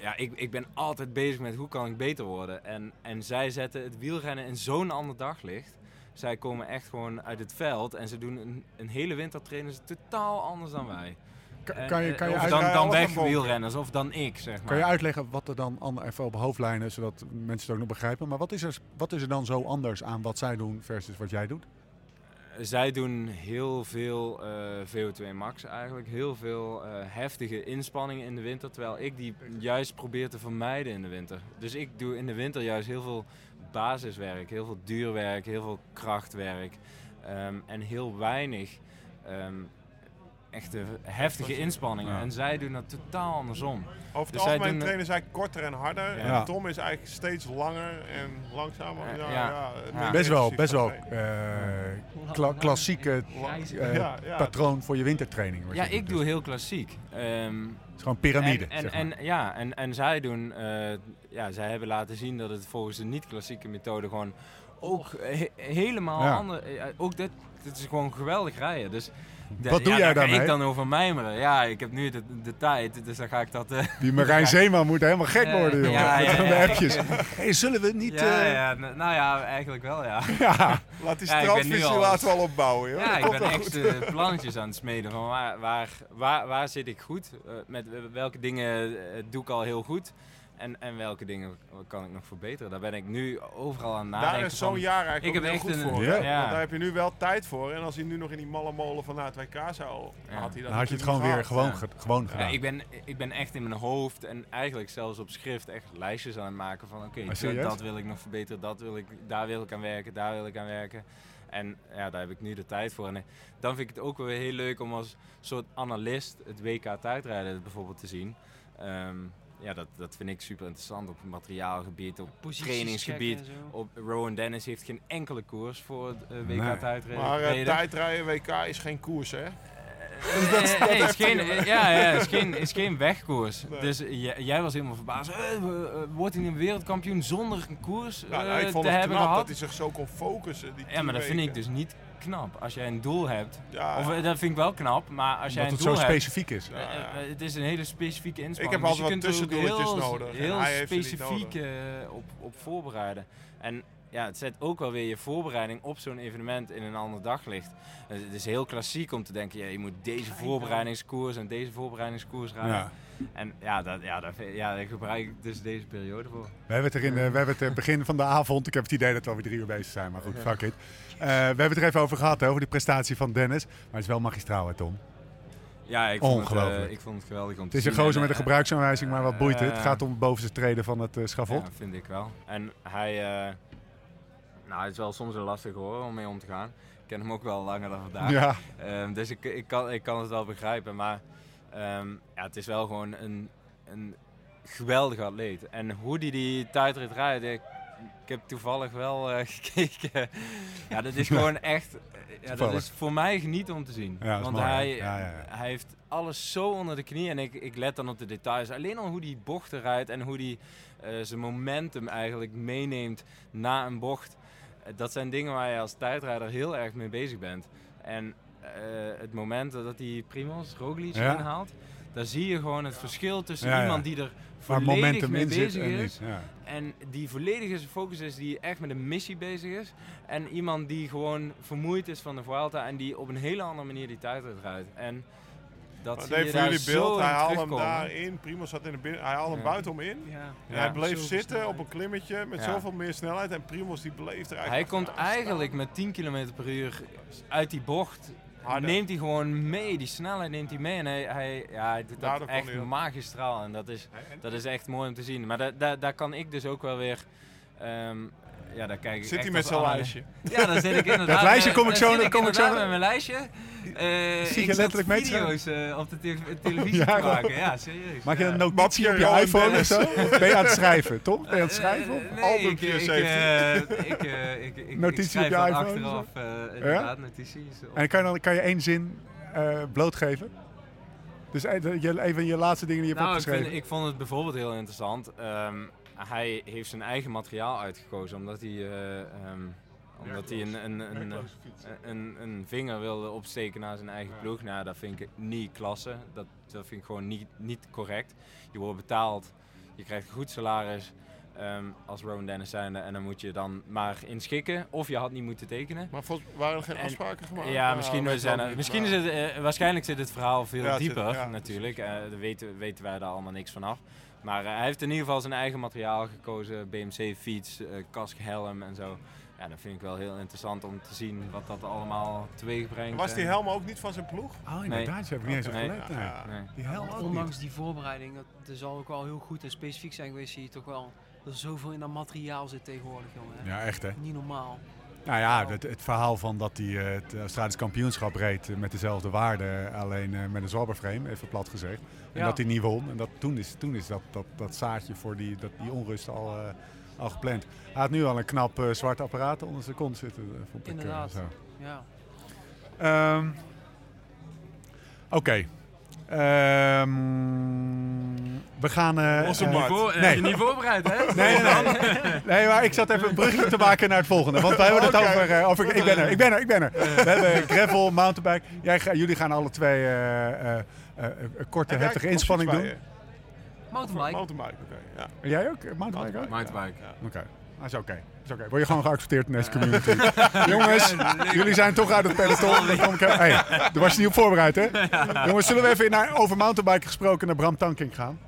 Ja, ik, ik ben altijd bezig met hoe kan ik beter worden. En, en zij zetten het wielrennen in zo'n ander daglicht. Zij komen echt gewoon uit het veld en ze doen een, een hele winter trainen ze totaal anders dan wij. Kan je, eh, kan, je of dan, dan weg wielrenners, of dan ik, zeg maar. kan je uitleggen wat er dan even op hoofdlijnen, zodat mensen het ook nog begrijpen. Maar wat is, er, wat is er dan zo anders aan wat zij doen versus wat jij doet? Zij doen heel veel eh, VO2 max eigenlijk. Heel veel eh, heftige inspanningen in de winter. Terwijl ik die juist probeer te vermijden in de winter. Dus ik doe in de winter juist heel veel basiswerk. Heel veel duurwerk, heel veel krachtwerk. ehm, en heel weinig ehm, echte heftige inspanningen. Ja. En zij doen dat totaal andersom. Over het Dus zij algemeen doen- trainen zij korter en harder. Ja. En Tom is eigenlijk steeds langer en langzamer. Ja, Ja, ja. ja, Ja. minder Best wel, best wel eh, kla- klassieke eh, patroon voor je wintertraining. Ja, ik Dus doe heel klassiek. Ehm, Het is gewoon piramide. En, en, zeg maar. en, ja, en, en zij doen, eh, ja, zij hebben laten zien dat het volgens de niet-klassieke methode gewoon ook he- helemaal Ja. ander. eh, ook dit, dit is gewoon geweldig rijden. Dus De- Wat doe ja, jij daar ga daarmee? ik dan over mijmeren? Ja, ik heb nu de, de tijd, dus dan ga ik dat... eh, Die Marijn Zeeman moet helemaal gek worden, jongen. ja, Met ja, de ja. appjes. Hey, zullen we niet... ja, eh, ja, n- nou ja, eigenlijk wel, ja. ja. Laat die strandvisie al- laten we al opbouwen. Joh. Ja, ik ben echt goed. eh, plannetjes aan het smeden van waar, waar, waar, waar zit ik goed? Met welke dingen doe ik al heel goed? En, en welke dingen kan ik nog verbeteren? Daar ben ik nu overal aan nadenken. Daar is zo'n jaar eigenlijk Ik heb echt goed een- voor. Ja. hè? Ja. Want daar heb je nu wel tijd voor. En als hij nu nog in die malle molen van het WK zou, Ja. had hij dat Dan had je het gewoon weer gewoon, Ja. ge- gewoon Ja, gedaan. ik, ben, ik ben echt in mijn hoofd en eigenlijk zelfs op schrift echt lijstjes aan het maken van oké, dat, serieus? dat wil ik nog verbeteren, dat wil ik, daar wil ik aan werken, daar wil ik aan werken. En ja, daar heb ik nu de tijd voor. En eh, dan vind ik het ook wel weer heel leuk om als soort analist het WK tijdrijden bijvoorbeeld te zien. Ehm, ja, dat, dat vind ik super interessant op materiaalgebied, op trainingsgebied. Op Rowan Dennis heeft geen enkele koers voor het eh, WK Nee. tijdrijden. Maar eh, tijdrijden WK is geen koers, hè? Eh, nee, is geen, ja, ja, is geen, is geen wegkoers. Nee. Dus jij was helemaal verbaasd. Wordt hij een wereldkampioen zonder een koers Nou, ik vond te het hebben knap gehad? dat hij zich zo kon focussen. Die Ja, maar dat vind ik dus niet knap. Als jij een doel hebt, Ja, of eh, dat vind ik wel knap, maar als jij Omdat een het doel zo hebt, specifiek is. eh, eh, het is een hele specifieke inspanning. Ik heb Dus altijd je wat nodig Heel specifiek op, op voorbereiden. En ja, het zet ook wel weer je voorbereiding op zo'n evenement in een ander daglicht. Het is heel klassiek om te denken, ja, je moet deze voorbereidingskoers en deze voorbereidingskoers rijden. Ja. En ja, dat, ja, dat, ja, daar gebruik ik dus deze periode voor. We hebben het er in de, we hebben het begin van de avond. Ik heb het idee dat we alweer drie uur bezig zijn, maar goed, fuck it. Eh, we hebben het er even over gehad, hè, over die prestatie van Dennis. Maar het is wel magistraal, hè, Tom? Ja, ik vond, het, eh, Ongelooflijk. ik vond het geweldig om Het te is een zien. gozer met een eh, gebruiksaanwijzing, maar wat boeit het? Het gaat om het bovenste treden van het eh, schavot. Ja, vind ik wel. En hij, nou, het is wel soms een lastig hoor om mee om te gaan. Ik ken hem ook wel langer dan vandaag. Ja, Ehm, dus ik, ik, kan, ik kan het wel begrijpen. Maar ehm, ja, het is wel gewoon een, een geweldige atleet. En hoe die die tijdrit rijdt, ik, ik heb toevallig wel eh, gekeken. ja, dat is gewoon echt... eh, Ja, dat is voor mij genieten om te zien. Ja, Want mooi, hij, Ja, hij heeft alles zo onder de knie. En ik, ik let dan op de details. Alleen al hoe die bochten rijdt en hoe die eh, zijn momentum eigenlijk meeneemt na een bocht. Dat zijn dingen waar je als tijdrijder heel erg mee bezig bent. En het moment dat hij Primoz Roglic inhaalt, daar zie je gewoon het verschil tussen Ja, ja. iemand die er volledig momentum mee in zit bezig en is. niet. Ja. En die volledig in zijn focus is, die echt met een missie bezig is. En iemand die gewoon vermoeid is van de Vuelta en die op een hele andere manier die tijdrit rijdt. En dat zie je daar jullie beeld, hij haalde hem terugkomen. daarin. Primo zat in de binnen, hij haalde hem buitenom in. Ja. En Ja. hij bleef zitten snelheid. op een klimmetje met Ja. zoveel meer snelheid. En Primos die bleef er eigenlijk Hij komt eigenlijk staan. met 10 km per uur uit die bocht. Harder. Neemt hij gewoon mee, die snelheid neemt hij mee. En hij, hij, ja, hij doet dat echt magistraal. En dat is, dat is echt mooi om te zien. Maar da, da- daar kan ik dus ook wel weer... ehm, ja, daar kijk ik Zit hij met zijn lijstje? Ja, dan zit ik inderdaad... Dat lijstje kom ik zo- dan kom ik zo- met mijn lijstje. Eh, Zie je ik letterlijk met video's eh, op de te- televisie Ja, te maken. Ja, serieus. Maak je Ja. een notitie op je iPhone of zo? Ben je aan het schrijven, toch? Ben je aan het schrijven? Eh, of- nee, Albumpjes ik, ik, eh, ik, eh, ik, ik, ik, Notitie ik schrijf op je iPhone achteraf eh, inderdaad notities. op. En kan je, dan, kan je één zin eh, blootgeven? Dus even je laatste dingen die je hebt Nou, ik, opgeschreven. vind, ik vond het bijvoorbeeld heel interessant. Ehm, hij heeft zijn eigen materiaal uitgekozen omdat hij, eh, ehm, omdat hij een, een, een, een, een vinger wilde opsteken naar zijn eigen ploeg. Nou, dat vind ik niet klasse. Dat, dat vind ik gewoon niet, niet correct. Je wordt betaald, je krijgt een goed salaris ehm, als Rowan Dennis zijnde. En dan moet je dan maar inschikken. Of je had niet moeten tekenen. Maar volgens waren er geen En- afspraken gemaakt? Ja, Nou, misschien, weet zijn ik er, misschien is het, eh, waarschijnlijk zit het verhaal veel Ja, zit- dieper ja, natuurlijk. Eh daar weten, weten wij daar allemaal niks van af. Maar eh, hij heeft in ieder geval zijn eigen materiaal gekozen. BMC fiets, eh kask, helm en zo. Ja, dat vind ik wel heel interessant om te zien wat dat allemaal teweeg brengt. Was die helm ook niet van zijn ploeg? Oh, inderdaad. Daar heb ik niet eens op Nee. gelet. nee. Ja. Nee. Die helm ook niet. Ondanks die voorbereiding, dat, dat zal ook wel heel goed en specifiek zijn geweest, zie je toch wel dat er zoveel in dat materiaal zit tegenwoordig, jongen. Ja, echt hè. Niet normaal. Nou ja, het, het verhaal van dat hij eh, het Australisch kampioenschap reed eh, met dezelfde waarde, alleen eh, met een zwabberframe, even plat gezegd. En Ja. dat hij niet won. En dat, toen is, toen is dat, dat, dat zaadje voor die, dat, die onrust al, al gepland. Hij had nu al een knap zwart apparaat onder zijn kont zitten, vond ik. Inderdaad. zo. Ja. Ehm, Oké. Ehm, we gaan... eh, Onze eh, eh, Nee. Je niet voorbereid, hè? Nee, nee, nee. nee, maar ik zat even een brugje te maken naar het volgende. Want we hebben het Oké. over, eh, over... Ik ben er, ik ben er, ik ben er. We hebben gravel, mountainbike. Jij, ga- jullie gaan alle twee eh, eh, eh, een korte, heftige inspanning doen. Mountainbike. Mountainbike, oké. ja. En Jij ook? Mountainbike ook? Mountainbike. Oké. Dat is oké. Oké. Word je gewoon geaccepteerd in deze community. Jongens, jullie zijn toch uit het peloton. Hey, daar was je niet op voorbereid, hè? Jongens, zullen we even naar, over mountainbiken gesproken naar Bram Tankink gaan?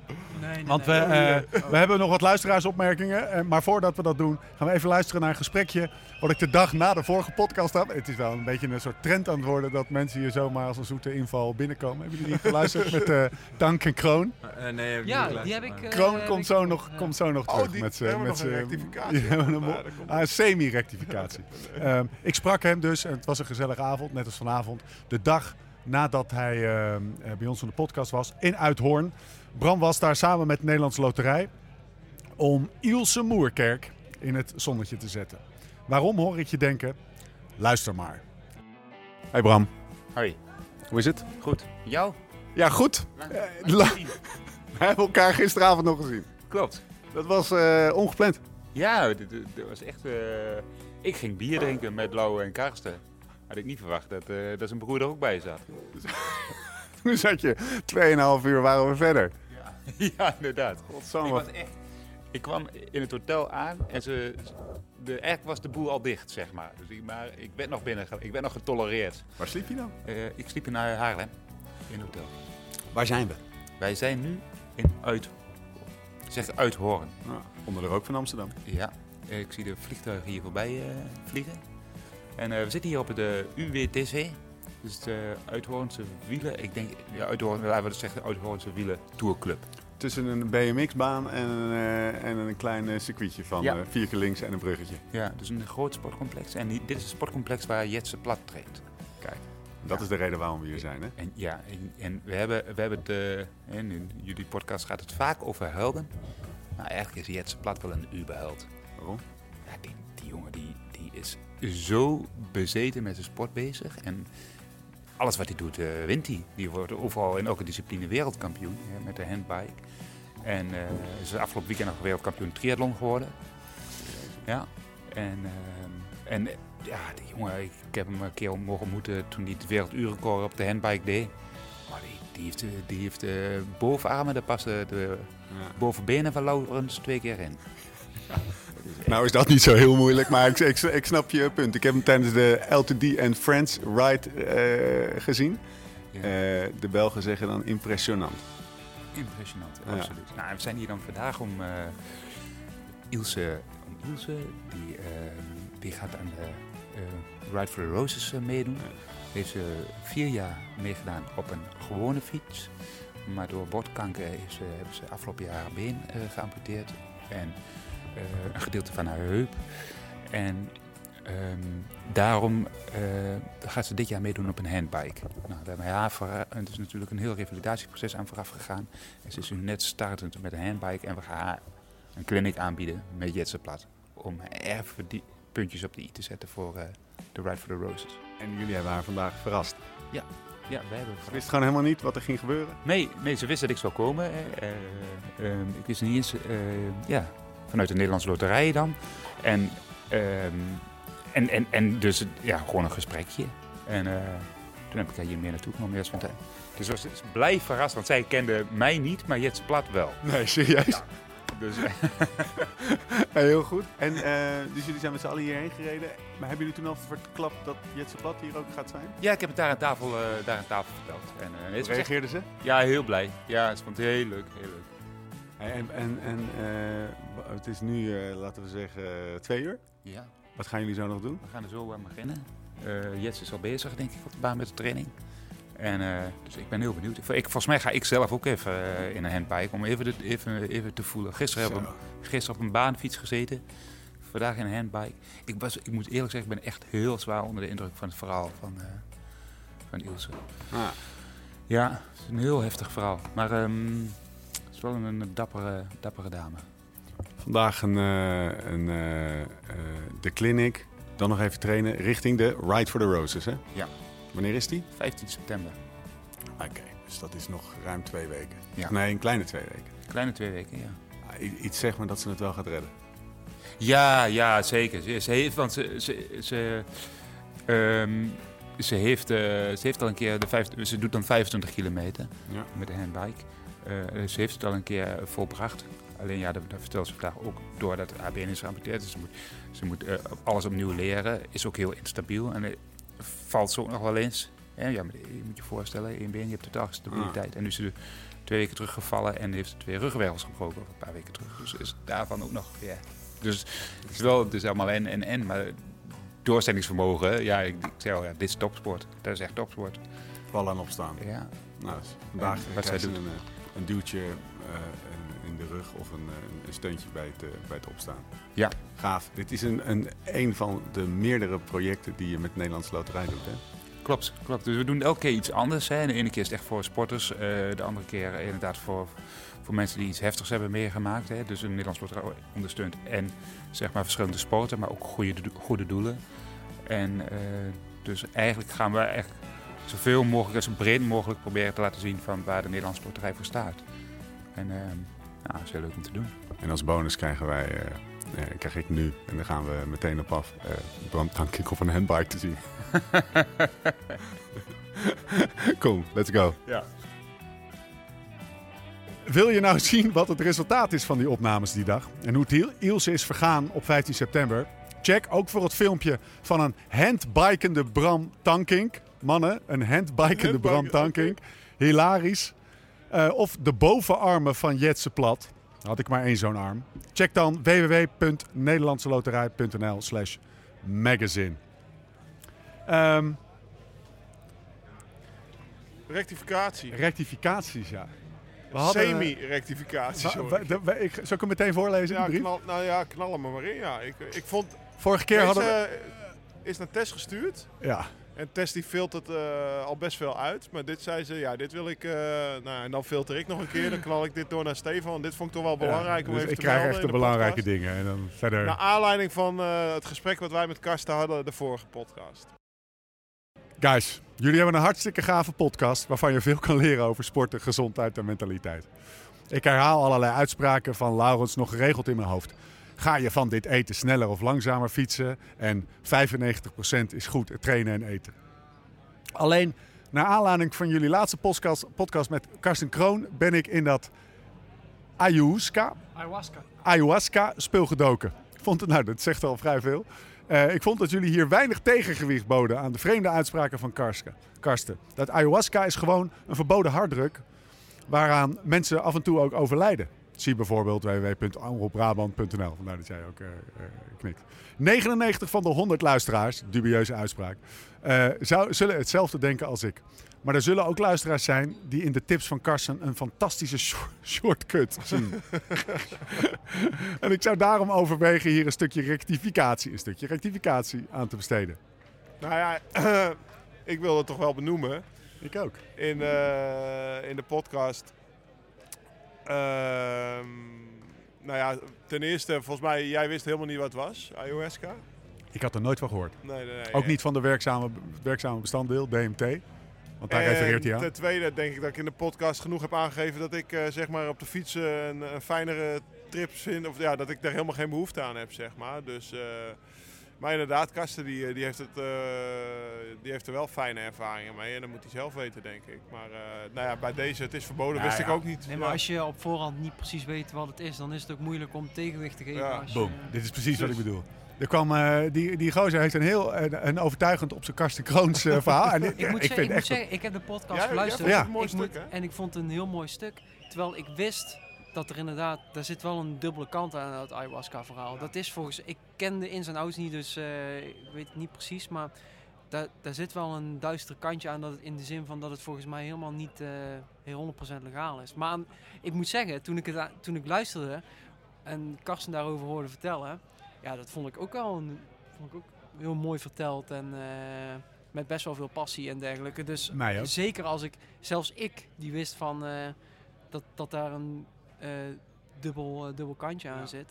Nee, nee, Want we, nee. eh, we hebben nog wat luisteraarsopmerkingen. eh, maar voordat we dat doen, gaan we even luisteren naar een gesprekje. Wat ik de dag na de vorige podcast had. Het is wel een beetje een soort trend aan het worden dat mensen hier zomaar als een zoete inval binnenkomen. Hebben jullie die geluisterd met eh Tank en Kroon? Eh, nee, heb ik Ja, niet geluisterd, die heb ik... Kroon heb komt ik- zo nog, ja. komt zo nog Oh, terug die met z'n- rectificatie. ah, semi-rectificatie. Ehm, ik sprak hem dus en het was een gezellige avond, net als vanavond. De dag nadat hij ehm, eh, bij ons in de podcast was in Uithoorn. Bram was daar samen met de Nederlandse Loterij om Ilse Moerkerk in het zonnetje te zetten. Waarom hoor ik je denken? Luister maar. Hey Bram, Hoi, hoe is het? goed. Jou? Ja, goed. Eh, la- We hebben elkaar gisteravond nog gezien. Klopt. Dat was eh, ongepland. Ja, dit was echt... eh, ik ging bier drinken met Lau en Karsten. Had ik niet verwacht dat, eh, dat zijn broer er ook bij zat. Toen zat je 2,5 uur waren we verder. ja, inderdaad. Ik, was echt, ik kwam in het hotel aan en ze, de, eigenlijk was de boel al dicht, zeg maar. Dus ik, maar ik werd nog binnen, ik werd nog getolereerd. Waar sliep je dan? Eh, ik sliep in eh, Haarlem, in het hotel. Waar zijn we? Wij zijn nu in Uit... Uithoorn. onder de rook van Amsterdam. Ja, ik zie de vliegtuigen hier voorbij eh, vliegen. En we zitten hier op de UWTC. Dus de Uithoornse Wielen. Ik denk, ja, Uithoorn, laten we zeggen, Uithoornse Wielen Tourclub. Tussen een BMX-baan en, een, eh, en een klein eh, circuitje van Ja. eh, vier keer links en een bruggetje. Ja, dus een groot sportcomplex. En dit is het sportcomplex waar Jetse Plat traint. Dat Ja. is de reden waarom we hier zijn. Hè? En ja, en, en we hebben, we hebben de, en in jullie podcast gaat het vaak over helden. Maar eigenlijk is Jetse Plat wel een uberheld. Waarom? Ja, die, die jongen die, die is zo bezeten met zijn sport bezig. En alles wat hij doet, eh, wint hij. Die wordt overal in elke discipline wereldkampioen hè, met de handbike. En eh is afgelopen weekend nog wereldkampioen triathlon geworden. Ja, en, ehm, en eh, ja, die jongen, ik, heb hem een keer mogen ontmoeten toen hij het werelduurrecord op de handbike deed. Maar die, die heeft, eh, die heeft de bovenarmen, daar passen de bovenbenen van Laurens twee keer in. Nou is dat niet zo heel moeilijk, maar ik, ik, ik snap je punt. Ik heb hem tijdens de LTD and Friends ride eh, gezien. Ja. Eh, de Belgen zeggen dan impressionant. Impressionant, Ja. absoluut. Nou, we zijn hier dan vandaag om eh, Ilse, om Ilse die, eh, die gaat aan de eh, Ride for the Roses meedoen. Heeft ze vier jaar meegedaan op een gewone fiets. Maar door botkanker is, hebben ze afgelopen jaar haar been geamputeerd. En een gedeelte van haar heup. En ehm, daarom eh, gaat ze dit jaar meedoen op een handbike. Nou, we hebben haar het is natuurlijk een heel revalidatieproces aan vooraf gegaan. En ze is nu net startend met een handbike. En we gaan haar een clinic aanbieden met Jetse Plat. Om even die puntjes op de i te zetten voor eh, de Ride for the Roses. En jullie hebben haar vandaag verrast. Ja, we hebben Ze wist gewoon helemaal niet wat er ging gebeuren. Nee, nee, ze wist dat ik zou komen. eh, eh, ehm, ik wist niet eens, ja, vanuit de Nederlandse Loterij dan. En, ehm, en, en, en dus ja, gewoon een gesprekje. En eh, toen heb ik haar hier meer naartoe genomen. Ja, spontaan. Dus ze was dus blij verrast, want zij kende mij niet, maar Jets Plat wel. Nee, serieus? Dus, Ja, heel goed. En eh, dus jullie zijn met z'n allen hierheen gereden. Maar hebben jullie toen al verklapt dat Jetse Plat hier ook gaat zijn? ja, ik heb het daar aan tafel, eh, daar aan tafel verteld. En, eh, het Hoe reageerden ze? ja, heel blij. Ja, ze vond het heel leuk, heel leuk. En, en, en eh, het is nu, eh, laten we zeggen, eh, twee uur. Ja. Wat gaan jullie zo nog doen? We gaan er zo aan beginnen. Eh Jets is al bezig, denk ik, op de baan met de training. En, eh, dus ik ben heel benieuwd. Ik, ik- volgens mij ga ik zelf ook even eh, in een handbike om even, de- even, even te voelen. Gisteren heb, ik- gisteren op een baanfiets gezeten. Vandaag in een handbike. Ik, was, ik moet eerlijk zeggen, ik ben echt heel zwaar onder de indruk van het verhaal van, eh, van Ilse. Ah. Ja, het is een heel heftig verhaal. Maar ehm, het is wel een, dappere, dappere dame. Vandaag een, eh, een, eh, eh, de clinic. Dan nog even trainen richting de Ride for the Roses, hè? Ja. Wanneer is die? 15 september. Oké, dus dat is nog ruim twee weken. Ja. Nee, een kleine twee weken. Kleine twee weken, ja. Ah, Iets zegt me dat ze het wel gaat redden. Ja, ja, zeker. Ze, ze heeft, want ze, ze, ze, ehm, ze, heeft, ze heeft al een keer, de vijf, ze doet dan 25 kilometer Ja. met de handbike. Ze heeft het al een keer volbracht. Alleen ja, dat, dat vertelt ze vandaag ook doordat haar been is geamputeerd. Dus ze moet, ze moet eh, alles opnieuw leren. Is ook heel instabiel en eh, valt zo ook nog wel eens. Hè, ja, maar je moet je voorstellen, één been, je hebt totaal stabiliteit. En nu is ze twee weken teruggevallen en heeft ze twee ruggenwervels gebroken een paar weken terug. Dus is daarvan ook nog, ja. Dus het is wel, is allemaal en en en. Maar doorzettingsvermogen, ja, ik, ik zei al, ja, dit is topsport. Dat is echt topsport. Vallen en opstaan. Ja. Nou, dus vandaag En wat zij doet. Een, eh, een duwtje de rug of een, eh, een steuntje bij het, eh, bij het opstaan. Ja. Gaaf. Dit is een, een, een van de meerdere projecten die je met de Nederlandse Loterij doet. Hè? Klopt, klopt. Dus we doen elke keer iets anders. Hè. De ene keer is het echt voor sporters, eh, de andere keer inderdaad voor, voor mensen die iets heftigs hebben meegemaakt. Hè. Dus een Nederlands loterij ondersteunt en zeg maar verschillende sporten, maar ook goede, goede doelen. En dus eigenlijk gaan we echt zoveel mogelijk, zo breed mogelijk proberen te laten zien van waar de Nederlandse loterij voor staat. En eh, nou, dat is heel leuk om te doen. En als bonus krijgen wij, eh, eh, krijg ik nu, en daar gaan we meteen op af, eh Bram Tankink op een handbike te zien. Kom, let's go. Ja. Wil je nou zien wat het resultaat is van die opnames die dag? En hoe Ilse is vergaan op 15 september? Check ook voor het filmpje van een handbikende Bram Tankink. Mannen, een handbikende Bram Tankink. Hilarisch. Eh, of de bovenarmen van Jetse Plat. Had ik maar één zo'n arm. Check dan www.nederlandseloterij.nl slash magazine. Ehm, Rectificatie. rectificaties, ja. We hadden, Semi-rectificatie, sorry. ik, zal ik hem meteen voorlezen, Ja, de brief? knal, nou ja, knal hem maar in. Ja. Ik, ik vond... Vorige keer hadden we... eh, is naar Tess gestuurd. Ja, En Tess die filtert eh, al best veel uit. Maar dit zei ze, ja, dit wil ik... eh, nou, en dan filter ik nog een keer. Dan knal ik dit door naar Stefan. Dit vond ik toch wel belangrijk om dus even ik te krijg echt de belangrijke podcast. dingen. En dan verder... Naar aanleiding van eh, het gesprek wat wij met Karsten hadden de vorige podcast. Guys, jullie hebben een hartstikke gave podcast waarvan je veel kan leren over sporten, gezondheid en mentaliteit. Ik herhaal allerlei uitspraken van Laurens nog geregeld in mijn hoofd. Ga je van dit eten sneller of langzamer fietsen? En 95% is goed trainen en eten. Alleen, naar aanleiding van jullie laatste podcast, podcast met Karsten Kroon ben ik in dat ayahuasca, Ayahuasca. ayahuasca speel gedoken. Ik vond het, nou, dat zegt al vrij veel. Eh, ik vond dat jullie hier weinig tegengewicht boden aan de vreemde uitspraken van. Karsten. Dat ayahuasca is gewoon een verboden harddruk waaraan mensen af en toe ook overlijden. Zie bijvoorbeeld www.omroepbrabant.nl. Vandaar dat jij ook eh, knikt. 99 van de 100 luisteraars, dubieuze uitspraak, eh, zou, zullen hetzelfde denken als ik. Maar er zullen ook luisteraars zijn die in de tips van Karsten een fantastische shor- shortcut zien. en ik zou daarom overwegen hier een stukje rectificatie, een stukje rectificatie aan te besteden. Nou ja, ik wil het toch wel benoemen. Ik ook. in, in de podcast. Ehm, nou ja, ten eerste, volgens mij, jij wist helemaal niet wat het was, ayahuasca. Ik had er nooit van gehoord. Nee, nee, nee. Ook niet van de werkzame, werkzame bestanddeel, DMT. Want daar En refereert hij aan. Ten tweede denk ik dat ik in de podcast genoeg heb aangegeven dat ik eh, zeg maar op de fiets eh, een, een fijnere trip vind. Of ja, dat ik daar helemaal geen behoefte aan heb, zeg maar. Dus, eh, maar inderdaad, Karsten die, eh, die, heeft het, eh, die heeft er wel fijne ervaringen mee. En dat moet hij zelf weten, denk ik. Maar eh, nou ja, bij deze, het is verboden, Nou wist ja. ik ook niet. Nee, maar Ja. als je op voorhand niet precies weet wat het is, dan is het ook moeilijk om tegenwicht te geven. Ja. als je- Boom. Dit is precies wat ik Dus- bedoel. Er kwam, eh, die, die gozer heeft een heel een, een overtuigend op zijn Karsten Kroons verhaal. En Ik moet, ik zeggen, ik, moet echt... zeggen, ik heb de podcast Ja, geluisterd. een mooi ik stuk, moet- hè? En ik vond het een heel mooi stuk. Terwijl ik wist dat er inderdaad, daar zit wel een dubbele kant aan het ayahuasca verhaal. Dat is volgens, ik ken de ins en outs niet, dus eh, ik weet het niet precies. Maar daar, daar zit wel een duister kantje aan, dat het, in de zin van dat het volgens mij helemaal niet eh, heel 100% legaal is. Maar ik moet zeggen, toen ik, het, toen ik luisterde en Karsten daarover hoorde vertellen, ja, dat vond ik ook wel een, vond ik ook heel mooi verteld en eh, met best wel veel passie en dergelijke. Dus zeker als ik, zelfs ik, die wist van eh, dat, dat daar een eh, dubbel, eh, dubbel kantje aan Ja. zit.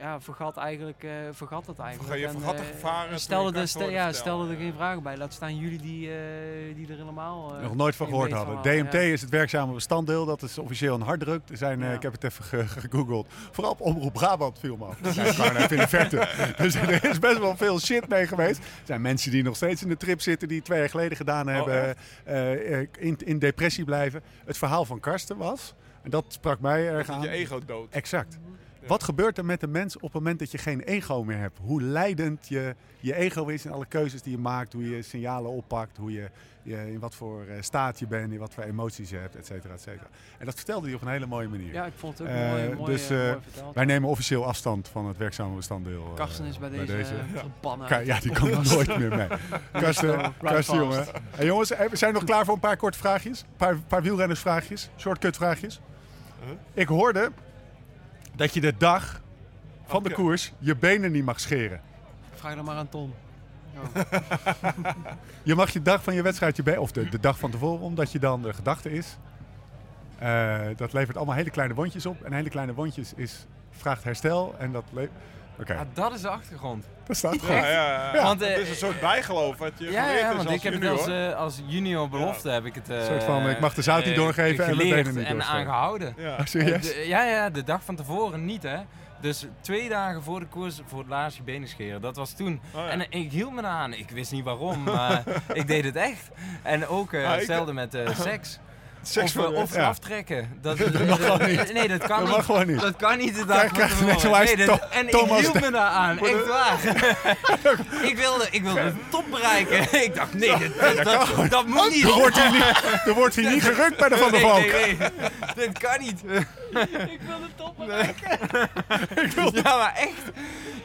ja, vergat eigenlijk, eh, vergat het eigenlijk. Je En, vergat de eh, gevaren stelde, er, stel- ja, stelde er geen vragen bij. Laat staan jullie die, eh, die er helemaal... eh, Nog nooit van gehoord van hadden. DMT ja. is het werkzame bestanddeel. Dat is officieel een harddruk. Er zijn, eh, Ja. Ik heb het even ge- gegoogeld. Vooral op Omroep Brabant viel me af. Even in de verte. Dus er is best wel veel shit mee geweest. Er zijn mensen die nog steeds in de trip zitten. Die twee jaar geleden gedaan hebben. eh, eh, in, in depressie blijven. Het verhaal van Karsten was. En dat sprak mij erg Dat aan. je ego dood. Exact. Wat gebeurt er met de mens op het moment dat je geen ego meer hebt? Hoe leidend je, je ego is in alle keuzes die je maakt, hoe je signalen oppakt, hoe je, je in wat voor eh, staat je bent, in wat voor emoties je hebt, et cetera, et cetera. En dat vertelde hij op een hele mooie manier. Ja, ik vond het ook Eh, mooi, mooi, dus, eh, mooi verteld. Wij nemen officieel afstand van het werkzame bestanddeel. eh, Karsten is bij deze, verbannen. Ka- Ja, die komt er nooit meer mee. Karsten, Karsten jongen. Hey, jongens, we zijn nog klaar voor een paar korte vraagjes. Een paar, paar wielrennersvraagjes, shortcut vraagjes. Ik hoorde dat je de dag van de koers je benen niet mag scheren. Vraag dan maar aan Tom. Je mag je dag van je wedstrijd je benen, of de, de dag van tevoren, omdat je dan de gedachte is. eh, dat levert allemaal hele kleine wondjes op. En hele kleine wondjes is, vraagt herstel. En dat Ah, dat is de achtergrond. dat staat Ja, ja, ja. Want, het eh, is een soort bijgeloof wat je Ja, geleerd ja, is want als ik heb het junior. als, eh, als junior belofte heb ik het Een soort van, eh, ik mag de zout niet doorgeven en geleerd benen niet en aangehouden. Ja. Ah, serieus? De- ja, ja, de dag van tevoren niet, hè. Dus twee dagen voor de koers voor het laatst je benen scheren. Dat was toen. Oh, ja. En ik hield me eraan. Ik wist niet waarom, maar ik deed het echt. En ook Ah, hetzelfde met seks. Seks of ja. aftrekken. Dat, mag gewoon niet. Nee, dat kan Dat niet. mag niet. Dat kan niet de Kijk, kijk, tevoren. zo wijst Nee, dat- en Thomas ik hield de- me daar aan, echt waar. ik wilde, ik wilde de top bereiken. ik dacht, nee, dat, dat, dat moet niet. Er wordt hier niet, er wordt hier niet gerukt bij de Van der Nee, Valk. nee, nee. Dit kan niet. Ik wil de top Ja, maar echt.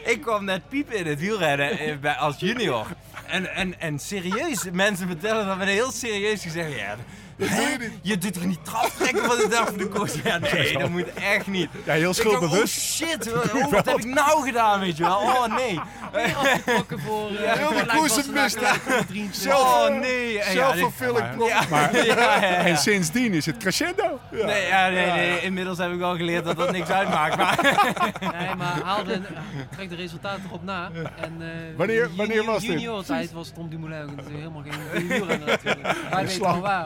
Ik kwam net piepen in het wielrennen eh, bij- als junior. En, en, en serieus, mensen vertellen dat met een heel serieus gezegd. Ja, hè? je, doet toch niet traftrekken van de dag van de koers? Ja, nee, dat moet echt niet. Ja, heel dacht, oh schuldbewust. shit, oh, wat heb ik nou gedaan, weet je wel? Oh nee. afgetrokken voor... eh, Heel de koers het mist, gelijk hè? 23. Oh nee. Zelfvervulling ja, Maar- ja, ja, ja. En sindsdien is het crescendo. Nee, ja, nee, nee, inmiddels heb ik wel geleerd dat dat niks uitmaakt. Maar Nee, maar haalde, trek de resultaten erop na. En, eh, Wanneer- junior- wanneer was dit? Junior tijd was Tom Dumoulin ook natuurlijk helemaal geen wielrenner natuurlijk. Wij weten Slap- wel waar.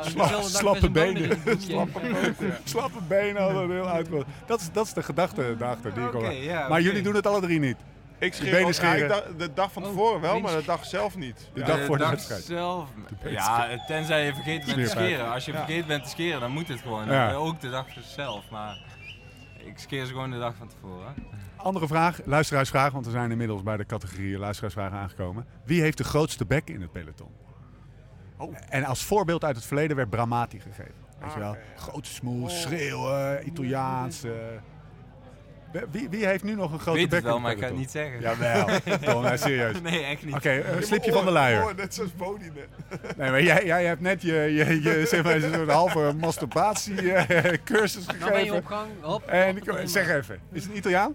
Slappe benen. Slappe benen hadden heel uitgekomen. Dat is, dat is de gedachte daarachter die ik hoor. Maar jullie doen het alle drie niet. Ik scheer ja, ik dacht- de dag van Oh, tevoren wel, maar de dag zelf niet. De Ja. dag voor de dag wedstrijd. zelf. Ja, tenzij je vergeten bent te scheren. Als je Ja. vergeten bent te scheren, dan moet het gewoon. Ja. Eh, Ook de dag zelf. Maar ik scheer ze gewoon de dag van tevoren. Andere vraag, luisteraarsvraag, want we zijn inmiddels bij de categorie luisteraarsvragen aangekomen. Wie heeft de grootste bek in het peloton? Oh. En als voorbeeld uit het verleden werd Bramati gegeven. Weet je Ah, wel? oké, ja. Grote smoes, Oh. schreeuwen, Italiaans. eh. Wie, wie heeft nu nog een Ik grote weet bek het wel, maar ik ga het niet zeggen. Jawel, Tom, nee, serieus. Nee, echt niet. Oké, eh, slip je Oh, van de luier. oh, net zoals Bodie net. Nee, maar jij, jij hebt net je, je, je zeg maar, een halve masturbatie eh, cursus Nou ben je gegeven. op gang. Hop, En ik, zeg even, is het een Italiaan?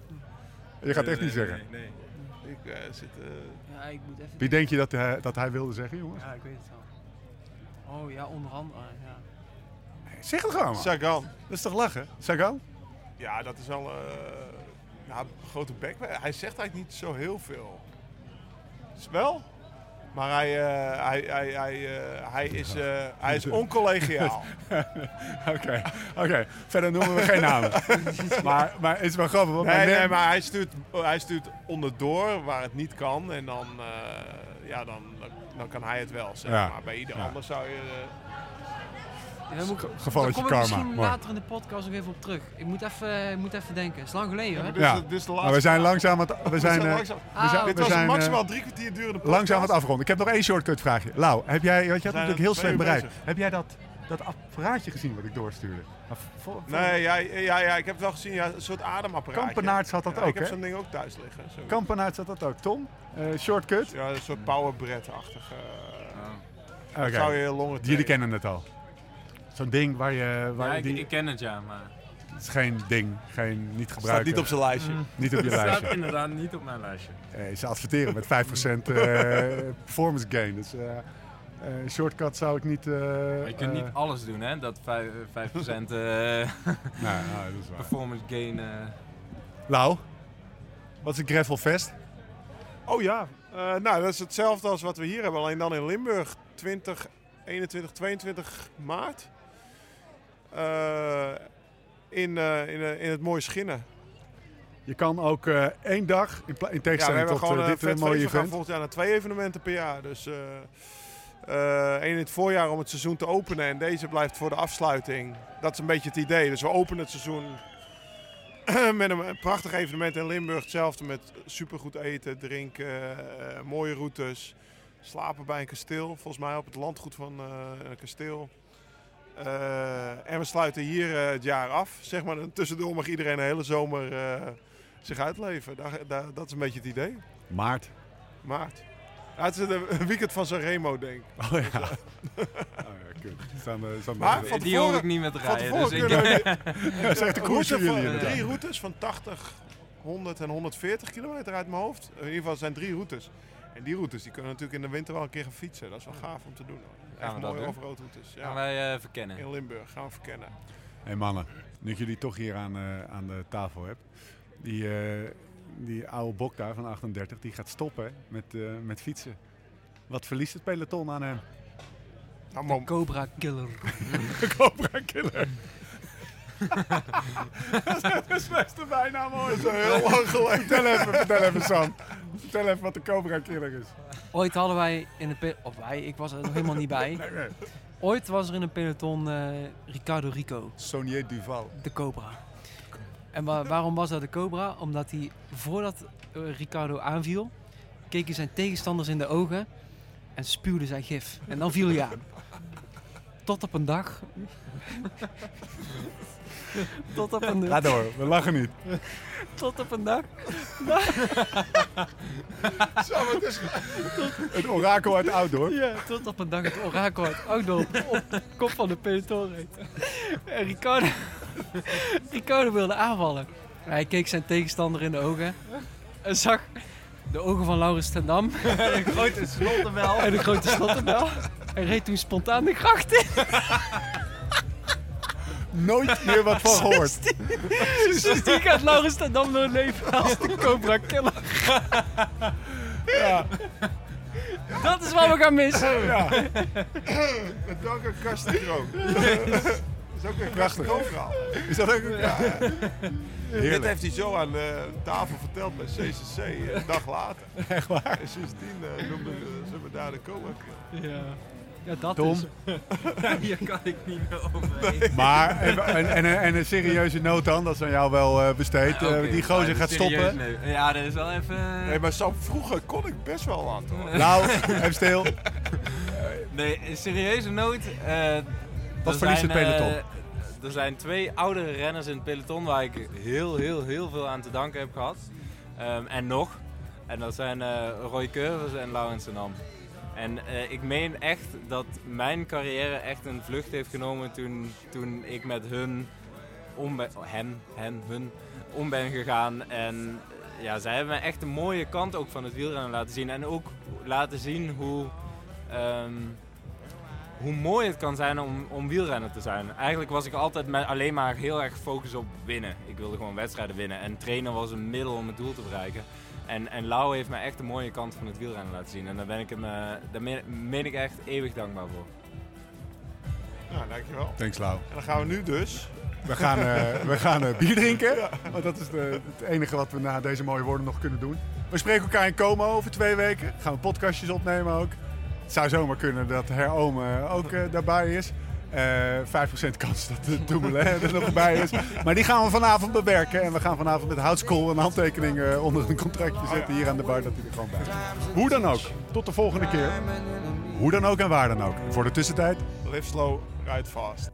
Je gaat het echt niet zeggen. Nee, nee. Ik zit... eh, Ja, ik moet even... Wie denk je dat hij, dat hij wilde zeggen, jongens? Ja, ik weet het wel. Oh ja, onder andere. Ja. Zeg het gewoon, man. Sagan. Dat is toch lachen? Sagan? Ja, dat is wel eh ja, een grote bek. Hij zegt eigenlijk niet zo heel veel. Is wel? Maar hij, eh, hij, hij, hij, eh, hij, is, eh, hij is oncollegiaal. Oké, oké. Verder noemen we geen namen. maar, maar het is wel grappig. Want Nee, mijn nee, maar hij stuurt, hij stuurt onderdoor waar het niet kan. En dan, eh, ja, dan, dan kan hij het wel, zeg Ja. maar. Bij ieder Ja. ander zou je... eh, Ja, moet, Gevalletje daar kom ik karma. misschien Mooi. later in de podcast nog even op terug. Ik moet even, ik moet even denken. Het is lang geleden, hè? maar dit, Ja. is, de- dit is de Maar we zijn langzaam aan het, we We zijn, zijn eh, langzaam- Ah, zijn- dit we was zijn, een eh, maximaal drie kwartier durende podcast. langzaam aan het afronden. Ik heb nog één shortcut vraagje. Lau, heb jij, want je had zijn natuurlijk heel slecht bezig. Heb jij dat, dat apparaatje gezien wat ik doorstuurde? Maar voor- voor- Nee, ja, ja, ja, ik heb het wel gezien. Ja, een soort ademapparaatje. Kampenaarts had dat Ja, ook, Ik heb zo'n ding ook thuis liggen. Zo. Kampenaerts had dat ook. Tom, eh, shortcut? Ja, een soort powerbread-achtige. Oh. Oké. Zou je longen Jullie kennen het al. Zo'n ding waar je... Waar Ja, ik, die, ik ken het ja, maar Het is geen ding, geen, niet Staat gebruiken. niet op zijn lijstje. Niet op je het staat lijstje. inderdaad niet op mijn lijstje. Eh, ze adverteren met 5% eh, performance gain. Dus eh, eh, shortcut zou ik niet... eh, je kunt eh, niet alles doen, hè? Dat 5%, 5% eh, Nee, nou, dat is waar. performance gain. eh. Lau, Wat is een gravelfest? Oh ja, Eh, nou dat is hetzelfde als wat we hier hebben, alleen dan in Limburg 20, 21, 22 maart. Eh, in, eh, in, eh, in het mooie Schinnen. Je kan ook eh, één dag, in, in Ja, we tegenstelling hebben tot eh, een dit eh, mooie feest. We gaan event. volgend jaar naar twee evenementen per jaar. Dus eh één in het voorjaar om het seizoen te openen en deze blijft voor de afsluiting. Dat is een beetje het idee. Dus we openen het seizoen met een, prachtig evenement in Limburg. Hetzelfde met supergoed eten, drinken, eh, mooie routes. Slapen bij een kasteel, volgens mij op het landgoed van eh, een kasteel. En we sluiten hier het jaar af. Zeg maar, en tussendoor mag iedereen de hele zomer zich uitleven. Daar, daar, dat is een beetje het idee. Maart. Maart. Ja, het is een weekend van Sanremo, denk ik. Oh ja. oh, ja. Staan, eh, staan Maar van Die hoef tevoren- ik niet met Van rijden. tevoren Dus ik, Ja, de koers jullie van, drie routes van 80, 100 en 140 kilometer uit mijn hoofd. In ieder geval zijn drie routes. En die routes die kunnen natuurlijk in de winter wel een keer gaan fietsen. Dat is wel gaaf om te doen. Hoor. Gaan Echt mooie doen? offroad routes. gaan Ja. wij eh, verkennen. In Limburg gaan we verkennen. Hé mannen, nu ik jullie toch hier aan, eh, aan de tafel heb. Die, eh, die oude bok daar van 38, die gaat stoppen met, eh, met fietsen. Wat verliest het peloton aan hem? Nou, De Cobra Killer. Cobra Killer. dat is best de bijnaam hoor. dat is al heel lang geleden. Vertel even, vertel even Sam. Vertel even wat de Cobra Killer is. Ooit hadden wij in een pe- of wij, ik was er nog helemaal niet bij. Nee, nee. Ooit was er in een peloton eh, Ricardo Rico, Sonier Duval. de Cobra. En wa- waarom was dat de Cobra? Omdat hij voordat eh, Ricardo aanviel, keek hij zijn tegenstanders in de ogen en spuwde zijn gif. En dan viel hij aan. Tot op een dag. Tot op een Ga dag. door, we lachen niet. Tot op een dag. Zo, het is Het orakel uit Outdoor. Ja, tot op een dag het orakel uit Outdoor op de kop van de peloton. En Ricardo, Ricardo wilde aanvallen. Hij keek zijn tegenstander in de ogen en zag de ogen van Laurens ten Dam Een grote slottenbel. en de grote slottenbel. En reed toen spontaan de gracht in. Nooit meer wat van gehoord. Dus die gaat Laurens ten Dam door het leven als de Cobra Killer. Ja, Dat is wat we gaan missen. ja. met dank aan Karsten Kroon. Dat is ook een Prachtig. Is dat ook... Ja. Dit heeft hij zo aan de tafel verteld bij CCC eh, een dag later. Echt waar. En sindsdien eh, noemden ze ze me daar de Killer. Ja, ja dat Tom? is. Hier kan ik niet meer overheen. Maar, en, en, en een serieuze noot dan, dat is aan jou wel eh, besteed. Eh, die gozer gaat stoppen. nee. Ja, dat is wel even... Nee, maar zo vroeger kon ik best wel wat hoor. Nou, even stil. Nee, een serieuze noot. eh, Wat er verliest het zijn, eh, peloton? Er zijn twee oudere renners in het peloton waar ik heel, heel, heel veel aan te danken heb gehad. Ehm, en nog. En dat zijn eh, Roy Curvers en Laurens ten Dam. En eh, ik meen echt dat mijn carrière echt een vlucht heeft genomen toen, toen ik met hun om ben, hen, hun om ben gegaan. En eh, ja, zij hebben me echt een mooie kant ook van het wielrennen laten zien. En ook laten zien hoe, ehm, hoe mooi het kan zijn om, om wielrenner te zijn. Eigenlijk was ik altijd met alleen maar heel erg gefocust op winnen. Ik wilde gewoon wedstrijden winnen. En trainen was een middel om het doel te bereiken. En, en Lau heeft me echt een mooie kant van het wielrennen laten zien. En daar ben ik hem, eh, daar meen, meen ik echt eeuwig dankbaar voor. Nou, dankjewel. Thanks Lau. En dan gaan we nu dus. We gaan, eh, we gaan eh, bier drinken. Want dat is de, het enige wat we na deze mooie woorden nog kunnen doen. We spreken elkaar in Como over twee weken. Gaan we podcastjes opnemen ook. Het zou zomaar kunnen dat Herome ook eh, daarbij is. Eh 5% kans dat de Dumoulin er nog bij is. Maar die gaan we vanavond bewerken. En we gaan vanavond met houtskool een handtekening eh, onder een contractje zetten hier aan de bar dat hij er gewoon bij is. Hoe dan ook. Tot de volgende keer. Hoe dan ook en waar dan ook. Voor de tussentijd. Live slow, ride fast.